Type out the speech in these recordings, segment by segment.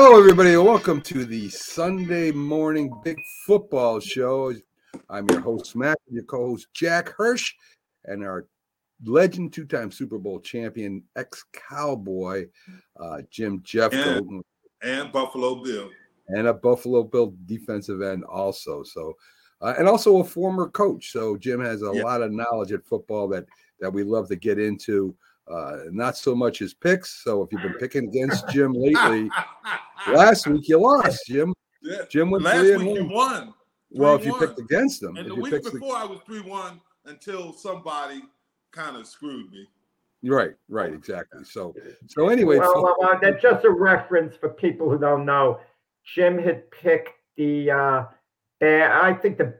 Hello, everybody, welcome to the Sunday morning big football show. I'm your host, Mac, your co host, Jack Hirsch, and our legend, two time Super Bowl champion, ex Cowboy, uh, Jim Jeffcoat, And, and Buffalo Bill. and a Buffalo Bill defensive end, also. So, uh, and also a former coach. So, Jim has a Yeah. lot of knowledge at football that that we love to get into. Uh, not so much his picks. So, if you've been picking against Jim lately, last week you lost, Jim. Yeah. Jim went Last three and week you one. won. Well, if you 3-1. picked against them, And if the week picked the- before I was 3 1 until somebody kind of screwed me. right, right, exactly. So, so anyway, Well, fo- well, well, that's just a reference for people who don't know. Jim had picked the, uh, Bear, I think the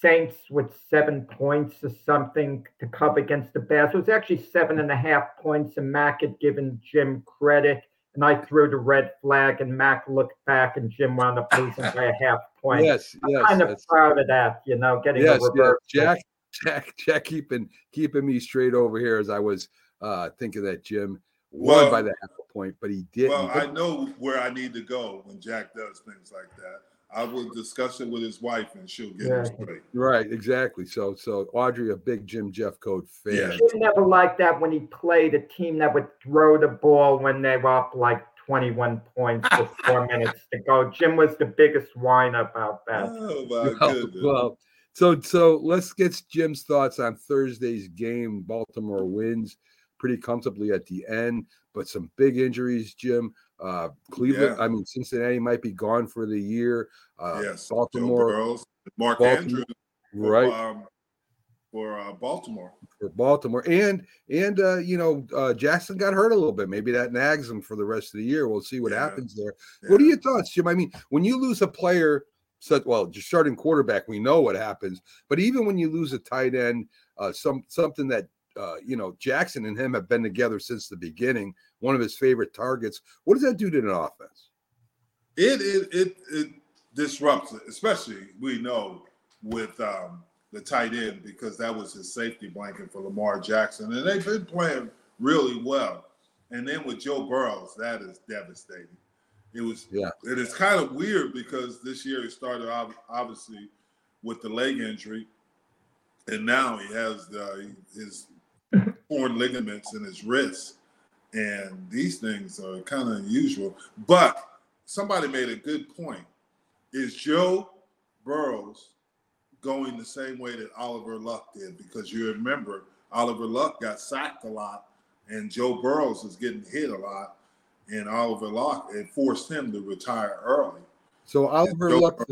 Saints with seven points or something to cover against the Bears. It was actually seven and a half points, and Mac had given Jim credit. And I threw the red flag, and Mac looked back, and Jim wound up losing by a half point. yes, yes, kind of proud of that, you know, getting yes, a yes. reverse. Jack, Jack, Jack, keeping keeping me straight over here as I was uh thinking that Jim won by the half point, but he didn't. Well, I know where I need to go when Jack does things like that. I will discuss it with his wife and she'll get Yeah. it straight. right, exactly. So, so Audrey, a big Jim Jeffcoat fan. Yeah. Jim never liked that when he played a team that would throw the ball when they were up like 21 points with four minutes to go. Jim was the biggest whine about that. Oh, my Well, goodness. well, so so let's get Jim's thoughts on Thursday's game. Baltimore wins pretty comfortably at the end, but some big injuries, Jim. Uh, Cleveland, Yeah. I mean Cincinnati might be gone for the year. Uh, yes. Baltimore, Burrows, Mark Baltimore, Andrews for, right um, for uh, Baltimore. for Baltimore, and and uh, you know uh, Jackson got hurt a little bit. Maybe that nags him for the rest of the year. We'll see what Yeah. happens there. What are your thoughts, Jim? I mean, when you lose a player, such well, just starting quarterback, we know what happens. But even when you lose a tight end, uh, some something that uh, you know Jackson and him have been together since the beginning, one of his favorite targets. What does that do to an offense? It it it, it disrupts it, especially we know with um, the tight end because that was his safety blanket for Lamar Jackson, and they've been playing really well. And then with Joe Burrows, that is devastating. It was Yeah. It is kind of weird because this year he started ob- obviously with the leg injury, and now he has the, his torn ligaments in his wrist, and these things are kind of unusual. But somebody made a good point. Is Joe Burrows going the same way that Oliver Luck did? Because you remember Oliver Luck got sacked a lot, and Joe Burrows was getting hit a lot, and Oliver Luck it forced him to retire early. So Oliver Luck,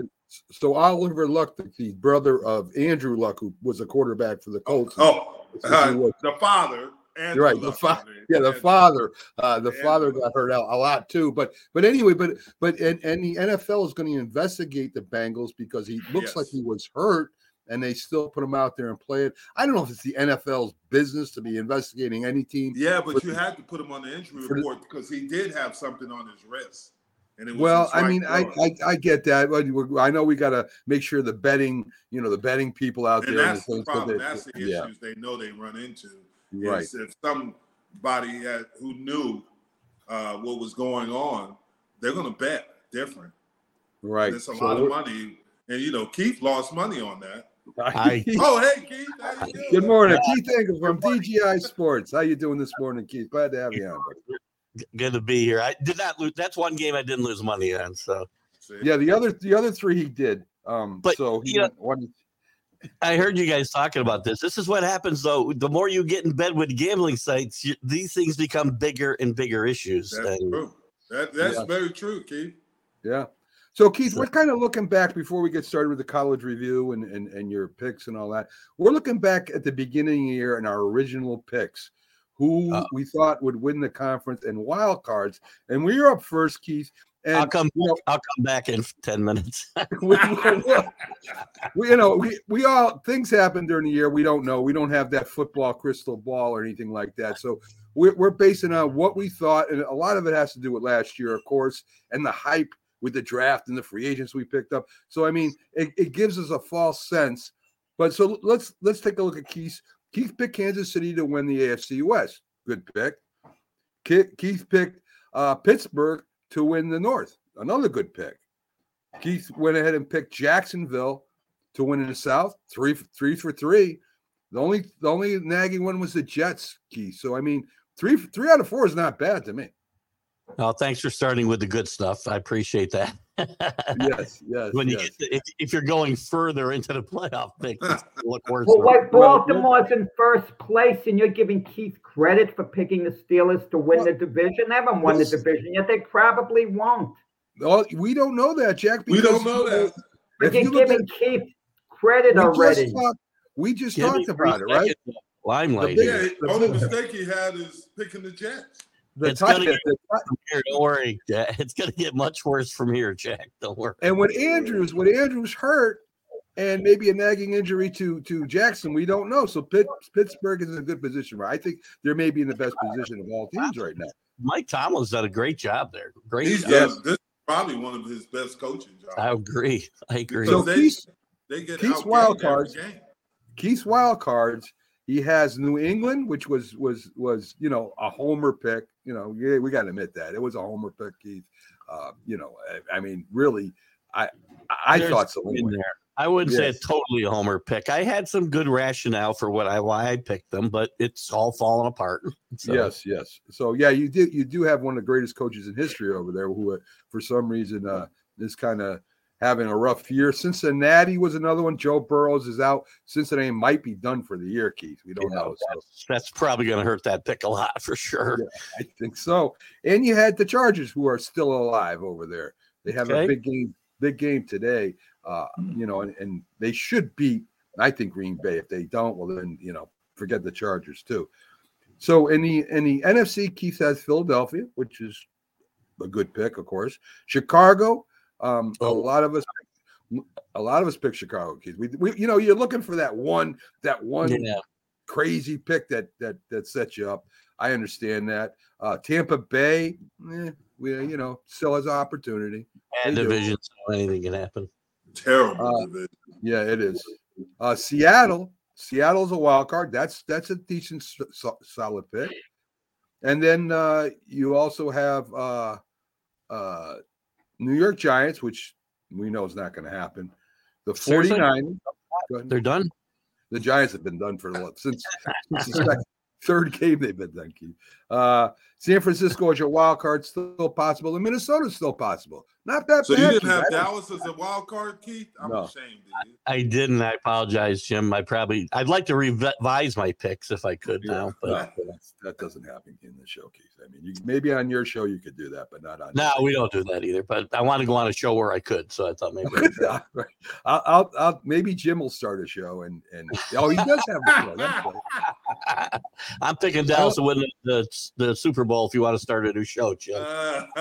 so Oliver Luck, the, the brother of Andrew Luck, who was a quarterback for the oh, Colts. Oh, This is who was- the father. And right, the fa- yeah, the father, uh, the father got hurt out a lot too. But but anyway, but but and, and the NFL is going to investigate the Bengals because he looks like he was hurt, and they still put him out there and play it. I don't know if it's the NFL's business to be investigating any team. Yeah, but you the- had to put him on the injury report because he did have something on his wrist. And it was Well, I mean, I. I I get that, I know we got to make sure the betting, you know, the betting people out and there. that's the things that problem. they- That's the yeah, issues they know they run into. right. Is if somebody had, who knew uh, what was going on, they're going to bet different. Right. And it's a So lot of money. And, you know, Keith lost money on that. Hi. Oh, hey, Keith. How you doing? Good morning, Keith Engel from DGI Sports. How you doing this morning, Keith? Glad to have you on. Buddy. Good to be here. I did not lose. That's one game I didn't lose money on. So Yeah, the other the other three he did. Um, But, so he you know- won- won- I heard you guys talking about this. This is what happens though. The more you get in bed with gambling sites, you, these things become bigger and bigger issues. That's And true. That, that's Yeah. very true, Keith. yeah. So Keith, So- we're kind of looking back before we get started with the college review and, and and your picks and all that. We're looking back at the beginning of the year and our original picks, who Uh. we thought would win the conference and wild cards. And we were up first, Keith. And I'll come. you know, I'll come back in ten minutes. we, we- you know, we, we all things happen during the year. We don't know. We don't have that football crystal ball or anything like that. So we're, we're basing on what we thought, and a lot of it has to do with last year, of course, and the hype with the draft and the free agents we picked up. So I mean, it, it gives us a false sense. But so let's let's take a look at Keith. Keith picked Kansas City to win the AFC West. Good pick. Keith, picked uh, Pittsburgh to win the North. another good pick. Keith went ahead and picked Jacksonville to win in the South. Three three for three. The only the only nagging one was the Jets, Keith. So I mean, three three out of four is not bad to me. Oh, thanks for starting with the good stuff. I appreciate that. Yes, yes. when you yes. get to, if, if you're going further into the playoff picks, look worse. Well, what Baltimore's in first place, and you're giving Keith credit for picking the Steelers to win Well, the division. They haven't won the division yet. They probably won't. Oh, we don't know that, Jack. we don't know that. But you're you look giving Keith credit We already. just talked, we just Give talked about it, right? seconds of Limelight. big- here. Yeah, the only mistake he had is picking the Jets. The It's gonna get- the tight- Here, don't worry, Jack. It's gonna get much worse from here, Jack. Don't worry. and when Andrews, when Andrews hurt, and maybe a nagging injury to to Jackson, we don't know. So Pitt, Pittsburgh is in a good position. Right? I think they may be in the best position of all teams right now. Mike Tomlin's done a great job there. Great He's job. done, this is probably one of his best coaching jobs. I agree. I agree. So Because they, Keith's- they get Keith's outgained wild cards. game. Keith's wild cards. He has New England, which was was was you know a homer pick. You know, yeah, we got to admit that it was a homer pick, Keith. Uh, you know, I, I mean, really, I I There's thought so. I wouldn't say it's totally a homer pick. I had some good rationale for what I why I picked them, but it's all falling apart. So, Yes, yes. So yeah, you do You do have one of the greatest coaches in history over there, who uh, for some reason uh, is kind of having a rough year. Cincinnati was another one. Joe Burrows is out. Cincinnati might be done for the year, Keith. We don't you know. know, So that's, that's probably going to hurt that pick a lot for sure. I think so. And you had the Chargers, who are still alive over there. They have Okay. a big game, big game today. Uh, you know, and, and they should beat. I think Green Bay. If they don't, well then you know, forget the Chargers too. So in the in the NFC, Keith has Philadelphia, which is a good pick, of course. Chicago. Um, a Oh. lot of us, a lot of us pick Chicago, Keith. We, we, you know, you're looking for that one, that one Yeah. crazy pick that that that sets you up. I understand that. Uh, Tampa Bay, eh, we you know still has opportunity. And They do. division, so anything can happen. Terrible Uh, division. Yeah, it is. Uh, Seattle, Seattle's a wild card. That's that's a decent, so- solid pick. And then uh, you also have uh, uh, New York Giants, which we know is not going to happen. The Seriously? 49 Go. They're done. The Giants have been done for the since, since the second, third game they've been done. Keith. Uh, San Francisco is your wild card, still possible, and Minnesota's still possible. Not that So bad. you didn't have I- Dallas as a wild card, Keith? I'm No. ashamed of you. I didn't. I apologize, Jim. I probably I'd like to revise my picks if I could Yeah, now, but that doesn't happen in the show, Keith. I mean, you, maybe on your show you could do that, but not on. no, we don't do that either. But I want to go on a show where I could, so I thought maybe. I'd try. I'll, I'll, I'll, maybe Jim will start a show, and and oh, he does have a show. That's. I'm picking Dallas to win the, the the Super Bowl. If you want to start a new show, Jim.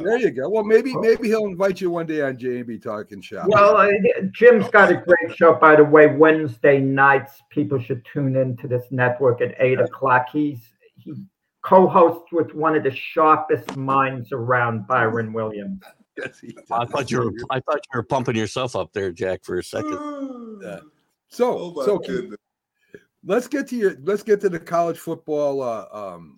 There you go. Well, maybe maybe he'll invite you one day on J and B Talking Shop. Well, uh, Jim's got a great show, by the way. Wednesday nights, people should tune into this network at eight o'clock. He's he co-hosts with one of the sharpest minds around, Byron Williams. Yes, he I thought you were I thought you were pumping yourself up there, Jack, for a second. Yeah. So Oh so Keith, let's get to your let's get to the college football uh, um,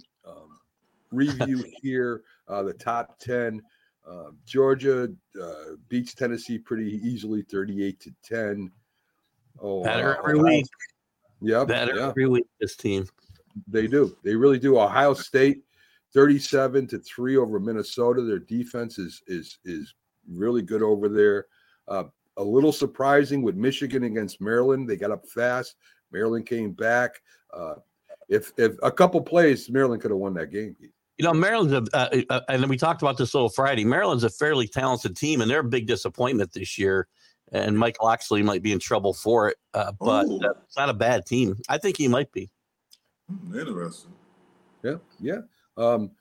review here. Uh, the top ten. Uh, Georgia uh, beats Tennessee pretty easily, thirty-eight to ten. Oh, Better every week. Yep, Better yeah, every week. This team. they do. They really do. Ohio State, thirty-seven to three over Minnesota. Their defense is is is really good over there. Uh, a little surprising with Michigan against Maryland. They got up fast. Maryland came back. Uh, if if a couple plays, Maryland could have won that game. You know, Maryland's a, uh, uh, and we talked about this little Friday. Maryland's a fairly talented team, and they're a big disappointment this year. And Mike Locksley might be in trouble for it, uh, but uh, it's not a bad team. I think he might be. Hmm, Interesting. Yeah, yeah. Um,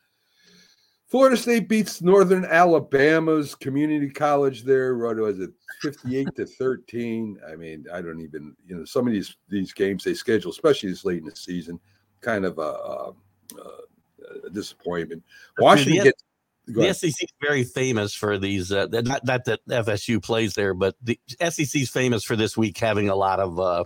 Florida State beats Northern Alabama's community college there. What was it, fifty-eight to thirteen? I mean, I don't even you know some of these these games they schedule, especially this late in the season, kind of a, a, a disappointment. Washington the- gets. Go The. SEC is very famous for these. Uh, not not that FSU plays there, but the SEC is famous for this week having a lot of uh,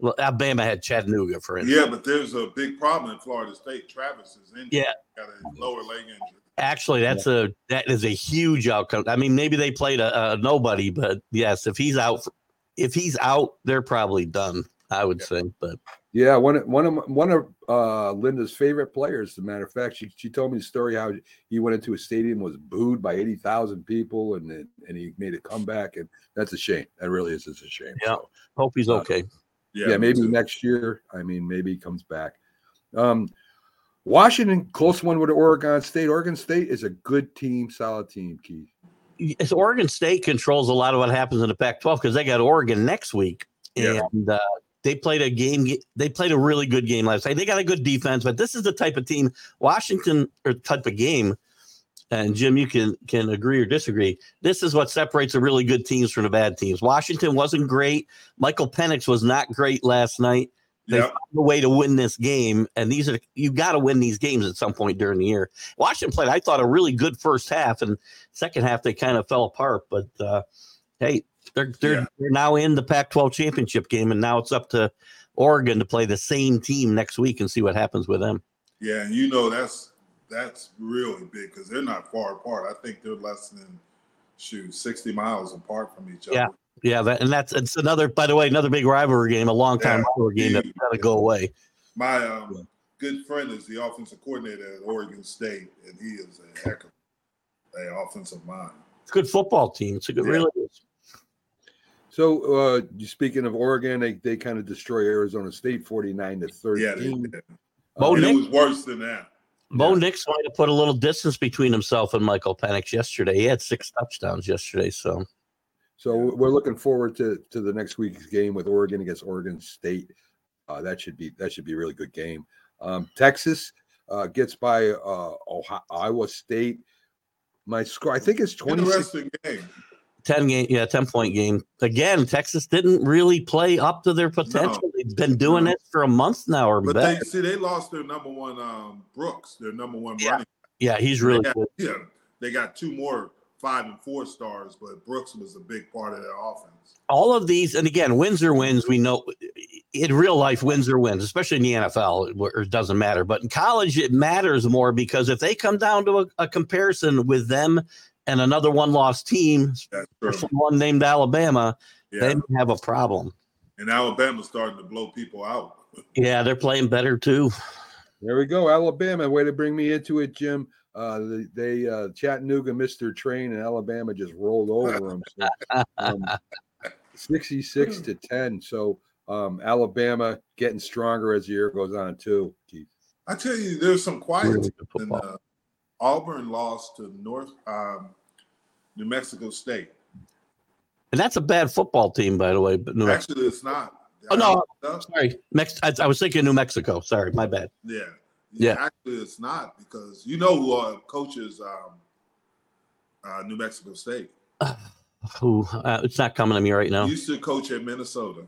Well, Alabama had Chattanooga for instance. Yeah, but there's a big problem in Florida State. Travis is in. Yeah. got a lower leg injury. Actually, that's a that is a huge outcome. I mean, maybe they played a, a nobody, but yes, if he's out, if he's out, they're probably done. I would say, but Yeah, one of one of one of uh, Linda's favorite players. As a matter of fact, she she told me the story how he went into a stadium was booed by eighty thousand people, and then- and he made a comeback, and that's a shame. That really is just a shame. Yeah. So, hope he's Uh, okay. Yeah, yeah, maybe next year. I mean, maybe he comes back. Um, Washington, close one with Oregon State. Oregon State is a good team, solid team. Keith. Yes, Oregon State controls a lot of what happens in the Pac-12 because they got Oregon next week, Yeah. and uh, they played a game. They played a really good game last night. They got a good defense, but this is the type of team Washington or type of game. And Jim, you can can agree or disagree. This is what separates the really good teams from the bad teams. Washington wasn't great. Michael Penix was not great last night. They Yeah, found a way to win this game, and these are you got to win these games at some point during the year. Washington played, I thought, a really good first half, and second half they kind of fell apart. But uh, hey, they're they're Yeah. they're now in the Pac-12 championship game, and now it's up to Oregon to play the same team next week and see what happens with them. yeah, and you know that's that's really big because they're not far apart. I think they're less than shoot sixty miles apart from each other. Yeah. Yeah, that, and that's it's another. By the way, another big rivalry game, a long time Yeah. rivalry game that's got to go away. My um, good friend is the offensive coordinator at Oregon State, and he is a heck of a offensive mind. It's a good football team. It's a good, Yeah. really is. So, uh, speaking of Oregon, they, they kind of destroy Arizona State 49 to 13. Yeah, they did. Bo and it was worse than that. Bo Yeah. Nix might have put a little distance between himself and Michael Penix yesterday. He had six touchdowns yesterday, so So we're looking forward to to the next week's game with Oregon against Oregon State. Uh, that should be that should be a really good game. Um, Texas uh, gets by uh, Ohio, Iowa State. My score, I think it's 26. Interesting game. Ten game, yeah, ten point game. Again, Texas didn't really play up to their potential. They've been doing No. it for a month now or But better. they see they lost their number one um, Brooks, their number one Yeah. running. yeah, he's really they got, good. yeah, they got two more five and four stars, but Brooks was a big part of their offense. All of these, and again, wins or wins. We know in real life, wins or wins, especially in the NFL, where it doesn't matter. But in college, it matters more because if they come down to a, a comparison with them and another one-loss team, That's or someone named Alabama, Yeah, they may have a problem. and Alabama's starting to blow people out. Yeah, they're playing better too. There we go, Alabama. Way to bring me into it, Jim. Uh, they, they uh, Chattanooga missed their train, and Alabama just rolled over them. So, um, 66 to 10. So um, Alabama getting stronger as the year goes on, too. Keith. I tell you, there's some quiet Really in, uh, Auburn lost to North um, New Mexico State. And that's a bad football team, by the way. But New Mexico. Actually, it's not. Oh, no. No, Sorry, Mex- I, I was thinking New Mexico. Sorry, my bad. Yeah. Yeah. Actually, it's not because you know who uh, coaches um, uh, New Mexico State. Who? Uh, it's not coming to me right now. He used to coach at Minnesota,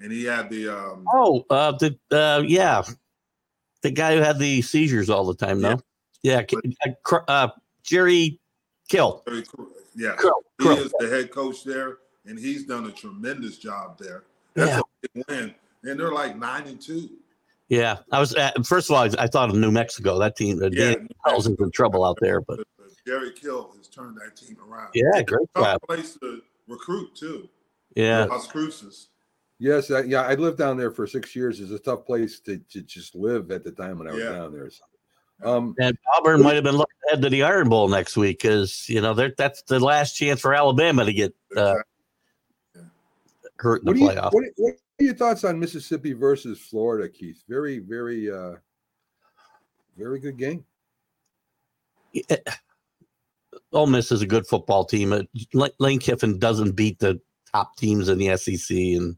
and he had the um, Oh, uh, the uh, yeah, the guy who had the seizures all the time. No, yeah, K- uh, Cr- uh, Jerry Kill. very cool- yeah, Krill, he Krill. is the head coach there, and he's done a tremendous job there. That's Yeah. a big win, and they're like nine and two. Yeah, I was. Uh, first of all, I, I thought of New Mexico. That team, uh, Yeah, Danny Carlson's in trouble out there. But Gary Kill has turned that team around. yeah, great tough job. place to recruit too. Yeah, Las Cruces. Yes, uh, yeah, I lived down there for six years. It's a tough place to, to just live at the time when I was Yeah. down there. So, um, and Auburn might have been looking ahead to the Iron Bowl next week because you know that's the last chance for Alabama to get uh, hurt in the what, do you, what, what are your thoughts on Mississippi versus Florida, Keith? Very, very, uh, very good game. Yeah. Ole Miss is a good football team. Lane Kiffin doesn't beat the top teams in the SEC, and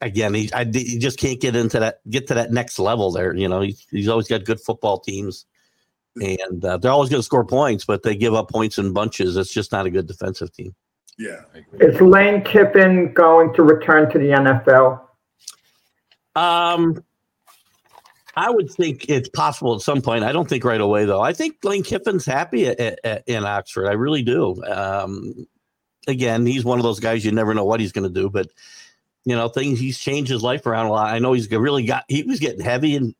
again, he I, he just can't get into that get to that next level. There, you know, he's, he's always got good football teams, and uh, they're always going to score points, but they give up points in bunches. It's just not a good defensive team. Yeah. Is Lane Kiffin going to return to the NFL? Um, I would think it's possible at some point. I don't think right away though. I think Lane Kiffin's happy at, at, at- in Oxford. I really do. Um, again, he's one of those guys you never know what he's going to do, but you know, things he's changed his life around a lot. I know he's really got he was getting heavy and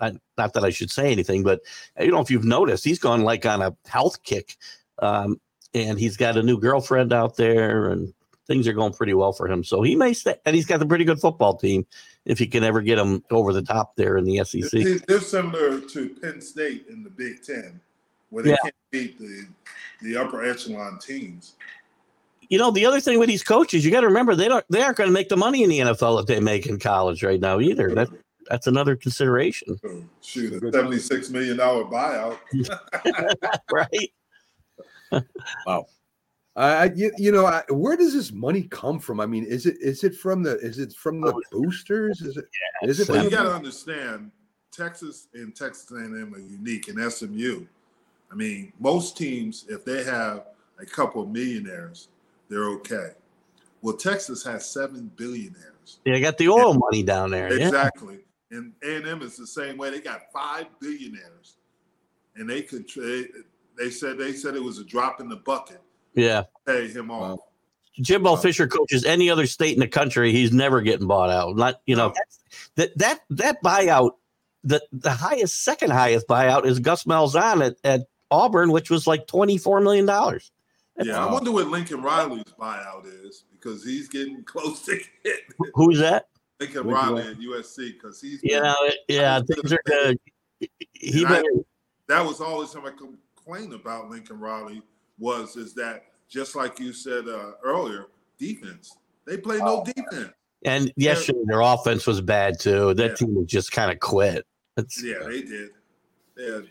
I, not that I should say anything, but you know if you've noticed, he's gone like on a health kick, um, and he's got a new girlfriend out there, and things are going pretty well for him. So he may stay, and he's got a pretty good football team if he can ever get them over the top there in the SEC. They're similar to Penn State in the Big Ten, where they Yeah. can't beat the the upper echelon teams. You know, the other thing with these coaches, you got to remember they don't they aren't going to make the money in the NFL that they make in college right now either. That that's another consideration, So, shoot, a seventy six million dollar buyout. right? wow. I you, you know, I, where does this money come from? I mean, is it is it from the is it from the oh, boosters? Is it is it Well, you got to understand, Texas and Texas A&M are unique, and SMU. I mean, most teams, if they have a couple of millionaires, they're okay. Well, Texas has seven billionaires. Yeah, they got the oil money down there. Yeah. Exactly. And A&M is the same way. They got five billionaires, and they could. They, they said they said it was a drop in the bucket. Yeah. to Pay him off. Wow. Jimbo Wow. Fisher coaches any other state in the country, he's never getting bought out. Not you know that that that buyout, the the highest second highest buyout is Gus Malzahn at, at Auburn, which was like twenty four million dollars. Yeah, I wonder what Lincoln Riley's buyout is because he's getting close to get Who's that? Lincoln Lincoln Riley at USC because he's You know, yeah, things are good. He I- that was always my complaint about Lincoln Riley was is that just like you said uh, earlier, defense. They play no defense. and yesterday their offense was bad too. That Yeah. team just kind of quit. It's, Yeah, they did. Had,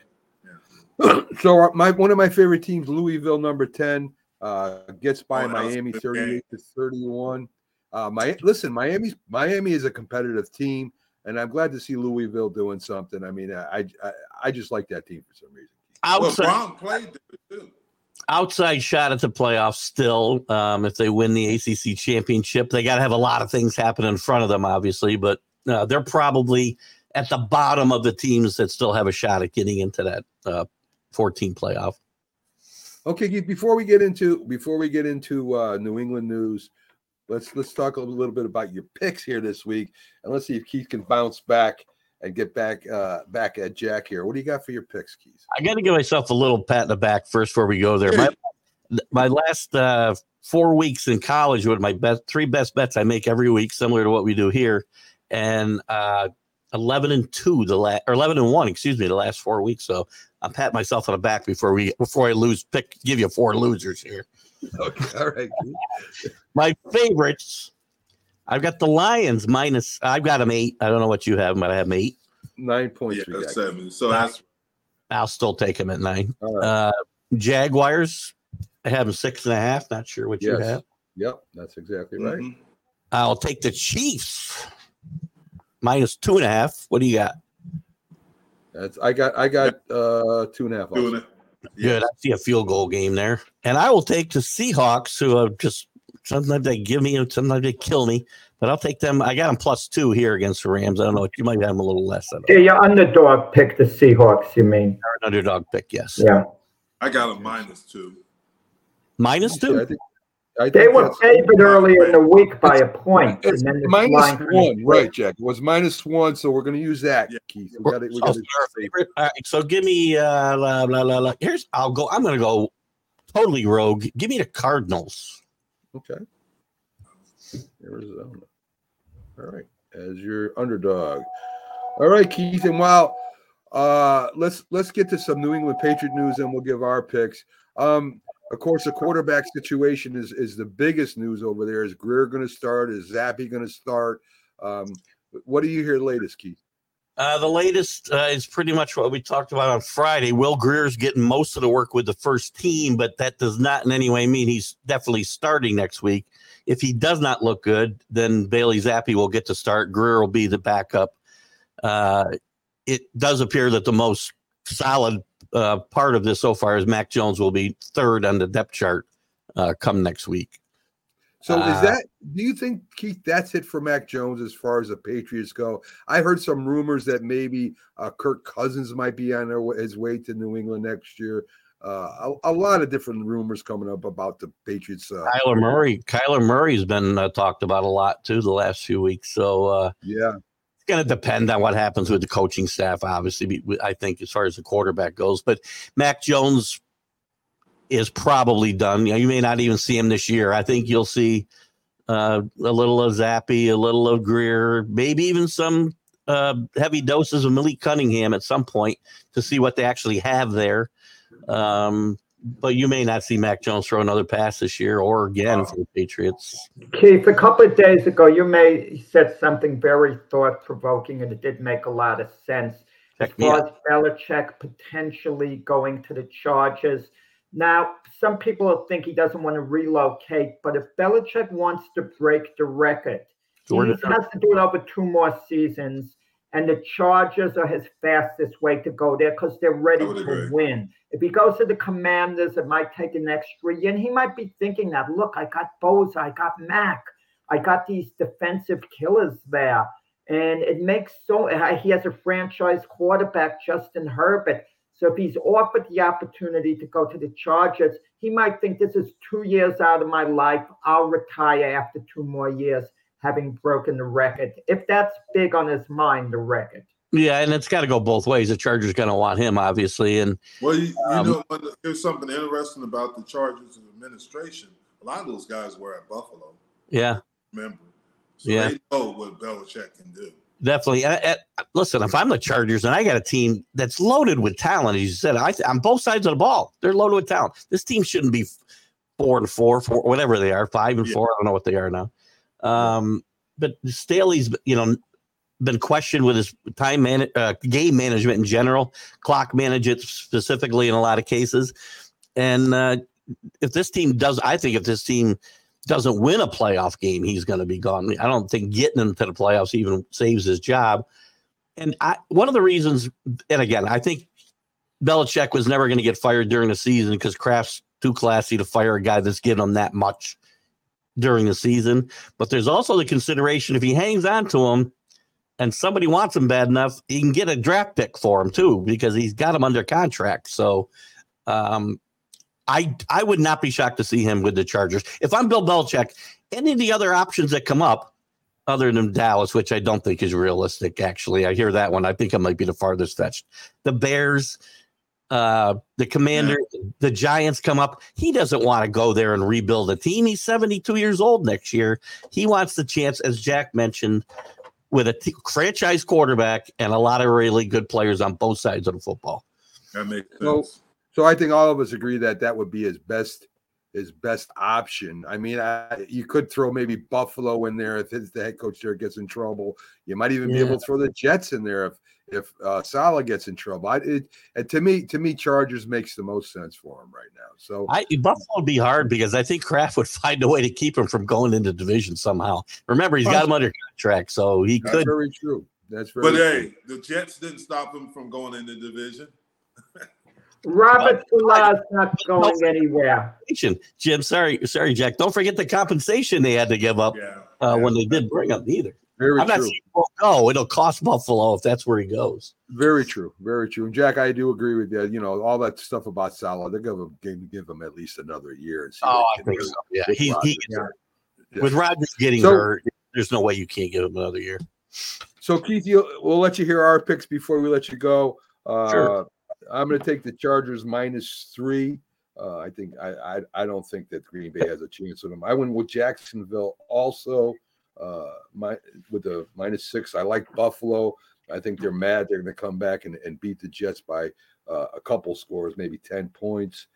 so uh, my one of my favorite teams, Louisville, number ten, uh, gets by Oh, that was a Miami thirty-eight to thirty-one. Uh, my listen, Miami's Miami is a competitive team, and I'm glad to see Louisville doing something. I mean, I I, I just like that team for some reason. well, outside Brown played too. outside shot at the playoffs still. Um, if they win the ACC championship, they got to have a lot of things happen in front of them, obviously, but uh, they're probably at the bottom of the teams that still have a shot at getting into that uh, 14 playoff. Okay, before we get into before we get into uh, New England news, let's let's talk a little bit about your picks here this week, and let's see if Keith can bounce back and get back uh, back at Jack here. What do you got for your picks, Keith? I got to give myself a little pat in the back first before we go there. My, my last uh, four weeks in college were my best three best bets I make every week, similar to what we do here, and uh, eleven and two the last or eleven and one, excuse me, the last four weeks. So i pat myself on the back before we before I lose. Pick give you four losers here. Okay, all right. My favorites. I've got the Lions minus. I've got them eight. I don't know what you have, but I have 'em eight. Nine points. Yeah, we got, seven. So that's I'll still take them at nine. All right. Uh, Jaguars. I have them six and a half. Not sure what you have. Yep, that's exactly right. mhm. I'll take the Chiefs minus two and a half. What do you got? That's I got I got uh two and a half. also. doing it. Good. I see a field goal game there. And I will take the Seahawks, who are just sometimes they give me, sometimes they kill me. But I'll take them. I got them plus two here against the Rams. I don't know. You might have them a little less. I don't know. Yeah, your underdog picked the Seahawks, you mean? They're an underdog pick, yes. Yeah. I got a minus two. Minus Yeah, two. I think, I They think were that's- favored earlier in the week by a point. It's and then this minus line kind of one, flipped. right, Jack? It was minus one, so we're going to use that, Yeah. Keith. We got it. We Oh, got so our favorite. All right, so give me uh la, la, la, la. here's I'll go. I'm gonna go totally rogue. Give me the Cardinals. Okay. Arizona. All right. As your underdog. All right, Keith. And while uh let's let's get to some New England Patriot news and we'll give our picks. Um, of course, the quarterback situation is is the biggest news over there. Is Grier going to start? Is Zappe going to start? Um, what do you hear latest, Keith? Uh, the latest uh, is pretty much what we talked about on Friday. Will Grier's getting most of the work with the first team, but that does not in any way mean he's definitely starting next week. If he does not look good, then Bailey Zappe will get to start. Grier will be the backup. Uh, it does appear that the most solid uh, part of this so far is Mac Jones will be third on the depth chart uh, come next week. So Uh, is that do you think Keith that's it for Mac Jones as far as the Patriots go? I heard some rumors that maybe uh, Kirk Cousins might be on his way to New England next year. Uh, a, a, lot of different rumors coming up about the Patriots. Uh, Kyler Murray, Kyler Murray's been uh, talked about a lot too the last few weeks. So uh, yeah, going to depend on what happens with the coaching staff. Obviously, I think as far as the quarterback goes, but Mac Jones is probably done. You, know, you may not even see him this year. I think you'll see uh, a little of Zappe, a little of Grier, maybe even some uh, heavy doses of Malik Cunningham at some point to see what they actually have there. Um, but you may not see Mac Jones throw another pass this year or again for the Patriots. Keith, a couple of days ago, you may said something very thought provoking, and it did make a lot of sense. As far as Belichick potentially going to the Chargers. Now, some people think he doesn't want to relocate, but if Belichick wants to break the record, he has to do it over two more seasons. And the Chargers are his fastest way to go there because they're ready to agree. win. If he goes to the Commanders, it might take an extra year. And he might be thinking that, look, I got Bosa, I got Mack, I got these defensive killers there. And it makes so he has a franchise quarterback, Justin Herbert. So if he's offered the opportunity to go to the Chargers, he might think this is two years out of my life. I'll retire after two more years having broken the record. If that's big on his mind, the record. Yeah, and it's got to go both ways. The Chargers going to want him, obviously, and well, you, you um, know, there's something interesting about the Chargers administration. A lot of those guys were at Buffalo. Yeah, remember? So yeah, they know what Belichick can do. Definitely. I, I, listen, if I'm the Chargers and I got a team that's loaded with talent, as you said, I, on both sides of the ball, they're loaded with talent. This team shouldn't be four and four, four, whatever they are, five and yeah. four. I don't know what they are now. Um, but Staley's, you know, been questioned with his time man, uh, game management in general, clock management specifically in a lot of cases. And uh, if this team does, I think if this team doesn't win a playoff game, he's going to be gone. I don't think getting him to the playoffs even saves his job. And I, one of the reasons, and again, I think Belichick was never going to get fired during the season because Kraft's too classy to fire a guy that's given him that much during the season. But there's also the consideration if he hangs on to him and somebody wants him bad enough, he can get a draft pick for him too because he's got him under contract. So um, I I would not be shocked to see him with the Chargers. If I'm Bill Belichick, any of the other options that come up, other than Dallas, which I don't think is realistic, actually. I hear that one. I think it might be the farthest fetched. The Bears, uh, the Commander, yeah. the Giants come up. He doesn't want to go there and rebuild a team. He's 72 years old next year. He wants the chance, as Jack mentioned, with a t- franchise quarterback and a lot of really good players on both sides of the football. That makes sense. So, so I think all of us agree that that would be his best his best option. I mean, I, you could throw maybe Buffalo in there if his, the head coach there gets in trouble. You might even yeah. be able to throw the Jets in there if if uh, Saleh gets in trouble. I, it, and to me, to me, Chargers makes the most sense for him right now. So I, Buffalo would be hard because I think Kraft would find a way to keep him from going into division somehow. Remember, he's got him under contract, so he That's could. Very true. That's very. But true. hey, the Jets didn't stop him from going into division. Robert Saleh's not going anywhere. Jim, sorry, sorry, Jack. Don't forget the compensation they had to give up yeah, uh, yeah. when they did bring up either. Very I'm true. not saying go. It'll cost Buffalo if that's where he goes. Very true. Very true. And Jack, I do agree with you. You know, all that stuff about Saleh, they're going to give him at least another year. oh, I think so. Yeah, he, he yeah. with Rodgers getting so, hurt, there's no way you can't give him another year. So Keith, we'll let you hear our picks before we let you go. Uh, sure. I'm going to take the Chargers minus three. Uh, I think I, I, I don't think that Green Bay has a chance with them. I went with Jacksonville also uh, my with the minus six. I like Buffalo. I think they're mad. They're going to come back and, and beat the Jets by uh, a couple scores, maybe 10 points.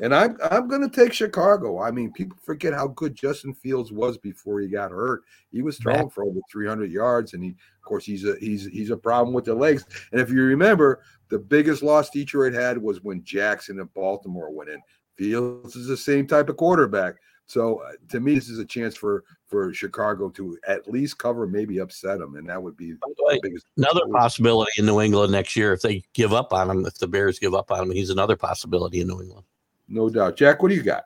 And I'm I'm going to take Chicago. I mean, people forget how good Justin Fields was before he got hurt. He was throwing for over 300 yards, and he, of course, he's a he's he's a problem with the legs. And if you remember, the biggest loss Detroit had was when Jackson and Baltimore went in. Fields is the same type of quarterback. So uh, to me, this is a chance for for Chicago to at least cover, maybe upset them, and that would be the biggest. Another possibility in New England next year if they give up on him. If the Bears give up on him, he's another possibility in New England. No doubt, Jack. What do you got?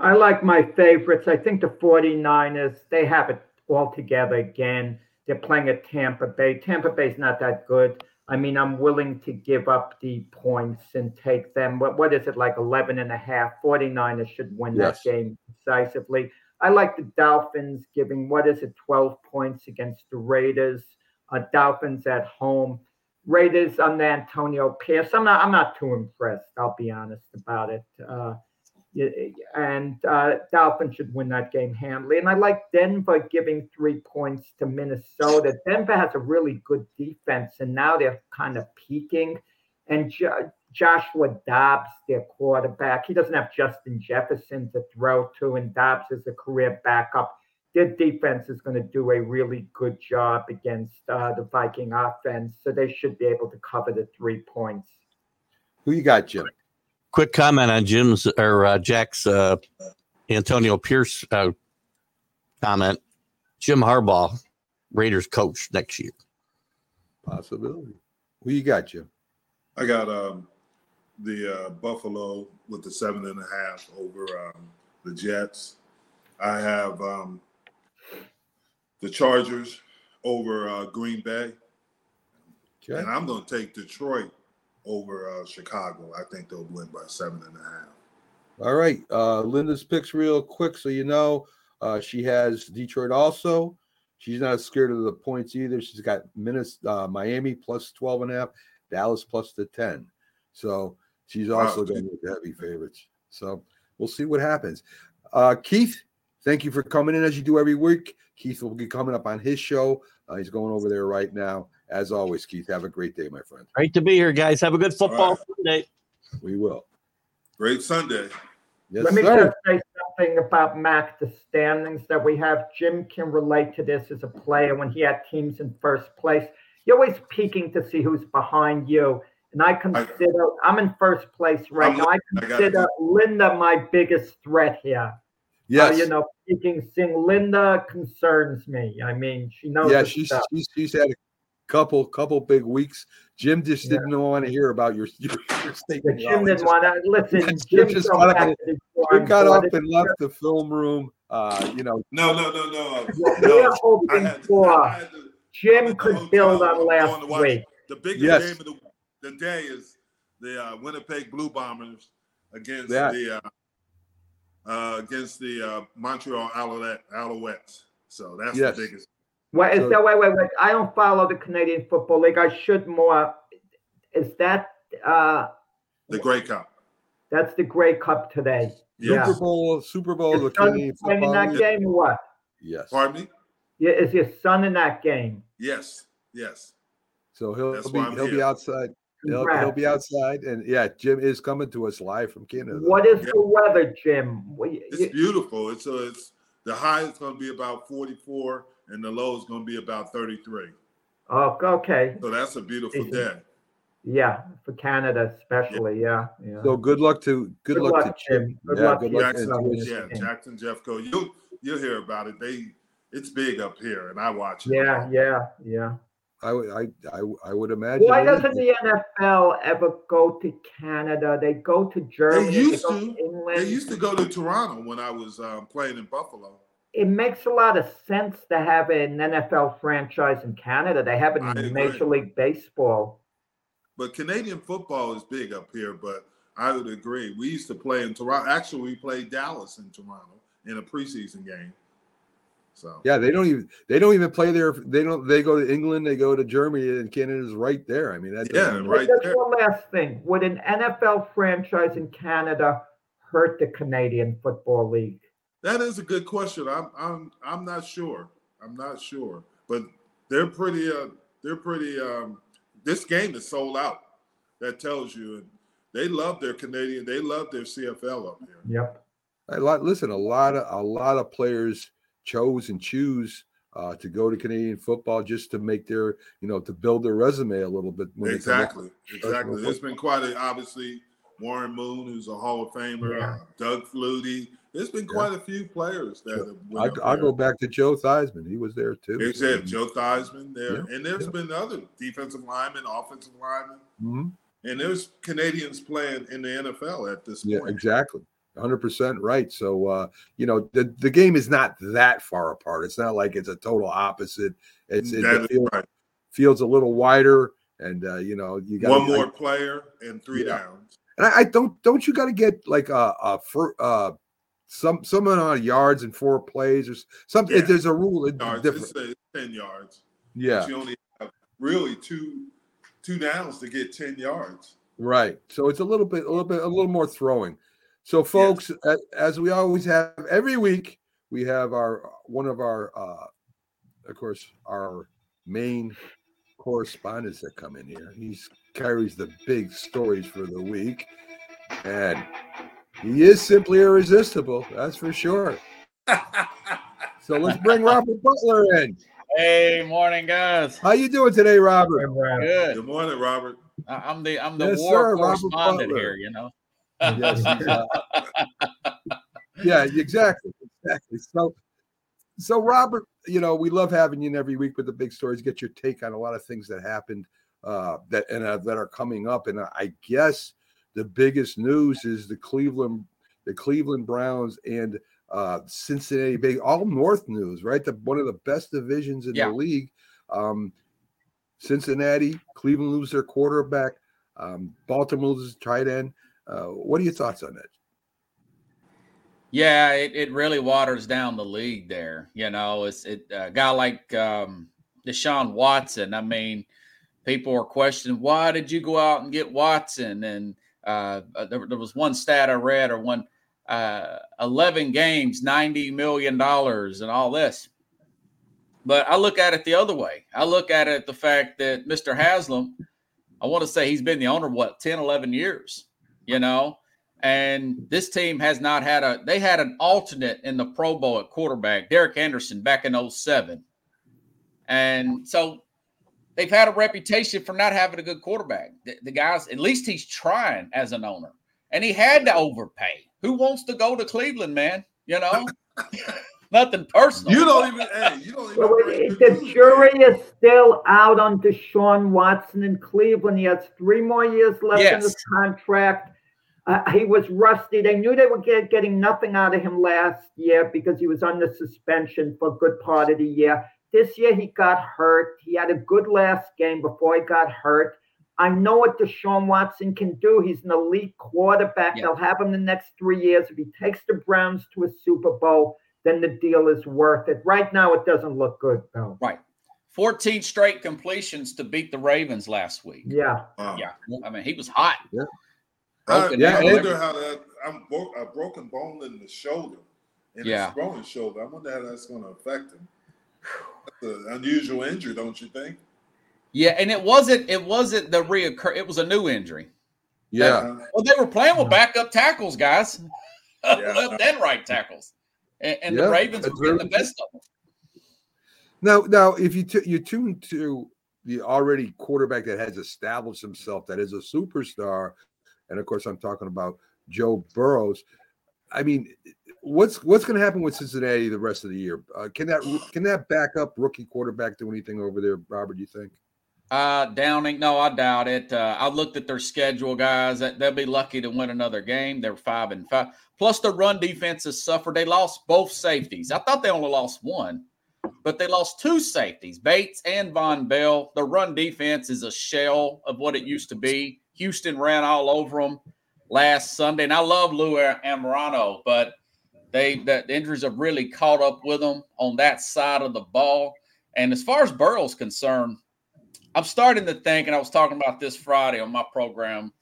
I like my favorites. I think the 49ers, they have it all together again. They're playing at Tampa Bay. Tampa Bay's not that good. I mean, I'm willing to give up the points and take them. What, what is it, like 11 and a half? 49ers should win Yes. that game decisively. I like the Dolphins giving, what is it, 12 points against the Raiders. Uh, Dolphins at home. Raiders under Antonio Pierce. I'm not, I'm not too impressed. I'll be honest about it. Uh, and uh, Dolphins should win that game handily. And I like Denver giving three points to Minnesota. Denver has a really good defense, and now they're kind of peaking. And jo- Joshua Dobbs, their quarterback, he doesn't have Justin Jefferson to throw to, and Dobbs is a career backup. Their defense is going to do a really good job against uh, the Viking offense, so they should be able to cover the three points. Who you got, Jim? Quick comment on Jim's or uh, Jack's uh, Antonio Pierce uh, comment. Jim Harbaugh, Raiders coach next year. Possibility. Who you got, Jim? I got um, the uh, Buffalo with the seven and a half over um, the Jets. I have um, the Chargers over uh, Green Bay, Okay. and I'm going to take Detroit over uh, Chicago. I think they'll win by seven and a half. All right. Uh, Linda's picks real quick so you know. Uh, she has Detroit also. She's not scared of the points either. She's got Minnes, uh, Miami plus 12 and a half, Dallas plus the 10. So she's also Wow. going with the heavy favorites. So we'll see what happens. Uh, Keith, thank you for coming in as you do every week. Keith will be coming up on his show. Uh, he's going over there right now. As always, Keith, have a great day, my friend. Great to be here, guys. Have a good football Sunday. We will. Great Sunday. Yes, Let me sir. just say something about Mac, the standings that we have. Jim can relate to this as a player when he had teams in first place. You're always peeking to see who's behind you. And I consider I'm in first place right I'm now. I I consider Linda my biggest threat here. Yes. Uh, you know, peeking, seeing Linda concerns me. I mean, she knows. yeah, she's, she's she's had a couple couple big weeks. Jim just Yeah. didn't want to hear about your your, your statement. Jim He didn't want to listen. Jim Jim just go got up and- Jim got up and left the film room. Uh, you know, No, no, no, no. What no. we're I hoping had, for. To, Jim could hotel, build on last week. the biggest Yes. game of the, the day is the uh, Winnipeg Blue Bombers against That. the uh, uh, against the uh, Montreal Alouette, Alouettes. So that's Yes. the biggest. What is So- that? Wait, wait, wait. I don't follow the Canadian Football League. I should more. Is that uh The Grey Cup. that's the Grey Cup today? Yeah. Super Bowl, Super Bowl, the Your son's Canadian playing in that game or what? Yes. Pardon me? Yeah, is your son in that game? Yes, yes. So he'll That's be he'll be outside. He'll, he'll be outside, and yeah, Jim is coming to us live from Canada. What is Yeah. the weather, Jim? It's beautiful. It's uh, it's the high is going to be about 44, and the low is going to be about 33. Oh, okay. So that's a beautiful day. Yeah, for Canada especially. Yeah, yeah. So good luck to good, Good luck, luck, to Jim. Jim. Good yeah, luck good to luck. Jackson, to Yes. yeah, Yeah. Jackson Jeffcoat. You'll you'll hear about it. They it's big up here, and I watch it. yeah, yeah, yeah. I, would- I I I would imagine. Why it is. doesn't the NFL ever go to Canada? They go to Germany. They used go to. England. They used to go to Toronto when I was um, playing in Buffalo. It makes a lot of sense to have an NFL franchise in Canada. They have it in. Major League Baseball. But Canadian football is big up here. But I would agree. We used to play in Toronto. Actually, we played Dallas in Toronto in a preseason game. So Yeah, they don't even they don't even play there. They don't. They go to England. They go to Germany, and Canada's right there. I mean, that Yeah, doesn't- right Just there. one last thing: Would an NFL franchise in Canada hurt the Canadian Football League? That is a good question. I'm I'm I'm not sure. I'm not sure. But they're pretty. Uh, they're pretty. Um, this game is sold out. That tells you. And they love their Canadian. They love their CFL up here. Yep. A lot. Listen, a lot of a lot of players chose and choose uh, to go to Canadian football just to make their you know to build their resume a little bit. when they come up. Exactly. Exactly. There's been quite a obviously Warren Moon, who's a Hall of Famer, Yeah. uh, Doug Flutie. There's been quite a few players that have I, there. go back to Joe Theismann. He was there too. It, Joe Theismann there, Yeah, and there's yeah. been other defensive linemen, offensive linemen, Mhm. and there's Canadians playing in the NFL at this point. Yeah, exactly. 100% right. So, uh, you know, the, the game is not that far apart. It's not like it's a total opposite. It's it, That the field, right. field's a little wider and uh, you know you got one more player and three Yeah. downs. And I, I don't don't you got to get like a, a for some someone on yards and four plays or something. Yeah. There's a rule it's Yards, different. it's, uh, ten yards. Yeah, But you only have really two two downs to get ten yards. right. So it's a little bit a little bit a little more throwing. So folks, a- as we always have every week, we have our one of our uh of course our main correspondents that come in here. He carries the big stories for the week, and he is simply irresistible. That's for sure. So let's bring Robert Butler in. Hey, morning, guys. How you doing today, Robert? Good. Good morning, Robert. I- I'm the I'm the Yes, war sir, Robert correspondent Butler. here. You know. Yes, he's, uh, yeah, exactly, exactly. So, so Robert, you know, we love having you in every week with the big stories. Get your take on a lot of things that happened uh, that and uh, that are coming up. And I guess the biggest news is the Cleveland, the Cleveland Browns and uh, Cincinnati Big all North news, right? The one of the best divisions in Yeah. the league. Um, Cincinnati, Cleveland lose their quarterback. Um, Baltimore loses tight end. Uh, what are your thoughts on that? Yeah, it, it really waters down the league there. You know, it's it a guy like um, Deshaun Watson. I mean, people are questioning why did you go out and get Watson? And uh, uh, there, there was one stat I read or one uh, eleven games, ninety million dollars, and all this. But I look at it the other way. I look at it the fact that Mr. Haslam, I want to say he's been the owner what 10, 11 years. You know, and this team has not had a they had an alternate in the pro bowl at quarterback derek anderson back in 07 and so they've had a reputation for not having a good quarterback the, the guys at least he's trying as an owner and he had to overpay who wants to go to cleveland man you know nothing personal You don't even. Hey, you don't even. Well, the the jury is still out on Deshaun Watson in Cleveland. He has three more years left in his contract. Uh, he was rusty. They knew they were get, getting nothing out of him last year because he was under suspension for a good part of the year. This year he got hurt. He had a good last game before he got hurt. I know what Deshaun Watson can do. He's an elite quarterback. Yeah. They'll have him the next three years. If he takes the Browns to a Super Bowl, then the deal is worth it. Right now, it doesn't look good, though. right 14 straight completions to beat the ravens last week Yeah. Wow. yeah i mean he was hot I, Yeah, I and- wonder how that. I'm bro- a broken bone in the shoulder, in Yeah. his growing shoulder. I wonder how that's going to affect him. That's an unusual injury, don't you think? Yeah, and it wasn't it wasn't the reoccur. It was a new injury. Yeah. Well, they were playing with backup tackles, guys, Yeah. left and right tackles, and, and Yeah, the Ravens were getting the best of them. Now, now, if you t- you tune to the already quarterback that has established himself, that is a superstar, and of course, I'm talking about Joe Burrows. I mean, what's what's going to happen with Cincinnati the rest of the year? Uh, can that can that backup rookie quarterback do anything over there, Robert? Do you think? Uh, Browning, no, I doubt it. Uh, I looked at their schedule, guys. They'll be lucky to win another game. They're five and five. Plus, the run defense has suffered. They lost both safeties. I thought they only lost one, but they lost two safeties, Bates and Vonn Bell. The run defense is a shell of what it used to be. Houston ran all over them last Sunday, and I love Lou Anarumo, but they that the injuries have really caught up with them on that side of the ball. And as far as Burrow's concerned, I'm starting to think, and I was talking about this Friday on my program,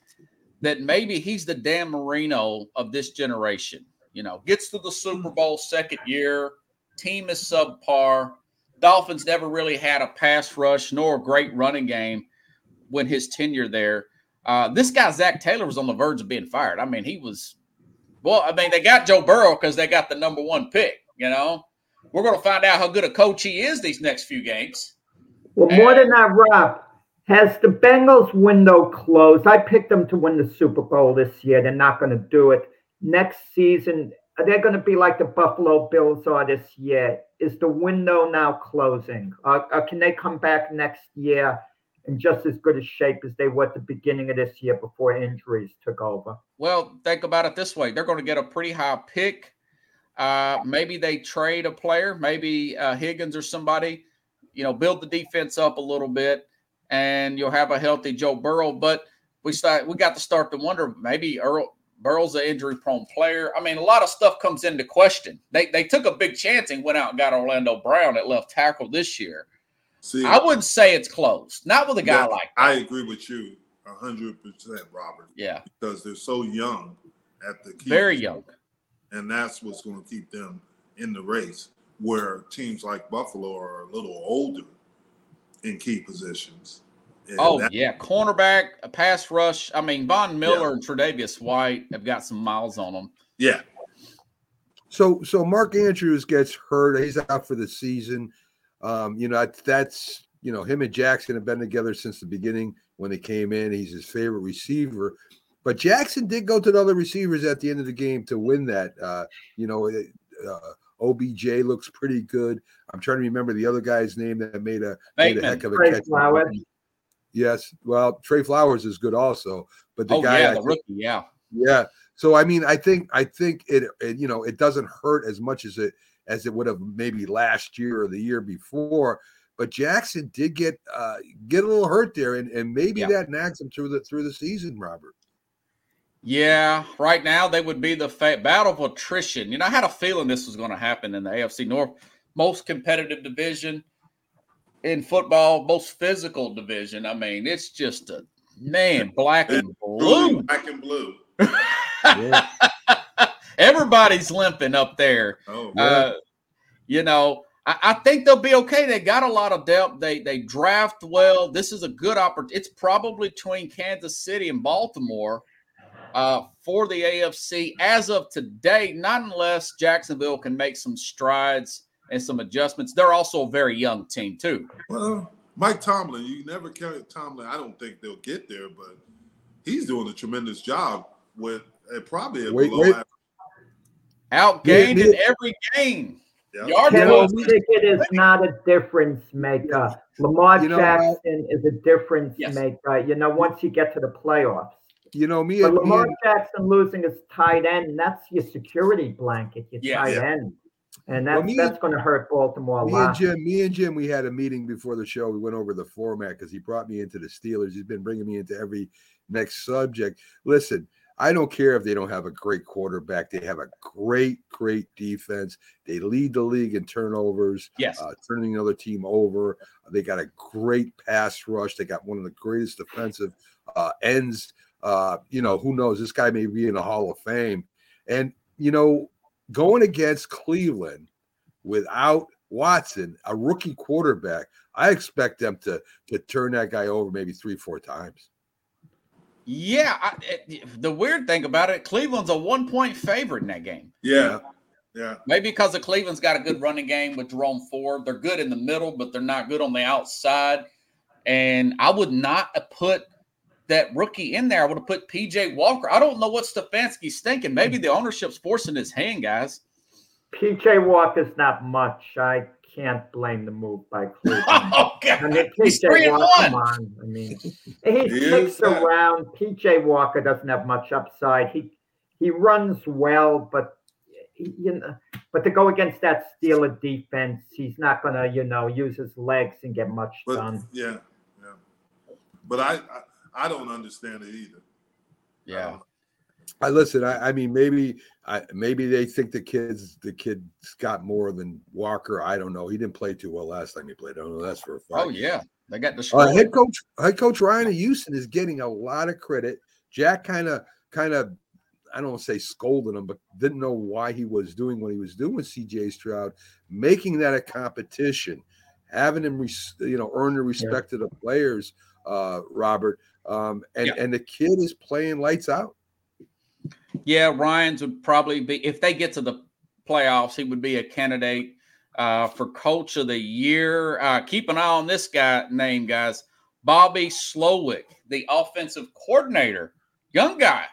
that maybe he's the Dan Marino of this generation. You know, gets to the Super Bowl second year, team is subpar. Dolphins never really had a pass rush nor a great running game when his tenure there. Uh, this guy Zac Taylor was on the verge of being fired. I mean, he was. Well, I mean, they got Joe Burrow because they got the number one pick. You know, we're going to find out how good a coach he is these next few games. Well, more than that, Rob, has the Bengals window closed? I picked them to win the Super Bowl this year. They're not going to do it. Next season, are they going to be like the Buffalo Bills are this year? Is the window now closing? Or, or can they come back next year in just as good a shape as they were at the beginning of this year before injuries took over? Well, think about it this way: they're going to get a pretty high pick. Uh, maybe they trade a player, maybe uh, Higgins or somebody. You know, build the defense up a little bit, and you'll have a healthy Joe Burrow. But we start we got to start to wonder maybe Earl Burrow's an injury prone player. I mean, a lot of stuff comes into question. They they took a big chance and went out and got Orlando Brown at left tackle this year. See, I wouldn't say it's closed. Not with a guy yeah, like I agree with you hundred percent, Robert, yeah, because they're so young at the key very young. and that's what's going to keep them in the race. Where teams like Buffalo are a little older in key positions. And Oh that- yeah, cornerback, a pass rush. I mean, Von Miller and Tre'Davious White have got some miles on them. yeah, So so Mark Andrews gets hurt. He's out for the season. Um, you know, that- that's you know, him and Jackson have been together since the beginning when they came in. He's his favorite receiver. But Jackson did go to the other receivers at the end of the game to win that. Uh, you know, uh, OBJ looks pretty good. I'm trying to remember the other guy's name that made a made a heck of a Trey catch. Flowers. Yes, well, Trey Flowers is good also, but the Oh guy, yeah, the think- rookie. Yeah, yeah. So I mean, I think I think it, it you know it doesn't hurt as much as it as it would have maybe last year or the year before. But Jackson did get uh get a little hurt there, and, and maybe Yeah. that nags him through the through the season, Robert. yeah. Right now, they would be the fa- battle of attrition. You know, I had a feeling this was going to happen in the AFC North, most competitive division in football, most physical division. I mean, it's just a man, black and blue, blue. black and blue. Yeah. Everybody's limping up there. Oh, Uh, you know, I, I think they'll be okay. They got a lot of depth. They they draft well. This is a good opportunity. It's probably between Kansas City and Baltimore uh, for the AFC as of today. Not unless Jacksonville can make some strides and some adjustments. They're also a very young team too. well, Mike Tomlin, you never carry Tomlin. I don't think they'll get there, but he's doing a tremendous job with uh, probably a Wait, below wait. Average. Outgained Yeah, in every game. Yeah. Yard Kenny Pickett is not a difference maker. Lamar You know, Jackson is a difference Yes. maker. You know, once you get to the playoffs. You know, me But and, me Lamar and Jackson losing his tight end, that's your security blanket, your Yeah. tight Yeah. end. And that's me- that's going to hurt Baltimore a me and. Jim, me and Jim, we had a meeting before the show. We went over the format because he brought me into the Steelers. He's been bringing me into every next subject. Listen, I don't care if they don't have a great quarterback. They have a great, great defense. They lead the league in turnovers, yes. uh, turning another team over. They got a great pass rush. They got one of the greatest defensive uh, ends. Uh, you know, who knows? This guy may be in the Hall of Fame. And, you know, going against Cleveland without Watson, a rookie quarterback, I expect them to to turn that guy over maybe three, four times. Yeah, I, it, the weird thing about it, Cleveland's a one point favorite in that game. Yeah, yeah. Maybe because the Cleveland's got a good running game with Jerome Ford. They're good in the middle, but they're not good on the outside. And I would not have put that rookie in there. I would have put PJ Walker. I don't know what Stefanski's thinking. Maybe the ownership's forcing his hand, guys. PJ Walker's not much. I can't blame the move by Cleveland. Oh, I mean, He's three PJ Walker, come on. I mean, he He kicks is that. around. PJ Walker doesn't have much upside. He he runs well, but you know, but to go against that Steeler defense, he's not going to you know use his legs and get much But done. yeah, yeah. But I, I I don't understand it either. Yeah. Um, I listen. I, I mean, maybe, I maybe they think the kids, the kid's got more than Walker. I don't know. He didn't play too well last time he played. I don't know. That's for a fact. Oh, yeah. They got Uh, head coach, head coach Ryan of Houston is getting a lot of credit. Jack kind of, kind of, I don't say scolded him, but didn't know why he was doing what he was doing with CJ Stroud, making that a competition, having him, res- you know, earn the respect of the players. Uh, Robert, um, and Yeah. and the kid is playing lights out. Yeah, Ryan's would probably be if they get to the playoffs, he would be a candidate uh, for coach of the year. Uh, keep an eye on this guy name, guys. Bobby Slowik, the offensive coordinator, young guy,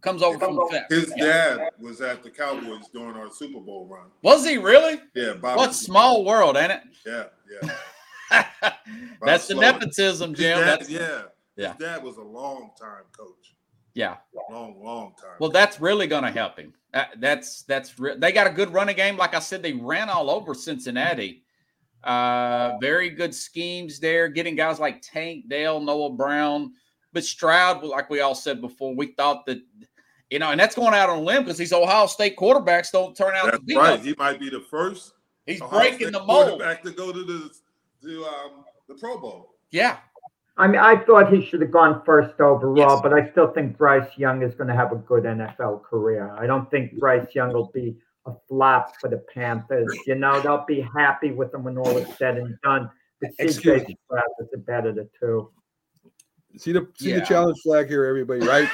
comes over from the fence. His dad was at the Cowboys during our Super Bowl run. Was he really? Yeah, Bob. What small world, ain't it? Yeah, yeah. That's the nepotism, Jim. dad, That's, yeah, Yeah. His dad was a long time coach. Yeah. Long, long time. Well, that's really going to help him. That- that's that's re- they got a good running game. Like I said, they ran all over Cincinnati. Uh, very good schemes there, getting guys like Tank Dell, Noah Brown, but Stroud, like we all said before, we thought that you know, and that's going out on a limb because these Ohio State quarterbacks don't turn out That's to be right. He might be the first He's Ohio breaking State the mold. quarterback to go to the to um, the Pro Bowl. Yeah, I mean, I thought he should have gone first overall, Yes. but I still think Bryce Young is going to have a good NFL career. I don't think Bryce Young will be a flop for the Panthers. You know, they'll be happy with him when all is said and done. But Excuse CJ Stroud is the better of the two. See the see Yeah. the challenge flag here, everybody, right?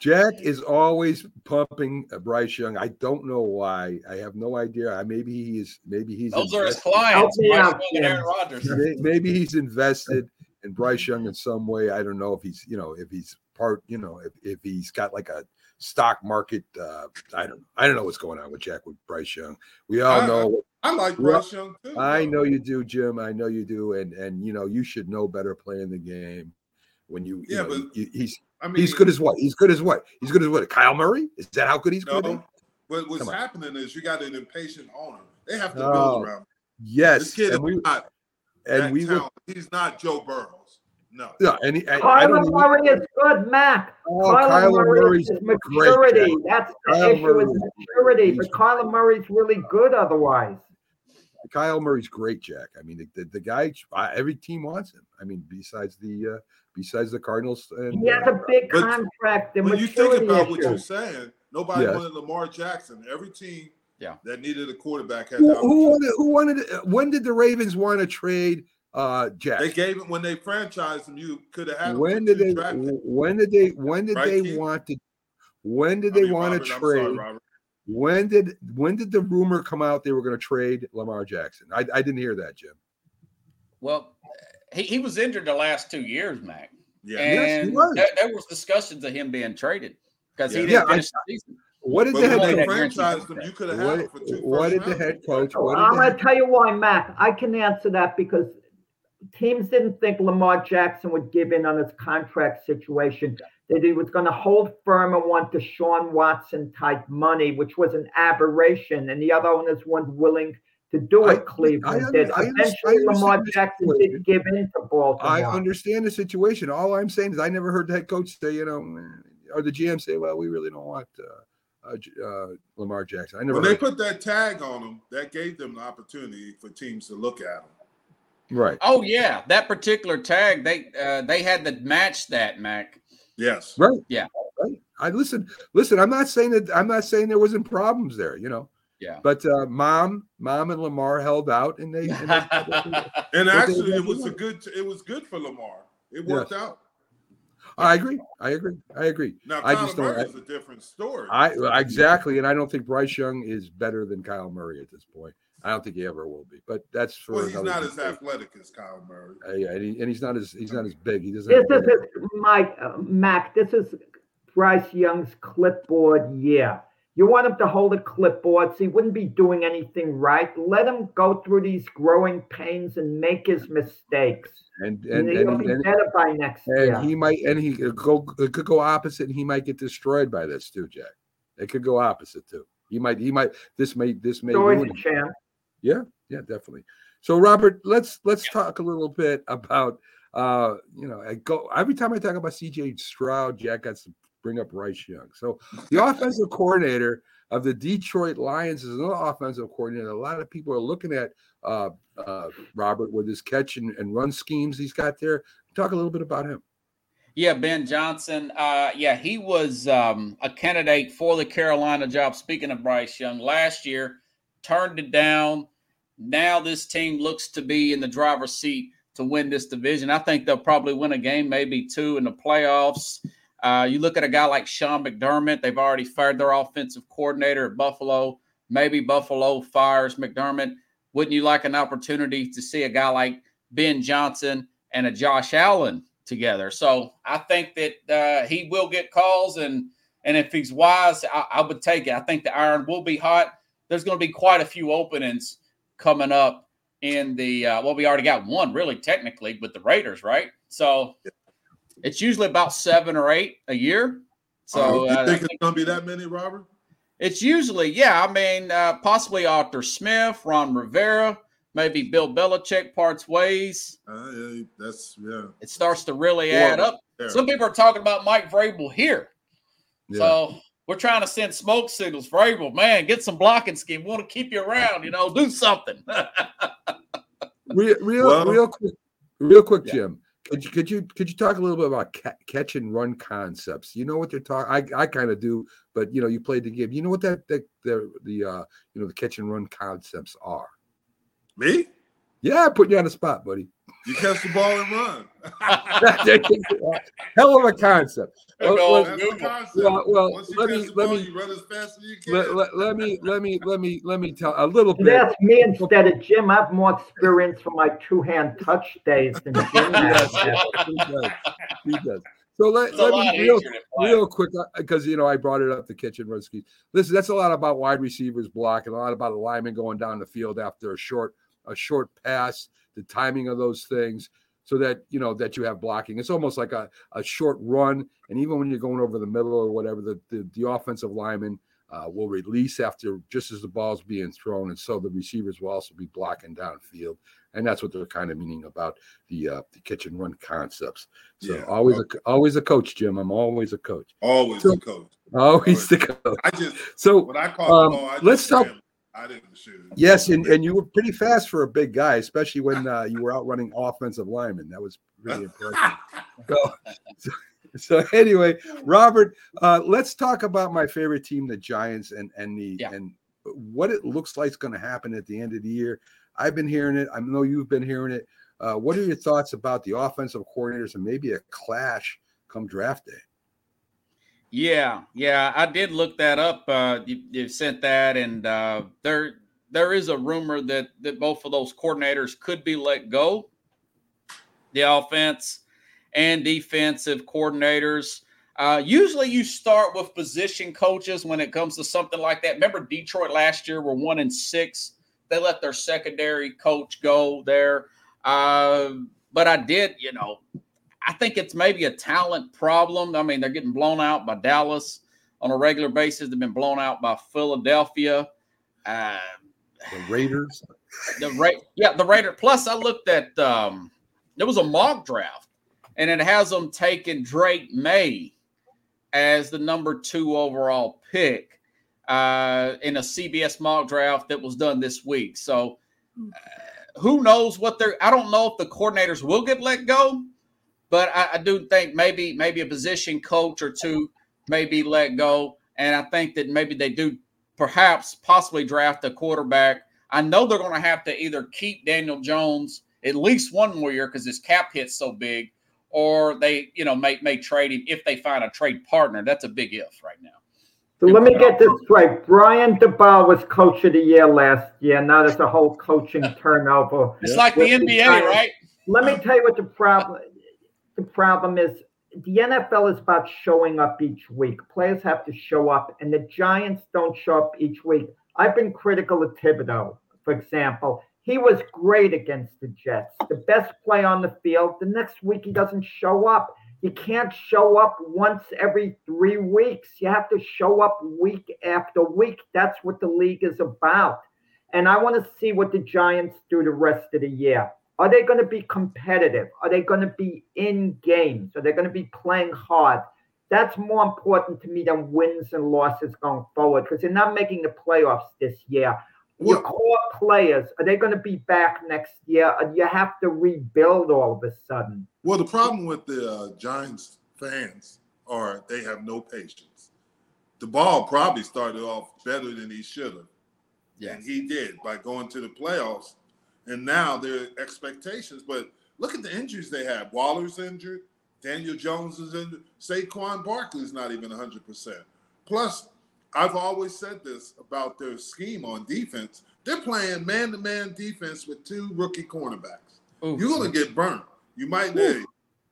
Jack is always pumping uh, Bryce Young. I don't know why. I have no idea. I maybe he is. Maybe he's. those are his clients. Help Bryce Young. Aaron Rodgers. Maybe he's invested in Bryce Young in some way. I don't know if he's. You know, if he's part. You know, if, if he's got like a stock market. Uh, I don't. I don't know what's going on with Jack with Bryce Young. We all I- know. I like Well, Bryce Young too. I know you do, Jim. I know you do, and and you know you should know better playing the game. When you, you Yeah, know, but- you- he's I mean, he's good as what? He's good as what? He's good as what? Kyle Murray? Is that how good he's good? No, at? but what's Come on. happening is you got an impatient owner. They have to Oh, build around. him. Yes, This kid and we is not and that we were. He's not Joe Burrows. No. yeah, and he, I, I don't Kyler even- Murray is good, Mac. oh, Kyler Kyler Murray Murray's is maturity. Jack. That's the Kyler issue Murray is is maturity. great. But Kyler Murray's really good otherwise. Kyle Murray's great, Jack. I mean, the, the, the guy, uh, every team wants him. I mean, besides the uh, besides the Cardinals and He has uh, a big But contract and When you think maturity about what you're saying, nobody Yes. wanted Lamar Jackson. Every team Yeah. that needed a quarterback had who, who wanted who wanted uh, when did the Ravens want to trade uh Jack? They gave him when they franchised him. You could have had when for did they when did they when did Right, they Keith? want to when did I they mean, want Robert, to I'm sorry, trade Robert. when did when did the rumor come out they were going to trade Lamar Jackson? I, I didn't hear that, Jim. Well, he, he was injured the last two years, Mac. Yeah. Yes, he was. there, there was discussions of him being traded because he Yeah. didn't Yeah, I- the season. What did But the head they that coach? franchised him, you could have had What, him for two what did the head coach? Oh, I'm going to tell you why, Mac. I can answer that because teams didn't think Lamar Jackson would give in on his contract situation. That he was going to hold firm and want the Sean Watson type money, which was an aberration, and the other owners weren't willing to do I- it. Cleveland I did. under- I under- Eventually, I Lamar understand the Jackson situation. did give in to Baltimore. I understand the situation. All I'm saying is I never heard the head coach say, you know, or the GM say, well, we really don't want uh, uh, uh, Lamar Jackson. I never When they put that tag on him, that gave them the opportunity for teams to look at him. right. Oh yeah, that particular tag they uh, they had to match that, Mac. Yes. Right. Yeah. Right. I listen. Listen. I'm not saying that. I'm not saying there wasn't problems there. You know. Yeah. But uh, mom, mom, and Lamar held out, and they. And they And actually, it was a good. It was good for Lamar. It worked out. I agree. I agree. I agree. Now, I Kyler just don't- I- is a different story. I exactly, and I don't think Bryce Young is better than Kyle Murray at this point. I don't think he ever will be. But that's for well, he's not as debate. athletic as Kyle Murray. Uh, yeah, and, he, and he's not as he's not as big. He doesn't. This have is Mike uh, Mac. This is Bryce Young's clipboard year. You want him to hold a clipboard, so he wouldn't be doing anything right. Let him go through these growing pains and make his mistakes. and And, and he'll and, be and, better by next and year. he might and he could go it could go opposite, and he might get destroyed by this too, Jack. It could go opposite too. He might. He might. This may. This may. Always ruin him. Yeah, yeah, definitely. So Robert, let's let's talk a little bit about uh, you know, I go every time I talk about CJ Stroud, Jack got to bring up Bryce Young. So the offensive coordinator of the Detroit Lions is another offensive coordinator. A lot of people are looking at uh, uh, Robert with his catch and, and run schemes he's got there. Talk a little bit about him. Yeah, Ben Johnson. Uh, yeah, he was um, a candidate for the Carolina job. Speaking of Bryce Young, last year turned it down. Now this team looks to be in the driver's seat to win this division. I think they'll probably win a game, maybe two in the playoffs. Uh, you look at a guy like Sean McDermott. They've already fired their offensive coordinator at Buffalo. Maybe Buffalo fires McDermott. Wouldn't you like an opportunity to see a guy like Ben Johnson and a Josh Allen together? So I think that uh, he will get calls, and and if he's wise, I, I would take it. I think the iron will be hot. There's going to be quite a few openings coming up in the uh, well, we already got one really technically with the Raiders, right? So it's usually about seven or eight a year. So Uh, you uh, think it's going to be that many, Robert? It's usually, yeah, I mean, uh, possibly Arthur Smith, Ron Rivera, maybe Bill Belichick parts ways. Uh, yeah, that's yeah. It starts to really add up. yeah. Some people are talking about Mike Vrabel here. Yeah. So we're trying to send smoke signals. Vrabel, man, get some blocking scheme. We want to keep you around, you know, do something. real, real, Well- real quick, real quick, Yeah. Jim. Could you could you could you talk a little bit about ca- catch and run concepts? You know what they're talking. I, I kind of do, but you know, you played the game. You know what that that the the uh you know the catch and run concepts are. Me? Yeah, I put you on the spot, buddy. You catch the ball and run. Hell of a concept. Well, well, That's the Google. concept. well, well, Once you let me let ball, me run as fast as you can. let, let, let me let me let me let me tell a little bit. That's me instead of Jim. I have more experience from my two-hand touch days than Jim Yes, has. he does. He does. So let, It's let me real, easier to play. real quick uh, because you know I brought it up the kitchen run ski. Listen, that's a lot about wide receivers blocking, a lot about a lineman going down the field after a short a short pass, the timing of those things, so that you know that you have blocking. It's almost like a, a short run, and even when you're going over the middle or whatever, the the, the offensive lineman uh, will release after just as the ball's being thrown, and so the receivers will also be blocking downfield, and that's what they're kind of meaning about the uh, the catch and run concepts. So Yeah. always a always a coach, Jim. I'm always a coach. Always So- the coach. Always the coach. I just So when I caught Um, ball, I let's talk- ran. I didn't shoot yes, and, and you were pretty fast for a big guy, especially when uh, you were out running offensive linemen. That was really impressive. So, so, so anyway, Robert, uh, let's talk about my favorite team, the Giants, and and the Yeah. and what it looks like is going to happen at the end of the year. I've been hearing it. I know you've been hearing it. Uh, what are your thoughts about the offensive coordinators and maybe a clash come draft day? Yeah, yeah, I did look that up. Uh, you, you sent that, and uh, there there is a rumor that that both of those coordinators could be let go. The offense and defensive coordinators. Uh, usually, you start with position coaches when it comes to something like that. Remember, Detroit last year were one and six. They let their secondary coach go there. Uh, but I did, you know, I think it's maybe a talent problem. I mean, they're getting blown out by Dallas on a regular basis. They've been blown out by Philadelphia. Uh, The Raiders. the Ra- yeah, the Raider. Plus, I looked at um, there was a mock draft, and it has them taking Drake Maye as the number two overall pick uh, in a CBS mock draft that was done this week. So, uh, who knows what they're? I don't know if the coordinators will get let go, but I, I do think maybe maybe a position coach or two may be let go, and I think that maybe they do perhaps possibly draft a quarterback. I know they're going to have to either keep Daniel Jones at least one more year because his cap hit's so big, or they, you know, may may trade him if they find a trade partner. That's a big if right now. So let me get this straight. Brian Daboll was coach of the year last year. Now there's a whole coaching turnover. It's like the NBA, right? Let me tell you what the problem the problem is. The NFL is about showing up each week. Players have to show up, and the Giants don't show up each week. I've been critical of Thibodeaux, for example. He was great against the Jets, the best play on the field. The next week he doesn't show up. You can't show up once every three weeks. You have to show up week after week. That's what the league is about. And I want to see what the Giants do the rest of the year. Are they going to be competitive? Are they going to be in games? Are they going to be playing hard? That's more important to me than wins and losses going forward because they're not making the playoffs this year. Your core players, are they going to be back next year? Or do you have to rebuild all of a sudden? Well, the problem with the uh, Giants fans are they have no patience. Daboll probably started off better than he should have. And he did by going to the playoffs. And now their expectations. But look at the injuries they have. Waller's injured. Daniel Jones is injured. Saquon Barkley's not even 100%. Plus, I've always said this about their scheme on defense. They're playing man to man defense with two rookie cornerbacks. Ooh. You're going to get burnt. You might hey,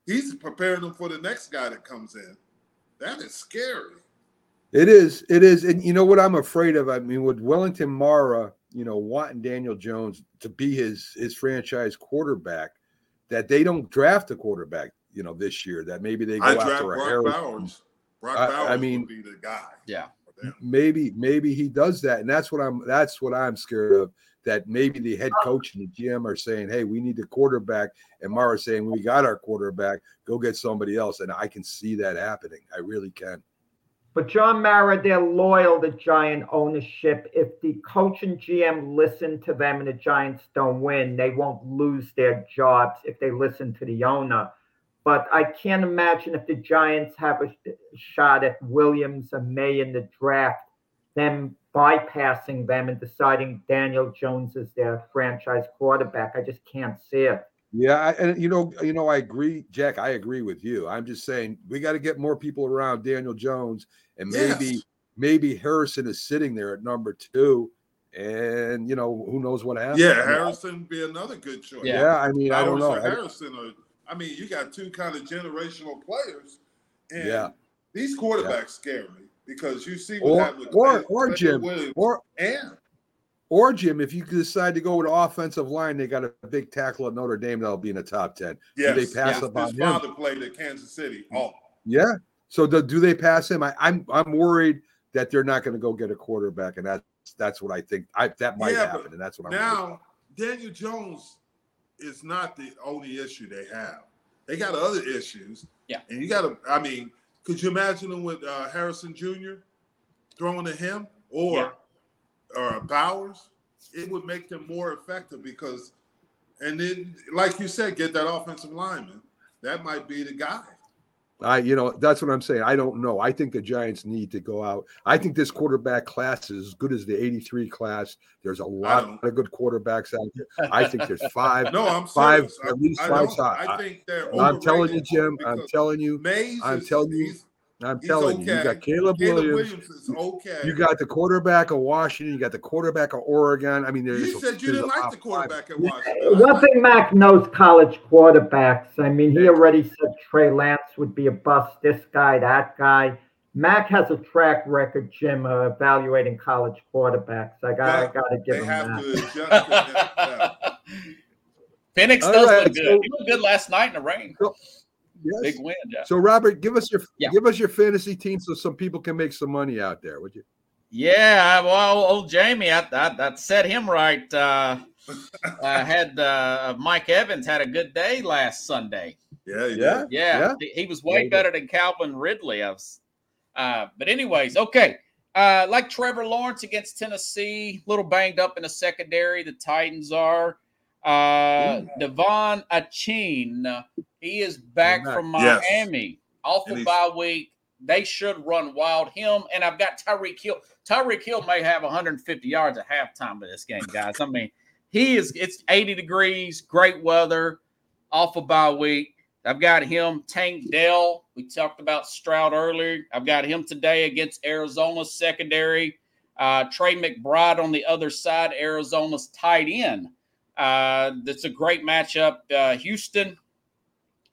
He's preparing them for the next guy that comes in. That is scary. It is. It is. And you know what I'm afraid of? I mean, with Wellington Mara, you know, wanting Daniel Jones to be his his franchise quarterback, that they don't draft a quarterback, you know, this year. That maybe they go I draft after a Brock Harris. Bowers. Brock I- I mean- would be the guy. Yeah. maybe maybe he does that, and that's what I'm that's what I'm scared of. That maybe the head oh. coach and the GM are saying, "Hey, we need a quarterback," and Mara saying, "We got our quarterback. Go get somebody else." And I can see that happening. I really can. But John Mara, they're loyal to Giant ownership. If the coach and GM listen to them and the Giants don't win, they won't lose their jobs if they listen to the owner. But I can't imagine if the Giants have a shot at Williams and Maye in the draft, them bypassing them and deciding Daniel Jones is their franchise quarterback. I just can't see it. Yeah, and you know, you know, I agree, Jack. I agree with you. I'm just saying we got to get more people around Daniel Jones, and maybe Yes. maybe Harrison is sitting there at number two, and you know, who knows what happens. Yeah, Harrison be another good choice. Yeah. Yeah, I mean, I don't know. or Harrison, or I mean, you got two kind of generational players, and Yeah. these quarterbacks scare me because you see what Or happened with or or Jim Williams or and or Jim, if you decide to go with offensive line, they got a big tackle at Notre Dame that'll be in the top ten. Yeah, they pass yes, up on his him? father played at Kansas City. Oh, Yeah. So do, do they pass him? I, I'm I'm worried that they're not going to go get a quarterback, and that's that's what I think. I that might Yeah, happen, and that's what I'm now Daniel Jones is not the only issue they have. They got other issues. Yeah. and you got to. I mean, could you imagine them with uh, Harrison Jr. throwing to him or or Bowers? It would make them more effective because, and then, like you said, get that offensive lineman. That might be the guy. I, you know, that's what I'm saying. I don't know. I think the Giants need to go out. I think this quarterback class is as good as the '83 class. There's a lot of good quarterbacks out there. I think there's five. No, I'm Five- serious. at I- least I, five don't. I think they're. I'm telling you, Jim. I'm telling you. Mays. I'm telling you, I'm he's telling you. You got Caleb, Caleb Williams. Williams is okay. You got the quarterback of Washington. You got the quarterback of Oregon. I mean, there's. You said you didn't a like top the five. quarterback at Washington. One thing Mac knows college quarterbacks. I mean, he already said Trey Lance would be a bust, this guy, that guy. Mac has a track record, Jim, uh, evaluating college quarterbacks. I got, I got to give him have that. to adjust to the NFL. Penix All does right, look good. so- he looked good last night in the rain. Yes. Big win, yeah. So Robert, give us your Yeah. give us your fantasy team so some people can make some money out there, would you? Yeah, well, old Jamie, I, I, I set him right. Uh, I had uh, Mike Evans had a good day last Sunday. Yeah, yeah. Yeah. Yeah, Yeah. he, he was way he better than Calvin Ridley. I was, uh, but anyways, okay. Uh, like Trevor Lawrence against Tennessee, a little banged up in the secondary. The Titans are. Uh, De'Von Achane, he is back from Yes. Miami, off And of he's- bye week. They should run wild him, and I've got Tyreek Hill. Tyreek Hill may have 150 yards at halftime of this game, guys. I mean, he is. It's 80 degrees, great weather, off of bye week. I've got him, Tank Dell. We talked about Stroud earlier. I've got him today against Arizona's secondary. Uh, Trey McBride on the other side, Arizona's tight end. Uh, that's a great matchup. Uh, Houston,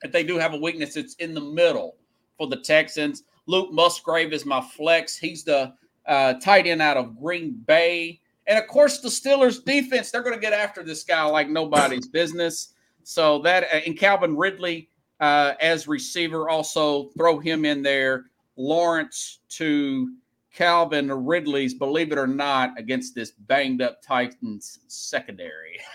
if they do have a weakness, it's in the middle for the Texans. Luke Musgrave is my flex. He's the uh, tight end out of Green Bay. And of course, the Steelers defense, they're going to get after this guy like nobody's business. So that, uh, and Calvin Ridley uh, as receiver, also throw him in there. Lawrence to Calvin Ridley's, believe it or not, against this banged up Titans secondary.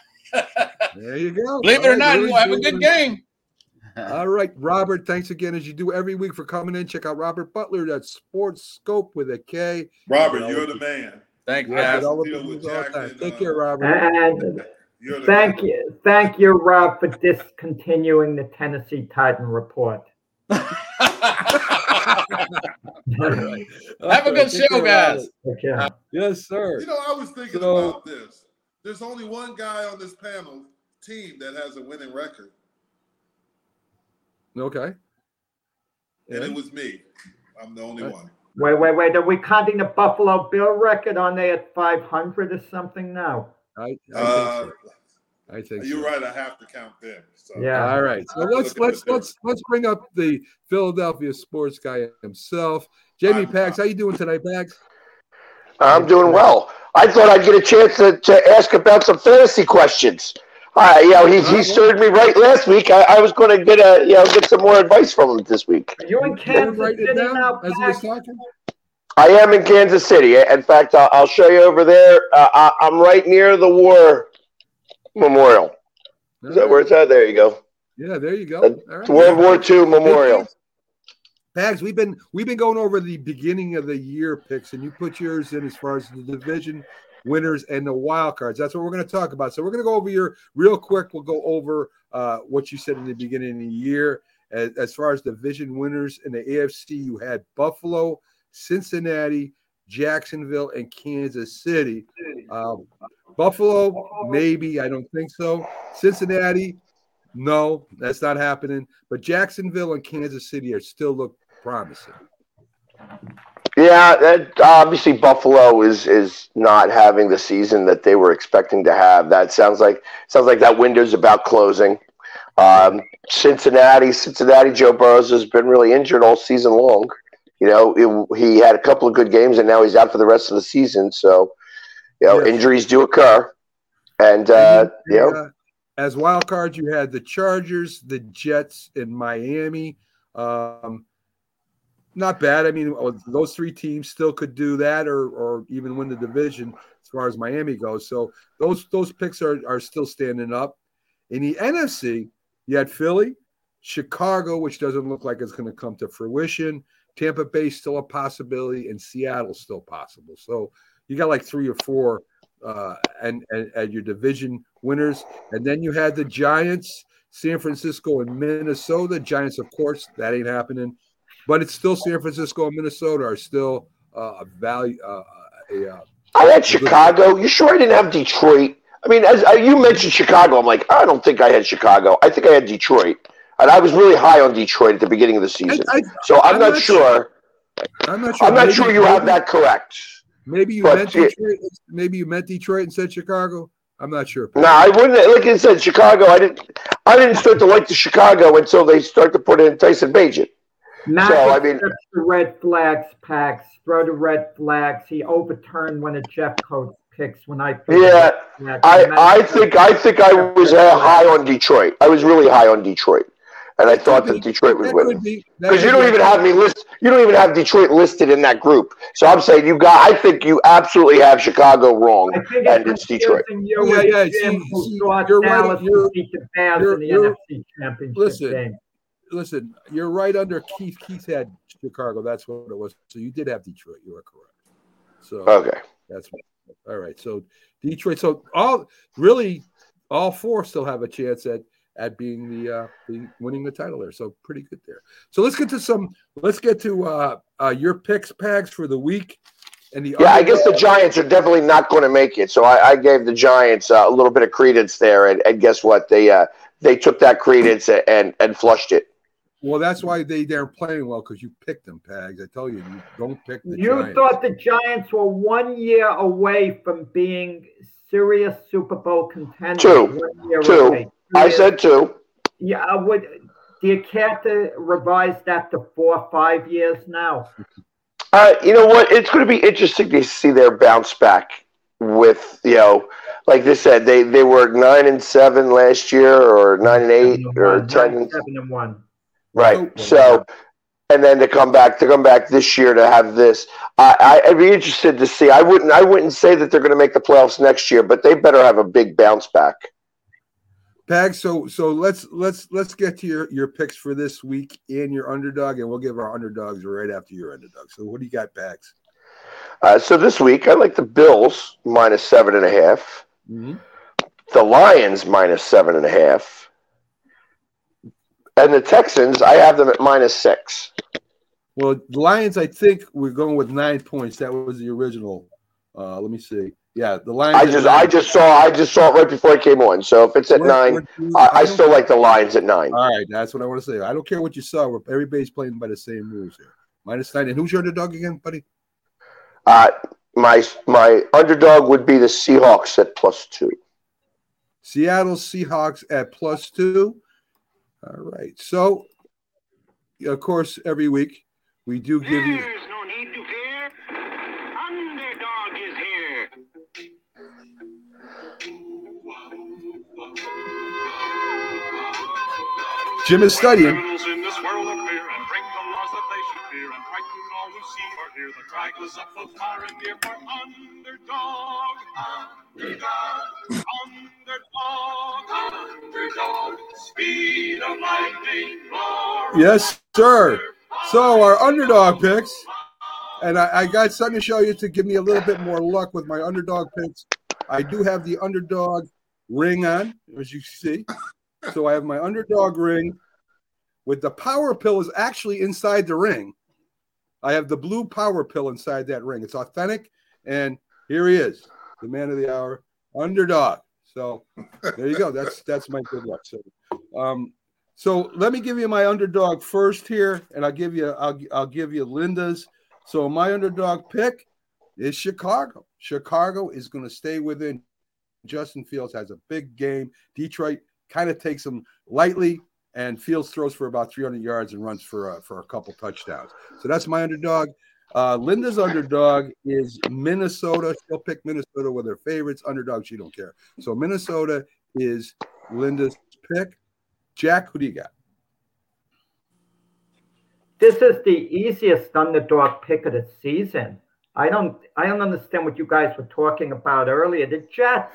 There you go. believe it or right, not, really we'll have a good. good game. All right, Robert. Thanks again, as you do every week, for coming in. Check out Robert Butler. That's Sports Scope with a K. Robert, you're the man. Thank you, Yeah, guys. but all the deal with people all the time. Take uh, care, Robert. And You're the thank you, thank you, Rob, for discontinuing the Tennessee Titan report. Have a good Take show, guys. Okay. Yes, sir. You know, I was thinking So- about this. There's only one guy on this panel team that has a winning record, Okay. and Yeah. it was me. I'm the only Right. one. Wait, wait, wait. Are we counting the Buffalo Bill record? Are they at 500 or something now? I, I Uh, think so. I think You're so. right. I have to count them. So. Yeah. All right. So I'll let's let's let's let's bring up the Philadelphia sports guy himself. Jamie I'm- Pags, how you doing tonight, Pags? I'm doing well. I thought I'd get a chance to, to ask about some fantasy questions. Uh, you know, he, he served me right last week. I, I was going to get a you know get some more advice from him this week. Are you in Kansas write City down now, as he was Pat? talking. I am in Kansas City. In fact, I'll, I'll show you over there. Uh, I, I'm right near the War Memorial. Is that where it's at? There you go. Yeah, there you go. That's All right. World War II Memorial. Pags, we've been we've been going over the beginning of the year picks, and you put yours in as far as the division winners and the wild cards. That's what we're going to talk about. So we're going to go over your real quick. We'll go over uh, what you said in the beginning of the year as, as far as division winners in the AFC. You had Buffalo, Cincinnati, Jacksonville, and Kansas City. Um, Buffalo, maybe. I don't think so. Cincinnati, no, that's not happening. But Jacksonville and Kansas City are still look promising. Yeah, that, obviously Buffalo is is not having the season that they were expecting to have. That sounds like sounds like that window's about closing. Um, Cincinnati, Cincinnati, Joe Burrows has been really injured all season long. You know, it, he had a couple of good games, and now he's out for the rest of the season. So, you know, Yes. injuries do occur, and uh, you know, as wild cards, you had the Chargers, the Jets, and Miami. Um, not bad. I mean, uh, those three teams still could do that, or or even win the division as far as Miami goes. So those those picks are are still standing up. In the NFC, you had Philly, Chicago, which doesn't look like it's going to come to fruition. Tampa Bay still a possibility, and Seattle still possible. So you got like three or four uh, and, and and your division winners, and then you had the Giants, San Francisco, and Minnesota. Giants, of course, that ain't happening, but it's still San Francisco and Minnesota are still uh, a value. Uh, a, uh, I had Chicago. You sure I didn't have Detroit? I mean, as uh, you mentioned Chicago, I'm like, I don't think I had Chicago. I think I had Detroit, and I was really high on Detroit at the beginning of the season. I, so I'm, I'm not, not sure. am not sure. I'm not Maybe- sure you have that correct. Maybe you but meant it- Detroit. Maybe you meant Detroit and said Chicago. I'm not sure. No, I wouldn't. Like I said, Chicago. I didn't. I didn't start to like the Chicago until they start to put in Tyson Bagent. Mac So, I mean- the red flags packs. Throw the red flags. He overturned one of Jeffcoat's picks when I. threw Yeah. I, I think I think I was uh, high on Detroit. I was really high on Detroit, and I thought that Detroit would That win. could be- that Because you don't even have me list. You don't even have Detroit listed in that group. So I'm saying you got. I think you absolutely have Chicago wrong. And it's it's Detroit. confusing you Yeah, with yeah, Jim, see- who see, thought you're right, you're- would beat the Bears you're- you're- listen, game. Listen, you're right under Keith. Keith had Chicago. That's what it was. So you did have Detroit. You are correct. So Okay. that's all right. So Detroit. So all really, all four still have a chance at at being the uh being, winning the title there. So pretty good there. So let's get to some. Let's get to uh, uh your picks, Pags for the week. And the Yeah, I guess the Giants are definitely not going to make it. So I, I gave the Giants uh, a little bit of credence there, and, and guess what? They uh, they took that credence and and flushed it. Well, that's why they they're playing well because you picked them, Pags. I tell you, you don't pick the You Giants. thought the Giants were one year away from being serious Super Bowl contenders. Two. One year Two. away. I said two. Yeah, I would. Do you care to revise that to four, five years now? Uh, you know what? It's going to be interesting to see their bounce back. With you know, like they said, they they were nine and seven last year, or nine and eight, and or one, ten. and- seven and one. Right. Oh, So, and then to come back to come back this year to have this, I, I I'd be interested to see. I wouldn't I wouldn't say that they're going to make the playoffs next year, but they better have a big bounce back. Pag, so so let's let's let's get to your your picks for this week and your underdog, and we'll give our underdogs right after your underdog. So what do you got, Pags? Uh, so this week, I like the Bills minus seven and a half, Mm-hmm. the Lions minus seven and a half, and the Texans. I have them at minus six. Well, the Lions, I think we're going with nine points. That was the original. Uh, let me see. Yeah, the Lions. I just. I just saw I just saw it right before I came on. So if it's at We're- nine, we're- I, I don't- still like the Lions at nine. All right, that's what I want to say. I don't care what you saw. Everybody's playing by the same rules here. Minus nine. And who's your underdog again, buddy? Uh, my my underdog would be the Seahawks at plus two. Seattle Seahawks at plus two. All right. So, of course, every week we do give you. Of is studying. Yes, sir. So our underdog picks, and I, I got something to show you to give me a little bit more luck with my underdog picks. I do have the underdog ring on, as you see. So I have my underdog ring with the power pill is actually inside the ring. I have the blue power pill inside that ring. It's authentic, and here he is, the man of the hour, underdog. So there you go. That's that's my good luck. So, um, so let me give you my underdog first here, and I'll give you I'll I'll give you Linda's. So my underdog pick is Chicago. Chicago is going to stay within. Justin Fields has a big game. Detroit kind of takes them lightly, and Fields throws for about 300 yards and runs for a, for a couple touchdowns. So that's my underdog. Uh, Linda's underdog is Minnesota. She'll pick Minnesota with her favorites. Underdog, she don't care. So Minnesota is Linda's pick. Jack, who do you got? This is the easiest underdog pick of the season. I don't I don't understand what you guys were talking about earlier. The Jets.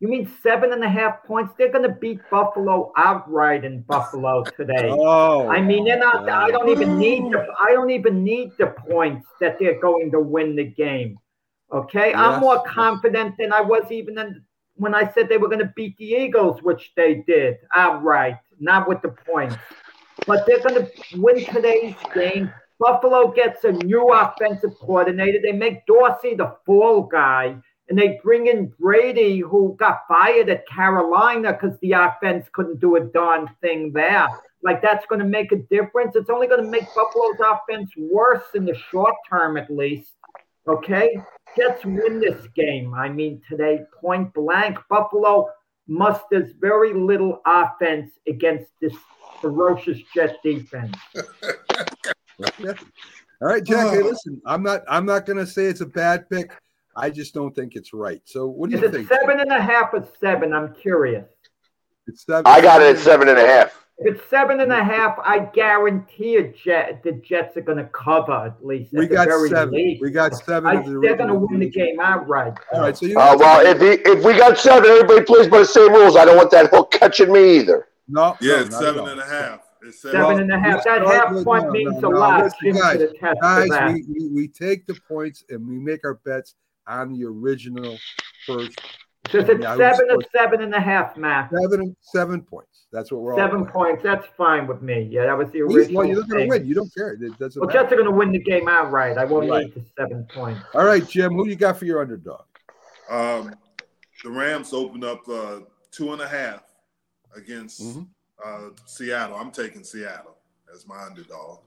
You mean seven and a half points? They're gonna beat Buffalo outright in Buffalo today. Oh, I mean, they're not. I don't even need the. I don't even need the points that they're going to win the game. Okay, I'm more confident than I was even in, when I said they were going to beat the Eagles, which they did outright, not with the points. But they're going to win today's game. Buffalo gets a new offensive coordinator. They make Dorsey the fall guy, and they bring in Brady, who got fired at Carolina because the offense couldn't do a darn thing there. Like that's going to make a difference. It's only going to make Buffalo's offense worse in the short term, at least. Okay, Jets win this game. I mean, today, point blank, Buffalo musters very little offense against this ferocious Jet defense. All right, Jack. Hey, listen, I'm not. I'm not going to say it's a bad pick. I just don't think it's right. So, what do Is you it think? seven and a half or seven? I'm curious. It's seven. I got it at seven and a half. If it's seven and a half, I guarantee you Jet, the Jets are going to cover at least. We at the got very seven. least. We got seven. I, of the they're going to win the game outright. All right. So you. Uh, well, if he, if we got seven, everybody plays by the same rules. I don't want that hook catching me either. no. Yeah, no, it's not at seven all. and a half. It's seven. Seven and a half. we That start half with- point no, means no, a lot. Guys, could attest to Guys, we, we, we take the points and we make our bets on the original first So is it Yeah, seven or seven and a half, Matt? seven seven points. That's what we're all Seven playing. points. That's fine with me. Yeah, that was the original. Well, you're going to win. You don't care. It doesn't Well, matter. Jets are going to win the game outright. I won't Right. need the seven points. All right, Jim. Who you got for your underdog? Um, the Rams opened up uh, two and a half against Mhm. uh, Seattle. I'm taking Seattle as my underdog.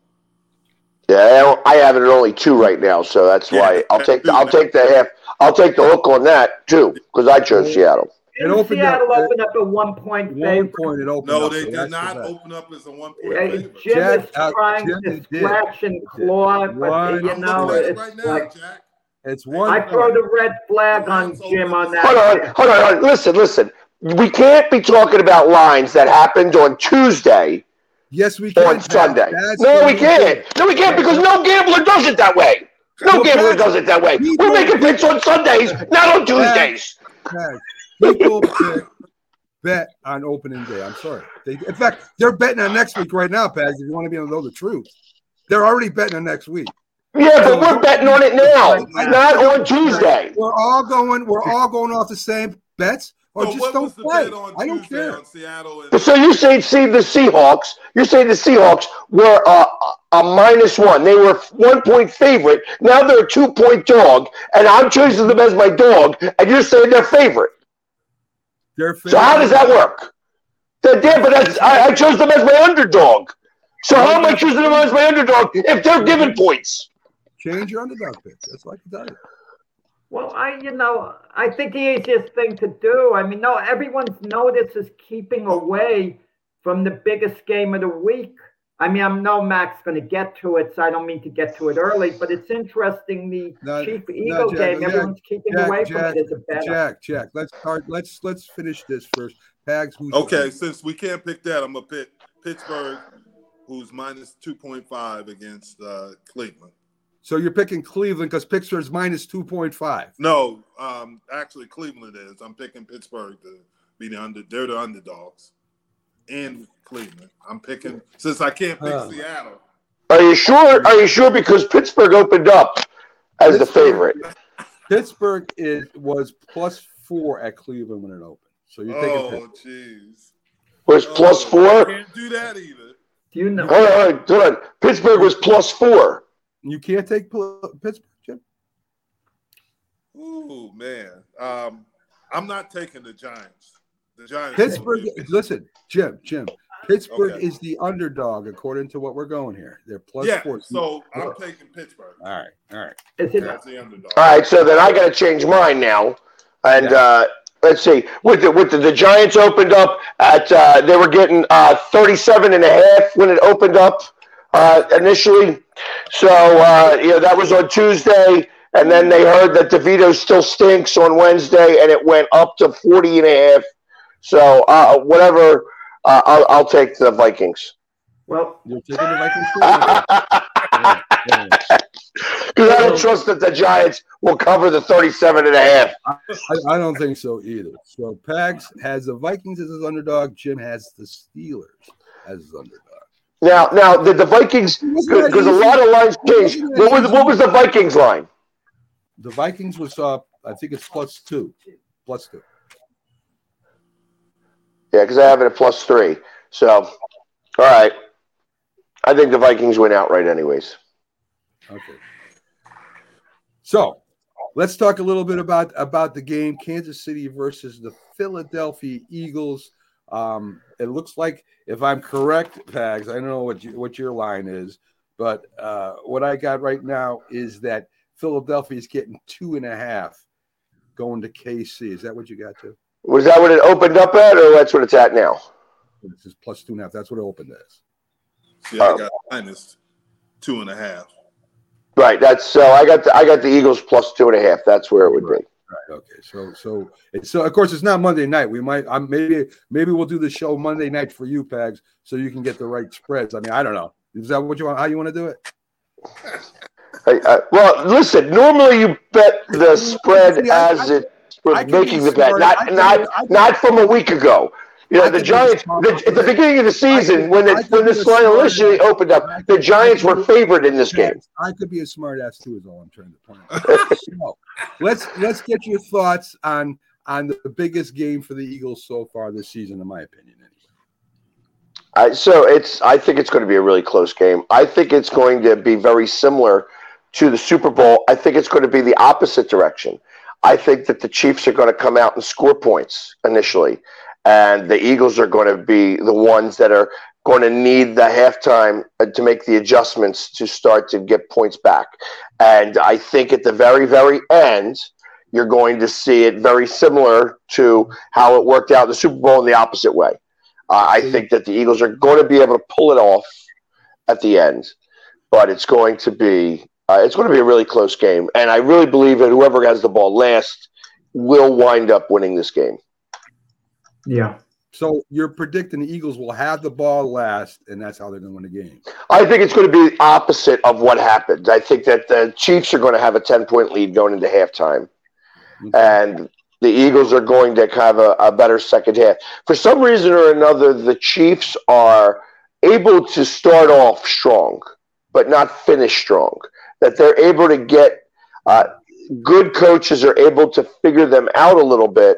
Yeah, I, have it at only two right now, so that's Yeah, why I'll take the, I'll take the half. I'll take the hook on that too because I chose Seattle. It Didn't opened Seattle up- opened up a one point One favorite. point it opened No, up, they so did not the open up as a one point Hey, favorite. Jim Jack, is uh, trying Jim, to it did. scratch and claw, but One- you know, looking at it it's right now, like Jack. It's one. I throw the red flag The on Jim on opened Hold on, that. hold on, hold on. Listen, listen. We can't be talking about lines that happened on Tuesday Yes, we can. on. Sunday. That's No, we can't. No, we can't because no gambler does it that way. No Well, gambler Pat, does it that way. We're making picks on Sundays, not on Tuesdays. Pat, People bet on opening day. I'm sorry. They, in fact, they're betting on next week right now, Pags. If you want to be able to know the truth, they're already betting on next week. Yeah, but we're betting on it now, not on Tuesday. We're all going. We're all going off the same bets, or So just what don't was the play. bet on I don't Tuesday care. on Seattle and So you say, see the Seahawks? You say the Seahawks were a, a minus one. They were one point favorite. Now they're a two point dog, and I'm choosing them as my dog, and you're saying they're favorite. They're So how does that work? They're there, but that's, I, I chose them as my underdog. So how am I choosing them as my underdog if they're given points? Change your underdog pick. That's like I tell you. Well, I, you know, I think the easiest thing to do. I mean, no, everyone's notice is keeping away from the biggest game of the week. I mean, I know Mac's going to get to it, so I don't mean to get to it early, but it's interesting. The No, Chief no, Eagle Jack, game, Jack, everyone's keeping Jack, away Jack, from it as a better. Jack, Jack. Let's start. Let's let's finish this first. Pags. Who's Okay, since we can't pick that, I'm gonna pick Pittsburgh, who's minus two point five against uh, Cleveland. So you're picking Cleveland because Pittsburgh's minus two point five. No, um, actually Cleveland is. I'm picking Pittsburgh to be the under. They're the underdogs. In Cleveland, I'm picking since I can't pick Huh. Seattle. Are you sure? Are you sure? Because Pittsburgh opened up as the favorite. Pittsburgh is was plus four at Cleveland when it opened. So you're taking Oh, Pittsburgh. jeez. Was plus Oh, four. Can't do that either. Do you know? Hold on, hold on, hold on. Pittsburgh was plus four. You can't take Pittsburgh, Jim. Ooh man, um, I'm not taking the Giants. The Giants. Pittsburgh. Listen, Jim. Jim. Pittsburgh Okay. is the underdog according to what we're going here. They're plus yeah. four. So I'm taking Pittsburgh. all right, all right. Is That's the underdog. All right, so then I got to change mine now, and Yeah. uh, let's see. With the with the, the Giants opened up at uh, they were getting uh, 37 and a half when it opened up uh, initially. So uh, you know that was on Tuesday, and then they heard that DeVito still stinks on Wednesday, and it went up to 40 and a half. So uh, whatever, uh, I'll, I'll take the Vikings well? You're taking the Vikings. too? Yeah, yeah. because I don't trust that the Giants will cover the 37 and a half. I, I don't think so either. So Pags has the Vikings as his underdog. Jim has the Steelers as his underdog. Now, now the, the Vikings because a lot of lines changed. What was what was the Vikings line? The Vikings was up. I think it's plus two. Plus two. Yeah, because I have it at plus three. So, all right. I think the Vikings win outright, anyways. Okay. So let's talk a little bit about about the game: Kansas City versus the Philadelphia Eagles. Um, it looks like, if I'm correct, Pags, I don't know what you, what your line is, but uh, what I got right now is that Philadelphia is getting two and a half going to KC. Is that what you got to? Was that what it opened up at, or that's what it's at now? This is plus two and a half. That's what it opened as. See, I got minus two and a half. Right. That's so. I got the I got the Eagles plus two and a half. That's where it would be. Right. Okay. So so it's so of course it's not Monday night. We might I'm maybe maybe we'll do the show Monday night for you, Pags, so you can get the right spreads. I mean, I don't know. Is that what you want? How you want to do it? Hey, uh, well, listen. Normally, you bet the spread See, I- as I- it was making the bet, not not not from a week ago. You know, I the Giants the, at the beginning of the season when when this line initially opened up, the Giants were favored in this game. I could be a smart ass too, is all I'm trying to point out. so, let's let's get your thoughts on on the biggest game for the Eagles so far this season, in my opinion. Anyway. Uh, so it's. I think it's going to be a really close game. I think it's going to be very similar to the Super Bowl. I think it's going to be the opposite direction. I think that the Chiefs are going to come out and score points initially, and the Eagles are going to be the ones that are going to need the halftime uh, to make the adjustments to start to get points back. And I think at the very, very end, you're going to see it very similar to how it worked out in the Super Bowl in the opposite way. Uh, I think that the Eagles are going to be able to pull it off at the end, but it's going to be uh, it's going to be a really close game, and I really believe that whoever has the ball last will wind up winning this game. Yeah. So you're predicting the Eagles will have the ball last, and that's how they're going to win the game. I think it's going to be the opposite of what happened. I think that the Chiefs are going to have a ten point lead going into halftime, and the Eagles are going to have a, a better second half. For some reason or another, the Chiefs are able to start off strong, but not finish strong. That they're able to get uh, good coaches are able to figure them out a little bit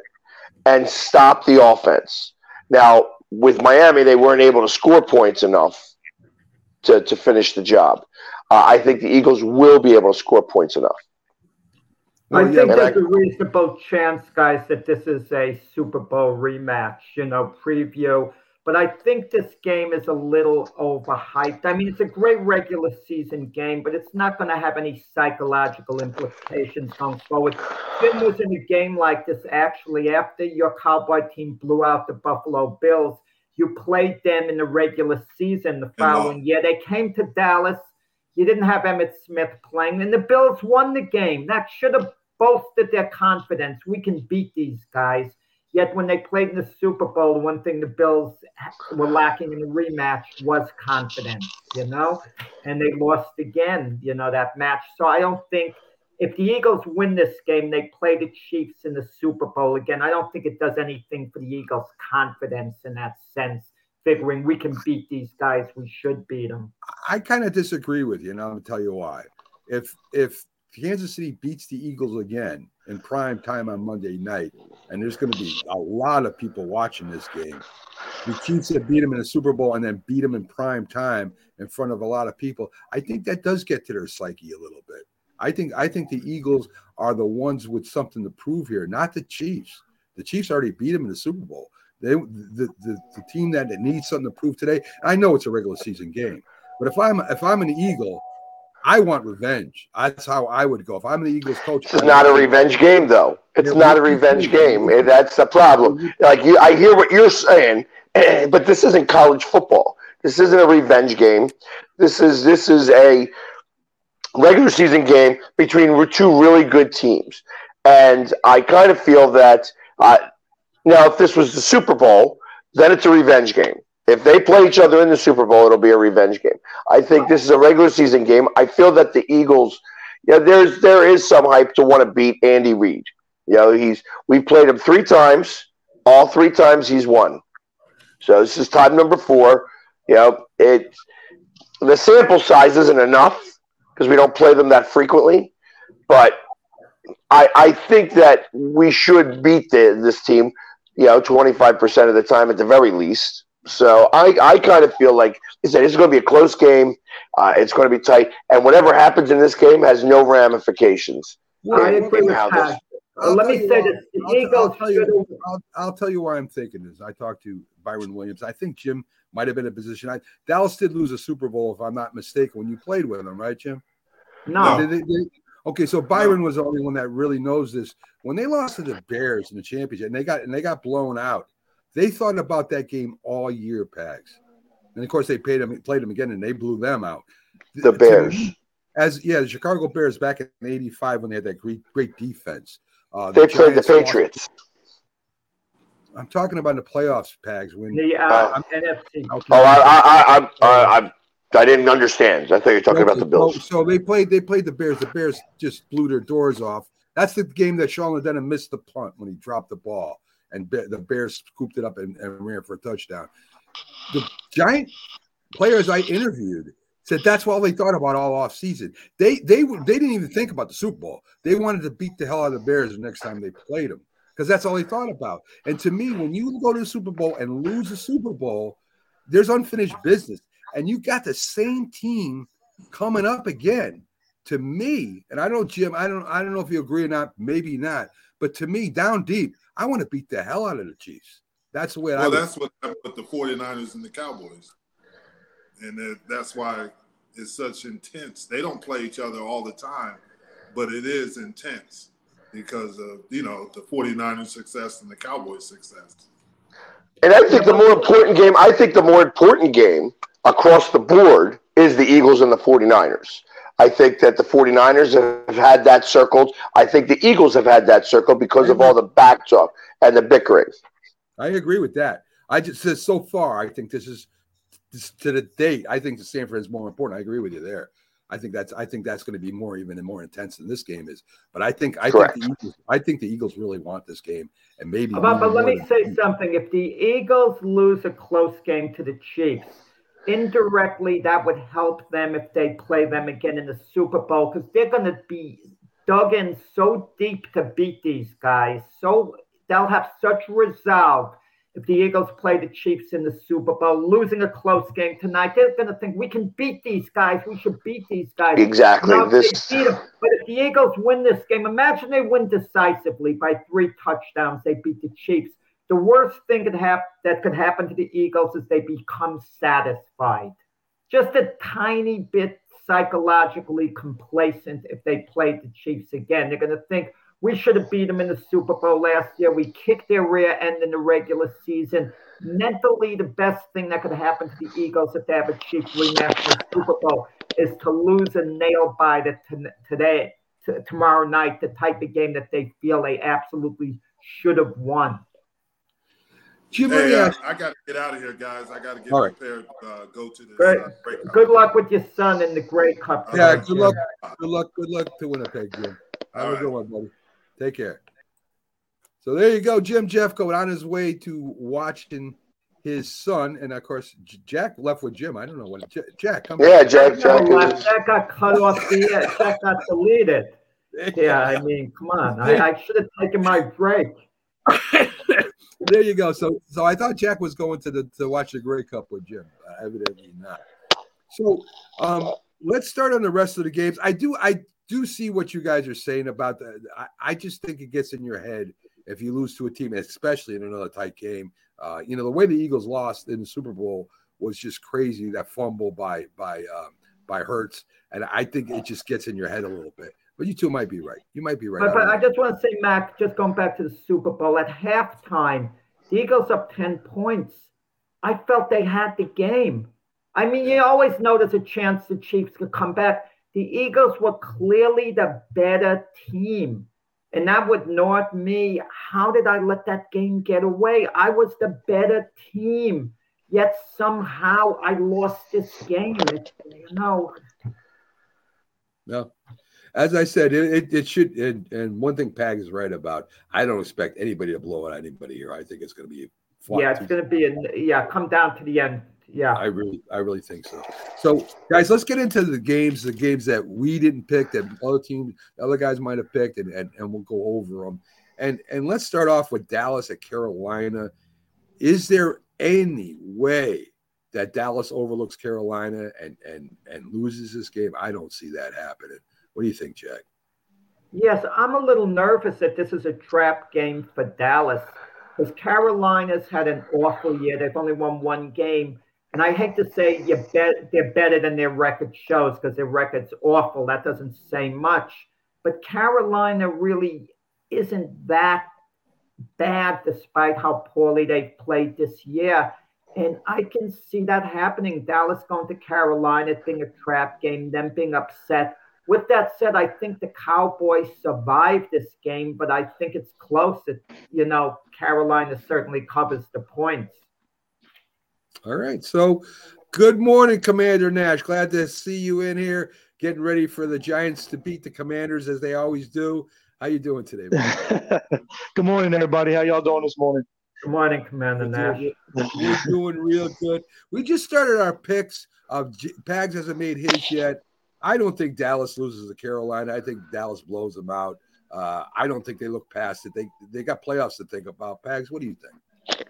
and stop the offense. Now, with Miami, they weren't able to score points enough to, to finish the job. Uh, I think the Eagles will be able to score points enough. I think but there's I- a reasonable chance, guys, that this is a Super Bowl rematch, you know, preview. But I think this game is a little overhyped. I mean, it's a great regular season game, but it's not going to have any psychological implications going forward. Jim was in a game like this actually after your Cowboy team blew out the Buffalo Bills. You played them in the regular season the mm-hmm. following year. They came to Dallas. You didn't have Emmitt Smith playing, and the Bills won the game. That should have bolstered their confidence. We can beat these guys. Yet when they played in the Super Bowl, one thing the Bills were lacking in the rematch was confidence, you know, and they lost again, you know, that match. So I don't think if the Eagles win this game, they play the Chiefs in the Super Bowl again. I don't think it does anything for the Eagles' confidence in that sense, figuring we can beat these guys, we should beat them. I kind of disagree with you, and I'm gonna tell you why. If if Kansas City beats the Eagles again in prime time on Monday night, and there's going to be a lot of people watching this game. The Chiefs have beat them in the Super Bowl and then beat them in prime time in front of a lot of people. I think that does get to their psyche a little bit. I think I think the Eagles are the ones with something to prove here, not the Chiefs. The Chiefs already beat them in the Super Bowl. They the, the, the team that needs something to prove today. I know it's a regular season game, but if I'm if I'm an Eagle, I want revenge. That's how I would go. If I'm the Eagles coach, This is not a revenge game, though. It's Yeah, not a revenge game. Eh, That's the problem. Like you, I hear what you're saying, but this isn't college football. This isn't a revenge game. This is this is a regular season game between two really good teams, and I kind of feel that uh, now if this was the Super Bowl, then it's a revenge game. If they play each other in the Super Bowl, it'll be a revenge game. I think this is a regular season game. I feel that the Eagles, yeah, there's there is some hype to want to beat Andy Reid. You know, he's we played him three times. All three times he's won. So this is time number four. You know, it the sample size isn't enough because we don't play them that frequently. But I I think that we should beat the, this team. You know, twenty five percent of the time at the very least. So I, I kind of feel like I said, this is going to be a close game. Uh, it's going to be tight, and whatever happens in this game has no ramifications. I in- agree in with how Pat. this- Uh, let tell me you say why- this: the I'll, I'll tell you. should I'll, I'll tell you why I'm thinking this. I talked to Byron Williams. I think Jim might have been in a position. I, Dallas did lose a Super Bowl, if I'm not mistaken, when you played with them, right, Jim? no. Did they- they- okay, so Byron was the only one that really knows this. When they lost to the Bears in the championship, and they got and they got blown out, they thought about that game all year, Pags. And of course, they paid them, played them again, and they blew them out. The Bears. me, as yeah, the Chicago Bears back in '85 when they had that great great defense. Uh, They played the Giants lost- Patriots. I'm talking about the playoffs, Pags. When The uh, Uh, NFC. Okay. Oh, I, I, I, I, I, I, I didn't understand. I thought you were talking about the Bills. So they played. They played the Bears. The Bears just blew their doors off. That's the game that Sean Landeta missed the punt when he dropped the ball, and the Bears scooped it up and, and ran for a touchdown. The Giant players I interviewed said that's all they thought about all off season. They they they didn't even think about the Super Bowl. They wanted to beat the hell out of the Bears the next time they played them because that's all they thought about. And to me, when you go to the Super Bowl and lose the Super Bowl, there's unfinished business, and you got the same team coming up again. To me, and I don't, Jim. I don't. I don't know if you agree or not. Maybe not. But to me, down deep, I want to beat the hell out of the Chiefs. That's the way I. Well, that's what happened with the 49ers and the Cowboys. And that's why it's such intense. They don't play each other all the time, but it is intense because of, you know, the 49ers success and the Cowboys success. And I think the more important game, I think the more important game across the board is the Eagles and the 49ers. I think that the 49ers have had that circled. I think the Eagles have had that circled because of mm-hmm. all the back talk and the bickering. I agree with that. I just said so far. I think this is this, to the date. I think the Sanford is more important. I agree with you there. I think that's. I think that's going to be more even and more intense than this game is. But I think. I Correct. think the Eagles. I think the Eagles really want this game, and maybe. But, but let me than- say something. If the Eagles lose a close game to the Chiefs, indirectly that would help them if they play them again in the Super Bowl because they're going to be dug in so deep to beat these guys. So they'll have such resolve. If the Eagles play the Chiefs in the Super Bowl, losing a close game tonight, they're going to think we can beat these guys. We should beat these guys. Exactly. Now, This but if the Eagles win this game, imagine they win decisively by three touchdowns. They beat the Chiefs. The worst thing could hap- that could happen to the Eagles is they become satisfied. Just a tiny bit psychologically complacent if they play the Chiefs again. They're going to think we should have beat them in the Super Bowl last year. We kicked their rear end in the regular season. Mentally, the best thing that could happen to the Eagles if they have a Chiefs rematch in the Super Bowl is to lose a nail biter to, today, to, tomorrow night, the type of game that they feel they absolutely should have won. Jim, let me Hey, uh, ask- I got to get out of here, guys. I got to get All right. prepared. to Uh, go to this. Good, Uh, break. good luck with your son in the Grey Cup. Yeah, yeah, today, good Jim. luck. Good luck. Good luck to Winnipeg, Jim. Have All a right. good one, buddy. Take care. So there you go, Jim Jeffcoat on his way to watching his son, and of course J- Jack left with Jim. I don't know what J- Jack. Come Yeah, back. Jack. Jack No, is, That got cut off the air. That got deleted. Yeah, I mean, come on. I, I should have taken my break. there you go. So, so I thought Jack was going to the to watch the Grey Cup with Jim. Uh, evidently not. So, um, let's start on the rest of the games. I do, I do see what you guys are saying about the. I, I just think it gets in your head if you lose to a team, especially in another tight game. Uh, you know, the way the Eagles lost in the Super Bowl was just crazy. That fumble by by um, by Hurts, and I think it just gets in your head a little bit. But you two might be right. You might be right. But, I but I just want to say, Mac, just going back to the Super Bowl, at halftime, the Eagles up 10 points. I felt they had the game. I mean, you always know there's a chance the Chiefs could come back. The Eagles were clearly the better team. And that would north me. How did I let that game get away? I was the better team. Yet somehow I lost this game. You know, No. As I said, it, it, should. And, and one thing Pag is right about, I don't expect anybody to blow out anybody here. I think it's going to be yeah, it's going to be, a, yeah, come down to the end. Yeah. I really, I really think so. So, guys, let's get into the games, the games that we didn't pick, that other teams, other guys might have picked, and, and, and we'll go over them. And and let's start off with Dallas at Carolina. Is there any way that Dallas overlooks Carolina and and and loses this game? I don't see that happening. What do you think, Jack? Yes, I'm a little nervous that this is a trap game for Dallas because Carolina's had an awful year. They've only won one game. And I hate to say you bet they're better than their record shows because their record's awful. That doesn't say much. But Carolina really isn't that bad despite how poorly they've played this year. And I can see that happening. Dallas going to Carolina, being a trap game, them being upset. With that said, I think the Cowboys survived this game, but I think it's close. It, you know, Carolina certainly covers the points. All right. So, good morning, Commander Nash. Glad to see you in here, getting ready for the Giants to beat the Commanders as they always do. How you doing today? Good morning, everybody. How y'all doing this morning? Good morning, Commander Nash. We're doing real good. We just started our picks. Of J- Pags hasn't made his yet. I don't think Dallas loses to Carolina. I think Dallas blows them out. Uh, I don't think they look past it. They they got playoffs to think about. Pags, what do you think?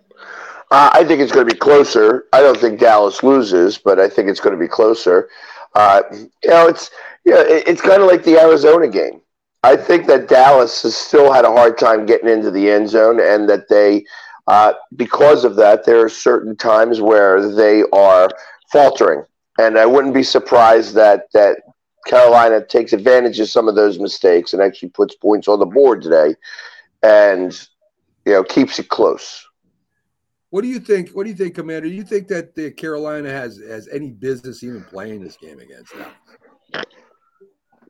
Uh, I think it's going to be closer. I don't think Dallas loses, but I think it's going to be closer. Uh, you know, it's yeah, it, it's kind of like the Arizona game. I think that Dallas has still had a hard time getting into the end zone, and that they, uh, because of that, there are certain times where they are faltering. And I wouldn't be surprised that that Carolina takes advantage of some of those mistakes and actually puts points on the board today, and you know keeps it close. What do you think? What do you think, Commander? Do you think that the Carolina has has any business even playing this game against them?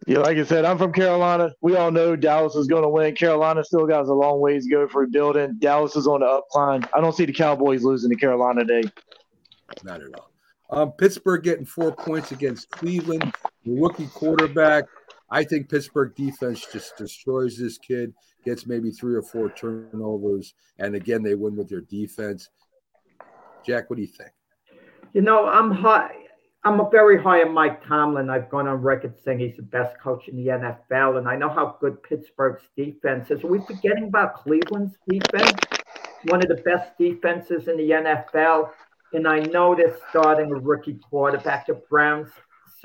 Yeah, like I said, I'm from Carolina. We all know Dallas is going to win. Carolina still got a long ways to go for rebuilding. Dallas is on the upline. I don't see the Cowboys losing to Carolina today. Not at all. Um, Pittsburgh getting four points against Cleveland, the rookie quarterback. I think Pittsburgh defense just destroys this kid, gets maybe three or four turnovers, and again they win with their defense. Jack, what do you think? You know, I'm high. I'm a very high on Mike Tomlin. I've gone on record saying he's the best coach in the NFL, and I know how good Pittsburgh's defense is. Are we forgetting about Cleveland's defense? One of the best defenses in the NFL. And I know they're starting a rookie quarterback, the Browns.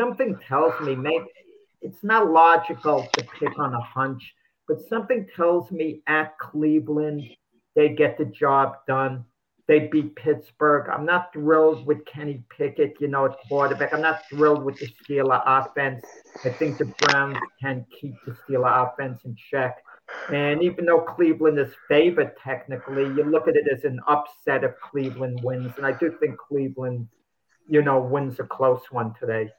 Something tells me maybe it's not logical to pick on a hunch, but something tells me at Cleveland, they get the job done. They beat Pittsburgh. I'm not thrilled with Kenny Pickett, you know, at quarterback. I'm not thrilled with the Steeler offense. I think the Browns can keep the Steeler offense in check. And even though Cleveland is favored technically, you look at it as an upset if Cleveland wins. And I do think Cleveland, you know, wins a close one today.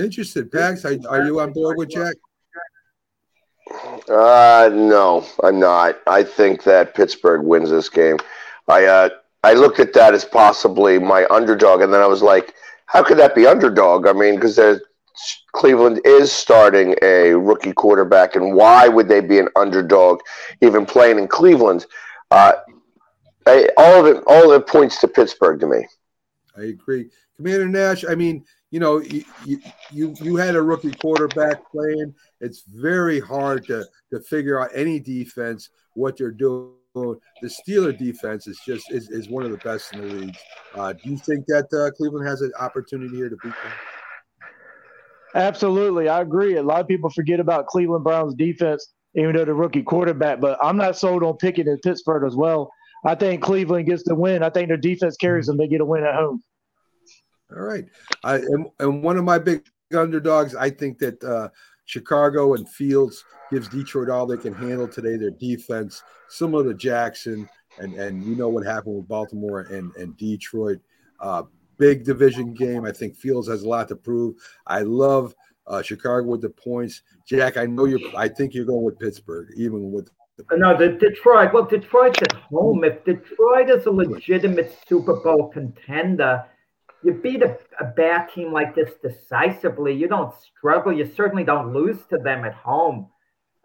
Interested, Pags. Are, are you on board with Jack? Uh, no, I'm not. I think that Pittsburgh wins this game. I, uh, I looked at that as possibly my underdog, and then I was like, how could that be underdog? I mean, because Cleveland is starting a rookie quarterback, and why would they be an underdog even playing in Cleveland? Uh, I, all of it, all of it points to Pittsburgh to me. I agree, Commander Nash. I mean, you know, you you you had a rookie quarterback playing. It's very hard to to figure out any defense what they're doing. The Steeler defense is just is, is one of the best in the league. Uh, do you think that uh, Cleveland has an opportunity here to beat them? Absolutely, I agree. A lot of people forget about Cleveland Browns defense, even though the rookie quarterback. But I'm not sold on picking in Pittsburgh as well. I think Cleveland gets the win. I think their defense carries them. They get a win at home. All right. I and, and one of my big underdogs, I think that uh, Chicago and Fields gives Detroit all they can handle today. Their defense, similar to Jackson, and and you know what happened with Baltimore and and Detroit. Uh, big division game. I think Fields has a lot to prove. I love uh, Chicago with the points. Jack, I know you're. I think you're going with Pittsburgh, even with. The- no, the Detroit. Well, Detroit's at home. If Detroit is a legitimate Super Bowl contender, you beat a, a bad team like this decisively. You don't struggle. You certainly don't lose to them at home.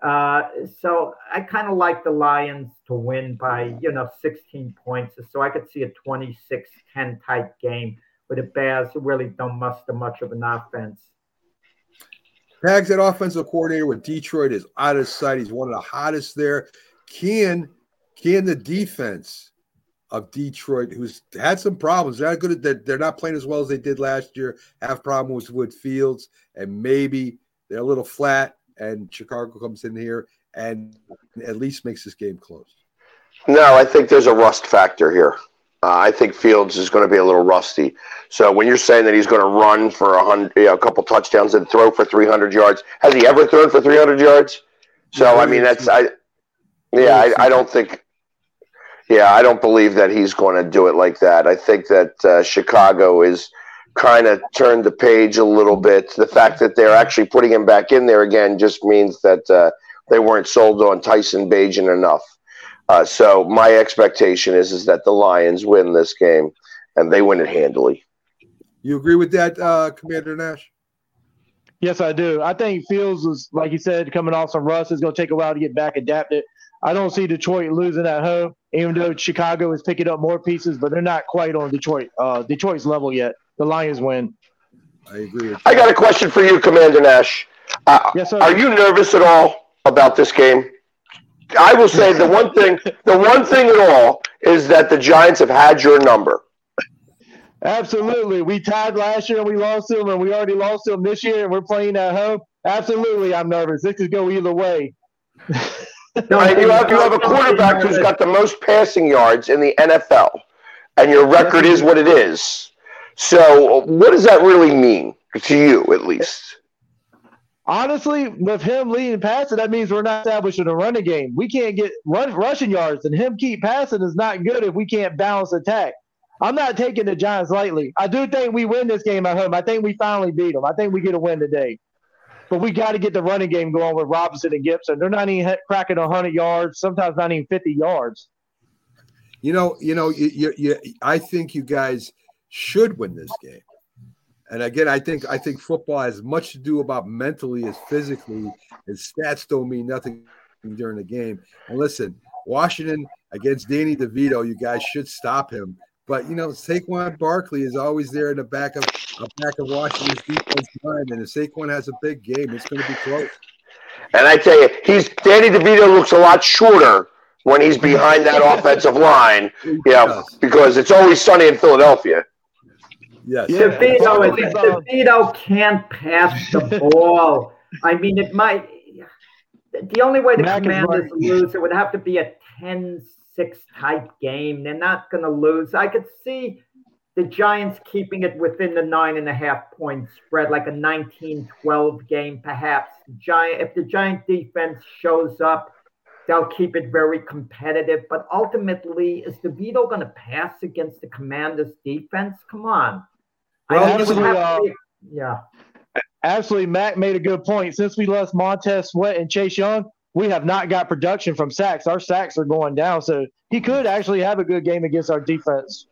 Uh, so I kind of like the Lions to win by, you know, 16 points. So I could see a 26 10 type game with the Bears who really don't muster much of an offense. Pags, that offensive coordinator with Detroit is out of sight. He's one of the hottest there. Can can the defense of Detroit, who's had some problems, they're not good at that. They're not playing as well as they did last year. Have problems with Fields, and maybe they're a little flat. And Chicago comes in here and at least makes this game close. No, I think there's a rust factor here. Uh, I think Fields is going to be a little rusty. So when you're saying that he's going to run for a hundred, you know, a couple touchdowns and throw for 300 yards, has he ever thrown for 300 yards? So I mean, that's I. Yeah, I, I don't think. Yeah, I don't believe that he's going to do it like that. I think that uh, Chicago is kind of turned the page a little bit. The fact that they're actually putting him back in there again just means that uh, they weren't sold on Tyson Bagent enough. Uh, so my expectation is is that the Lions win this game, and they win it handily. You agree with that, uh, Commander Nash? Yes, I do. I think Fields was, like you said, coming off some rust. It's going to take a while to get back adapted. I don't see Detroit losing at home, even though Chicago is picking up more pieces, but they're not quite on Detroit uh, Detroit's level yet. The Lions win. I agree. I got a question for you, Commander Nash. Uh, Yes, sir. Are you nervous at all about this game? I will say the one thing, the one thing at all is that the Giants have had your number. Absolutely. We tied last year and we lost to them, and we already lost to them this year, and we're playing at home. Absolutely, I'm nervous. This could go either way. And you have, you have a quarterback who's got the most passing yards in the NFL, and your record is what it is. So, what does that really mean to you, at least? Honestly, with him leading passing, that means we're not establishing a running game. We can't get run, rushing yards, and him keep passing is not good if we can't balance attack. I'm not taking the Giants lightly. I do think we win this game at home. I think we finally beat them. I think we get a win today. But we got to get the running game going with Robinson and Gibson. They're not even cracking 100 yards, sometimes not even 50 yards. You know, you know, you, you, you, I think you guys should win this game. And again, I think I think football has much to do about mentally as physically. And stats don't mean nothing during the game. And listen, Washington against Danny DeVito, you guys should stop him. But you know, Saquon Barkley is always there in the back of a back of Washington's defense line, and if Saquon has a big game, it's going to be close. And I tell you, he's Danny DeVito looks a lot shorter when he's behind that offensive line. Yeah, because it's always sunny in Philadelphia. Yes. DeVito, is, DeVito can't pass the ball. I mean, it might. The only way the Mac is Commanders right. lose, it would have to be a 10 6 type game. They're not going to lose. I could see the Giants keeping it within the nine and a half point spread, like a 19 12 game, perhaps. Giant, if the Giant defense shows up, they'll keep it very competitive. But ultimately, is DeVito going to pass against the Commanders defense? Come on. Well, I mean, it absolutely, uh, be- yeah. Absolutely, Mac made a good point. Since we lost Montez Sweat and Chase Young, we have not got production from sacks. Our sacks are going down, so he could actually have a good game against our defense.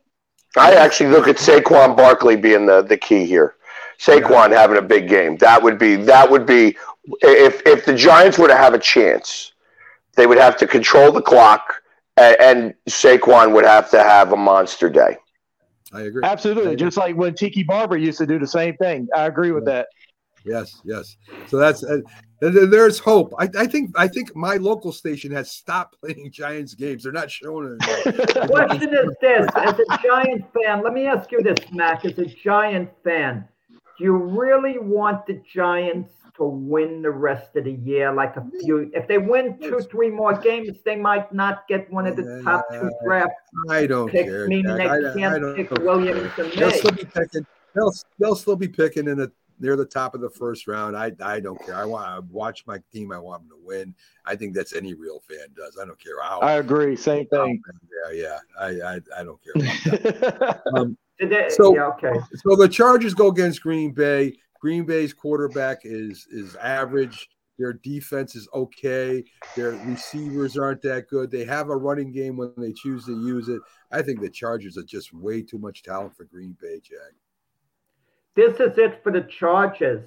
I actually look at Saquon Barkley being the, the key here. Saquon having a big game. That would be that would be if if the Giants were to have a chance, they would have to control the clock, and, and Saquon would have to have a monster day. I agree. Absolutely, just like when Tiki Barber used to do the same thing. I agree with that. Yes, yes. So that's uh, th- th- there's hope. I, I think I think my local station has stopped playing Giants games. They're not showing it. anymore. Question is this: As a Giant fan, let me ask you this, Mac. As a Giant fan, do you really want the Giants to win the rest of the year? Like a few, if they win two, three more games, they might not get one of the top two draft I don't picks, care. meaning they I, I can't don't pick. Williams and They'll still be picking. They'll they'll still be picking in the near the top of the first round. I I don't care. I want I watch my team. I want them to win. I think that's any real fan does. I don't care how. I agree. Same thing. yeah, yeah. I, I I don't care. About that. Um, they- So- yeah, okay. so the Chargers go against Green Bay. Green Bay's quarterback is is average. Their defense is okay. Their receivers aren't that good. They have a running game when they choose to use it. I think the Chargers are just way too much talent for Green Bay, Jack. This is it for the Chargers.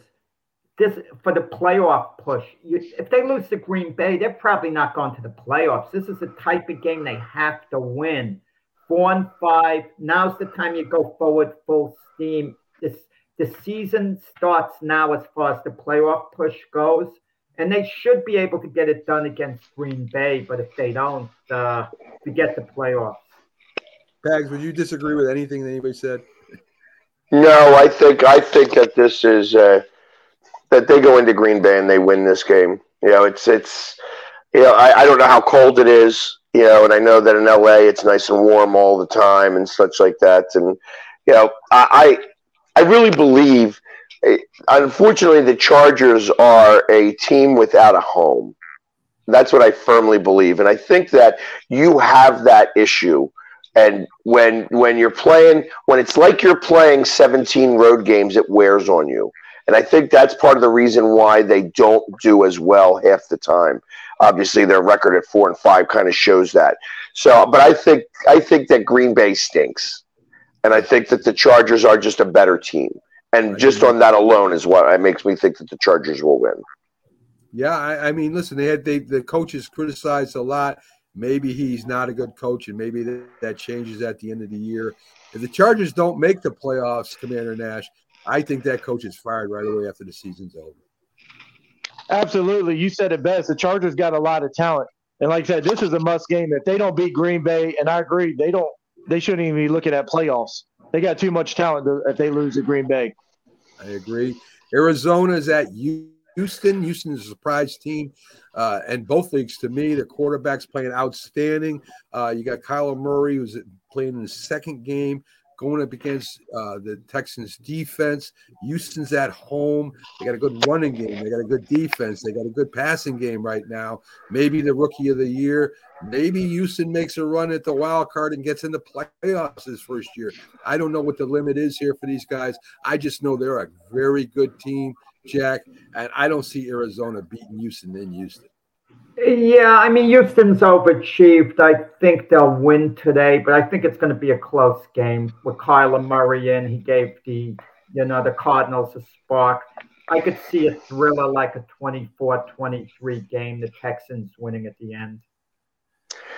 This for the playoff push. You, if they lose to Green Bay, they're probably not going to the playoffs. This is the type of game they have to win. Four and five. Now's the time you go forward full steam. This the season starts now as far as the playoff push goes, and they should be able to get it done against Green Bay. But if they don't, uh, forget the playoffs. Pags, would you disagree with anything that anybody said? No, I think I think that this is uh, that they go into Green Bay and they win this game. You know, it's it's you know I, I don't know how cold it is. You know, and I know that in LA it's nice and warm all the time and such like that. And you know, I I, I really believe. eh, Unfortunately, the Chargers are a team without a home. That's what I firmly believe, and I think that you have that issue. And when when you're playing, when it's like you're playing 17 road games, it wears on you. And I think that's part of the reason why they don't do as well half the time. Obviously, their record at four and five kind of shows that. So, but I think I think that Green Bay stinks, and I think that the Chargers are just a better team. And just on that alone is what it makes me think that the Chargers will win. Yeah, I, I mean, listen, they had they the coaches criticized a lot. Maybe he's not a good coach, and maybe that, changes at the end of the year. If the Chargers don't make the playoffs, Commander Nash, I think that coach is fired right away after the season's over. Absolutely. You said it best. The Chargers got a lot of talent. And like I said, this is a must game. If they don't beat Green Bay, and I agree, they don't they shouldn't even be looking at playoffs. They got too much talent to, if they lose to Green Bay. I agree. Arizona is at Houston. Houston is a surprise team, uh, and both leagues to me, the quarterback's playing outstanding. Uh, you got Kyler Murray who's playing in his second game, going up against uh, the Texans defense. Houston's at home. They got a good running game. They got a good defense. They got a good passing game right now. Maybe the rookie of the year. Maybe Houston makes a run at the wild card and gets in the playoffs his first year. I don't know what the limit is here for these guys. I just know they're a very good team, Jack, and I don't see Arizona beating Houston in Houston. Yeah, I mean Houston's overachieved. I think they'll win today, but I think it's going to be a close game with Kyler Murray in. He gave the you know the Cardinals a spark. I could see a thriller like a 24-23 game, the Texans winning at the end.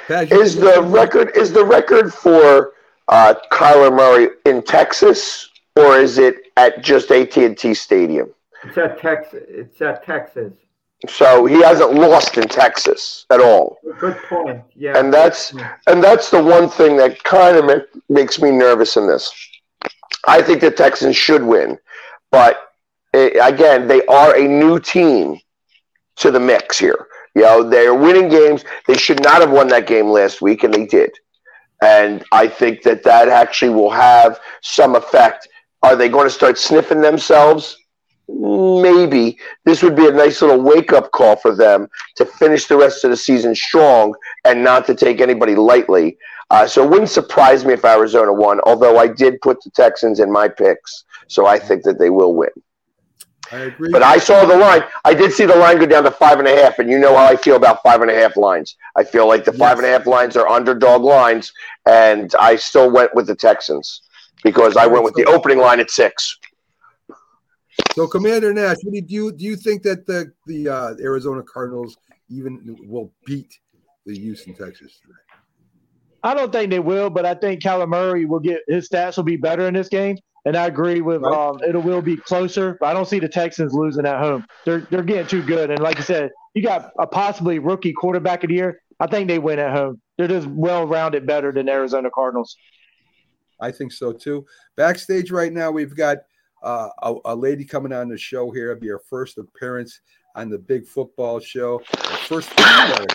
Is the record is the record for uh, Kyler Murray in Texas, or is it at just AT and T Stadium? It's at Texas. It's at Texas. So he hasn't lost in Texas at all, Good point. Yeah. and that's and that's the one thing that kind of ma- makes me nervous in this. I think the Texans should win, but eh, again, they are a new team to the mix here. You know, they're winning games. They should not have won that game last week, and they did. And I think that that actually will have some effect. Are they going to start sniffing themselves? Maybe. This would be a nice little wake up call for them to finish the rest of the season strong and not to take anybody lightly. Uh, so it wouldn't surprise me if Arizona won, although I did put the Texans in my picks. So I think that they will win. I agree. But I saw the line. I did see the line go down to five and a half, and you know how I feel about five and a half lines. I feel like the five and a half lines are underdog lines, and I still went with the Texans because I went with the opening line at six. So, Commander Nash, what do you do? You think that the the uh, Arizona Cardinals even will beat the Houston Texans today? I don't think they will, but I think Kyler Murray will get his stats will be better in this game. And I agree with Right. um, it will be closer, but I don't see the Texans losing at home. They're they're getting too good, and like I said, you got a possibly rookie quarterback of the year. I think they win at home. They're just well rounded better than Arizona Cardinals. I think so too. Backstage right now, we've got uh, a, a lady coming on the show here. It'll be her first appearance on the Big Football Show. Her first on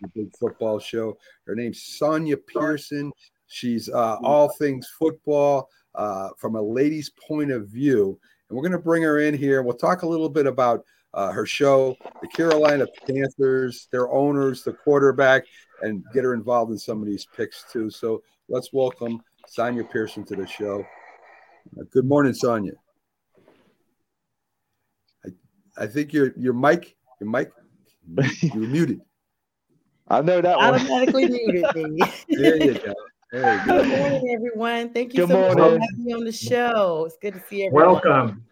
the Big Football Show. Her name's Sonja Pearson. She's uh, all things football uh, from a lady's point of view. And we're going to bring her in here. We'll talk a little bit about uh, her show, the Carolina Panthers, their owners, the quarterback, and get her involved in some of these picks too. So let's welcome Sonja Pearson to the show. Uh, good morning, Sonja. I, I think your your mic, your mic, you're muted. I know that one. automatically muted me. There you go. There you Good morning, everyone. Thank you Good so much for having me on the show. It's good to see everyone. Welcome.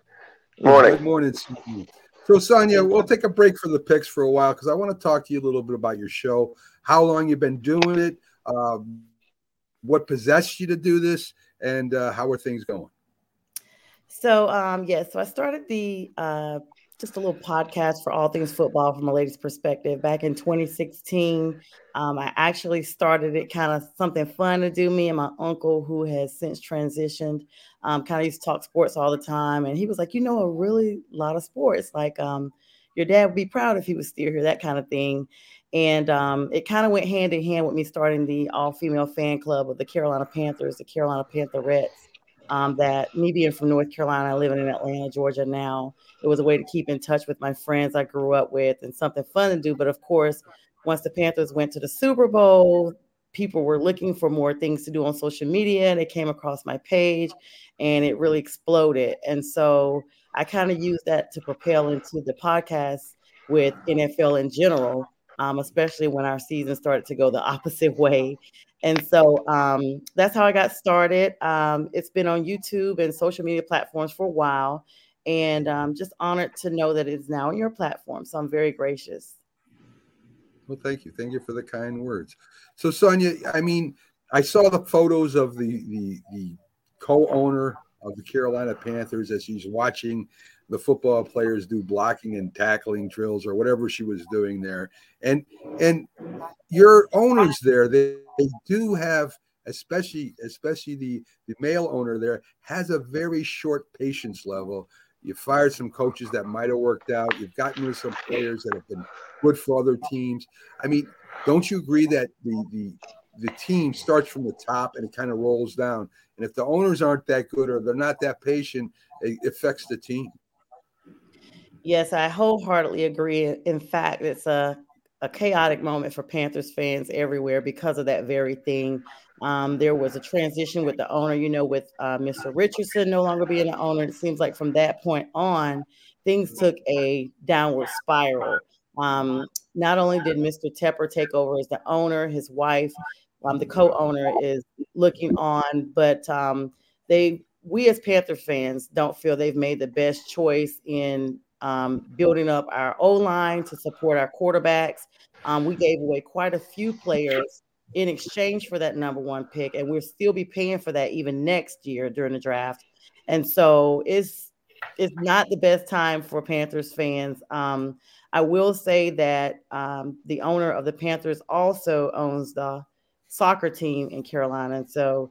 Morning. Good morning. Sonja. So, Sonja, we'll take a break from the picks for a while because I want to talk to you a little bit about your show, how long you've been doing it, um, what possessed you to do this, and uh, how are things going? So, um, yeah, so I started the uh, just a little podcast for all things football from a lady's perspective back in 2016. Um, I actually started it kind of something fun to do. Me and my uncle, who has since transitioned, um, kind of used to talk sports all the time, and he was like, "You know, a really lot of sports. Like, um, your dad would be proud if he was still here, that kind of thing." And um, it kind of went hand in hand with me starting the all-female fan club of the Carolina Panthers, the Carolina Pantherettes um, that me being from North Carolina, living in Atlanta, Georgia now, it was a way to keep in touch with my friends I grew up with and something fun to do. But of course, once the Panthers went to the Super Bowl, people were looking for more things to do on social media. and it came across my page and it really exploded. And so I kind of used that to propel into the podcast with NFL in general, um, especially when our season started to go the opposite way. And so um, that's how I got started. Um, it's been on YouTube and social media platforms for a while, and um, just honored to know that it's now on your platform. So I'm very gracious. Well, thank you. Thank you for the kind words. So, Sonja, I mean, I saw the photos of the the, the co-owner of the Carolina Panthers as she's watching the football players do blocking and tackling drills or whatever she was doing there. And and your owners there, they, they do have especially especially the the male owner there has a very short patience level. You fired some coaches that might have worked out. You've gotten rid of some players that have been good for other teams. I mean, don't you agree that the the the team starts from the top and it kind of rolls down? And if the owners aren't that good or they're not that patient, it affects the team. Yes, I wholeheartedly agree. In fact, it's a, a chaotic moment for Panthers fans everywhere because of that very thing. Um, there was a transition with the owner, you know, with uh, Mr. Richardson no longer being the owner. It seems like from that point on, things took a downward spiral. Um, not only did Mr. Tepper take over as the owner, his wife, um, the co-owner is looking on, but um, they, we as Panther fans, don't feel they've made the best choice in um, building up our O line to support our quarterbacks. Um, we gave away quite a few players in exchange for that number one pick, and we'll still be paying for that even next year during the draft. And so it's it's not the best time for Panthers fans. Um, I will say that um, the owner of the Panthers also owns the soccer team in Carolina, and so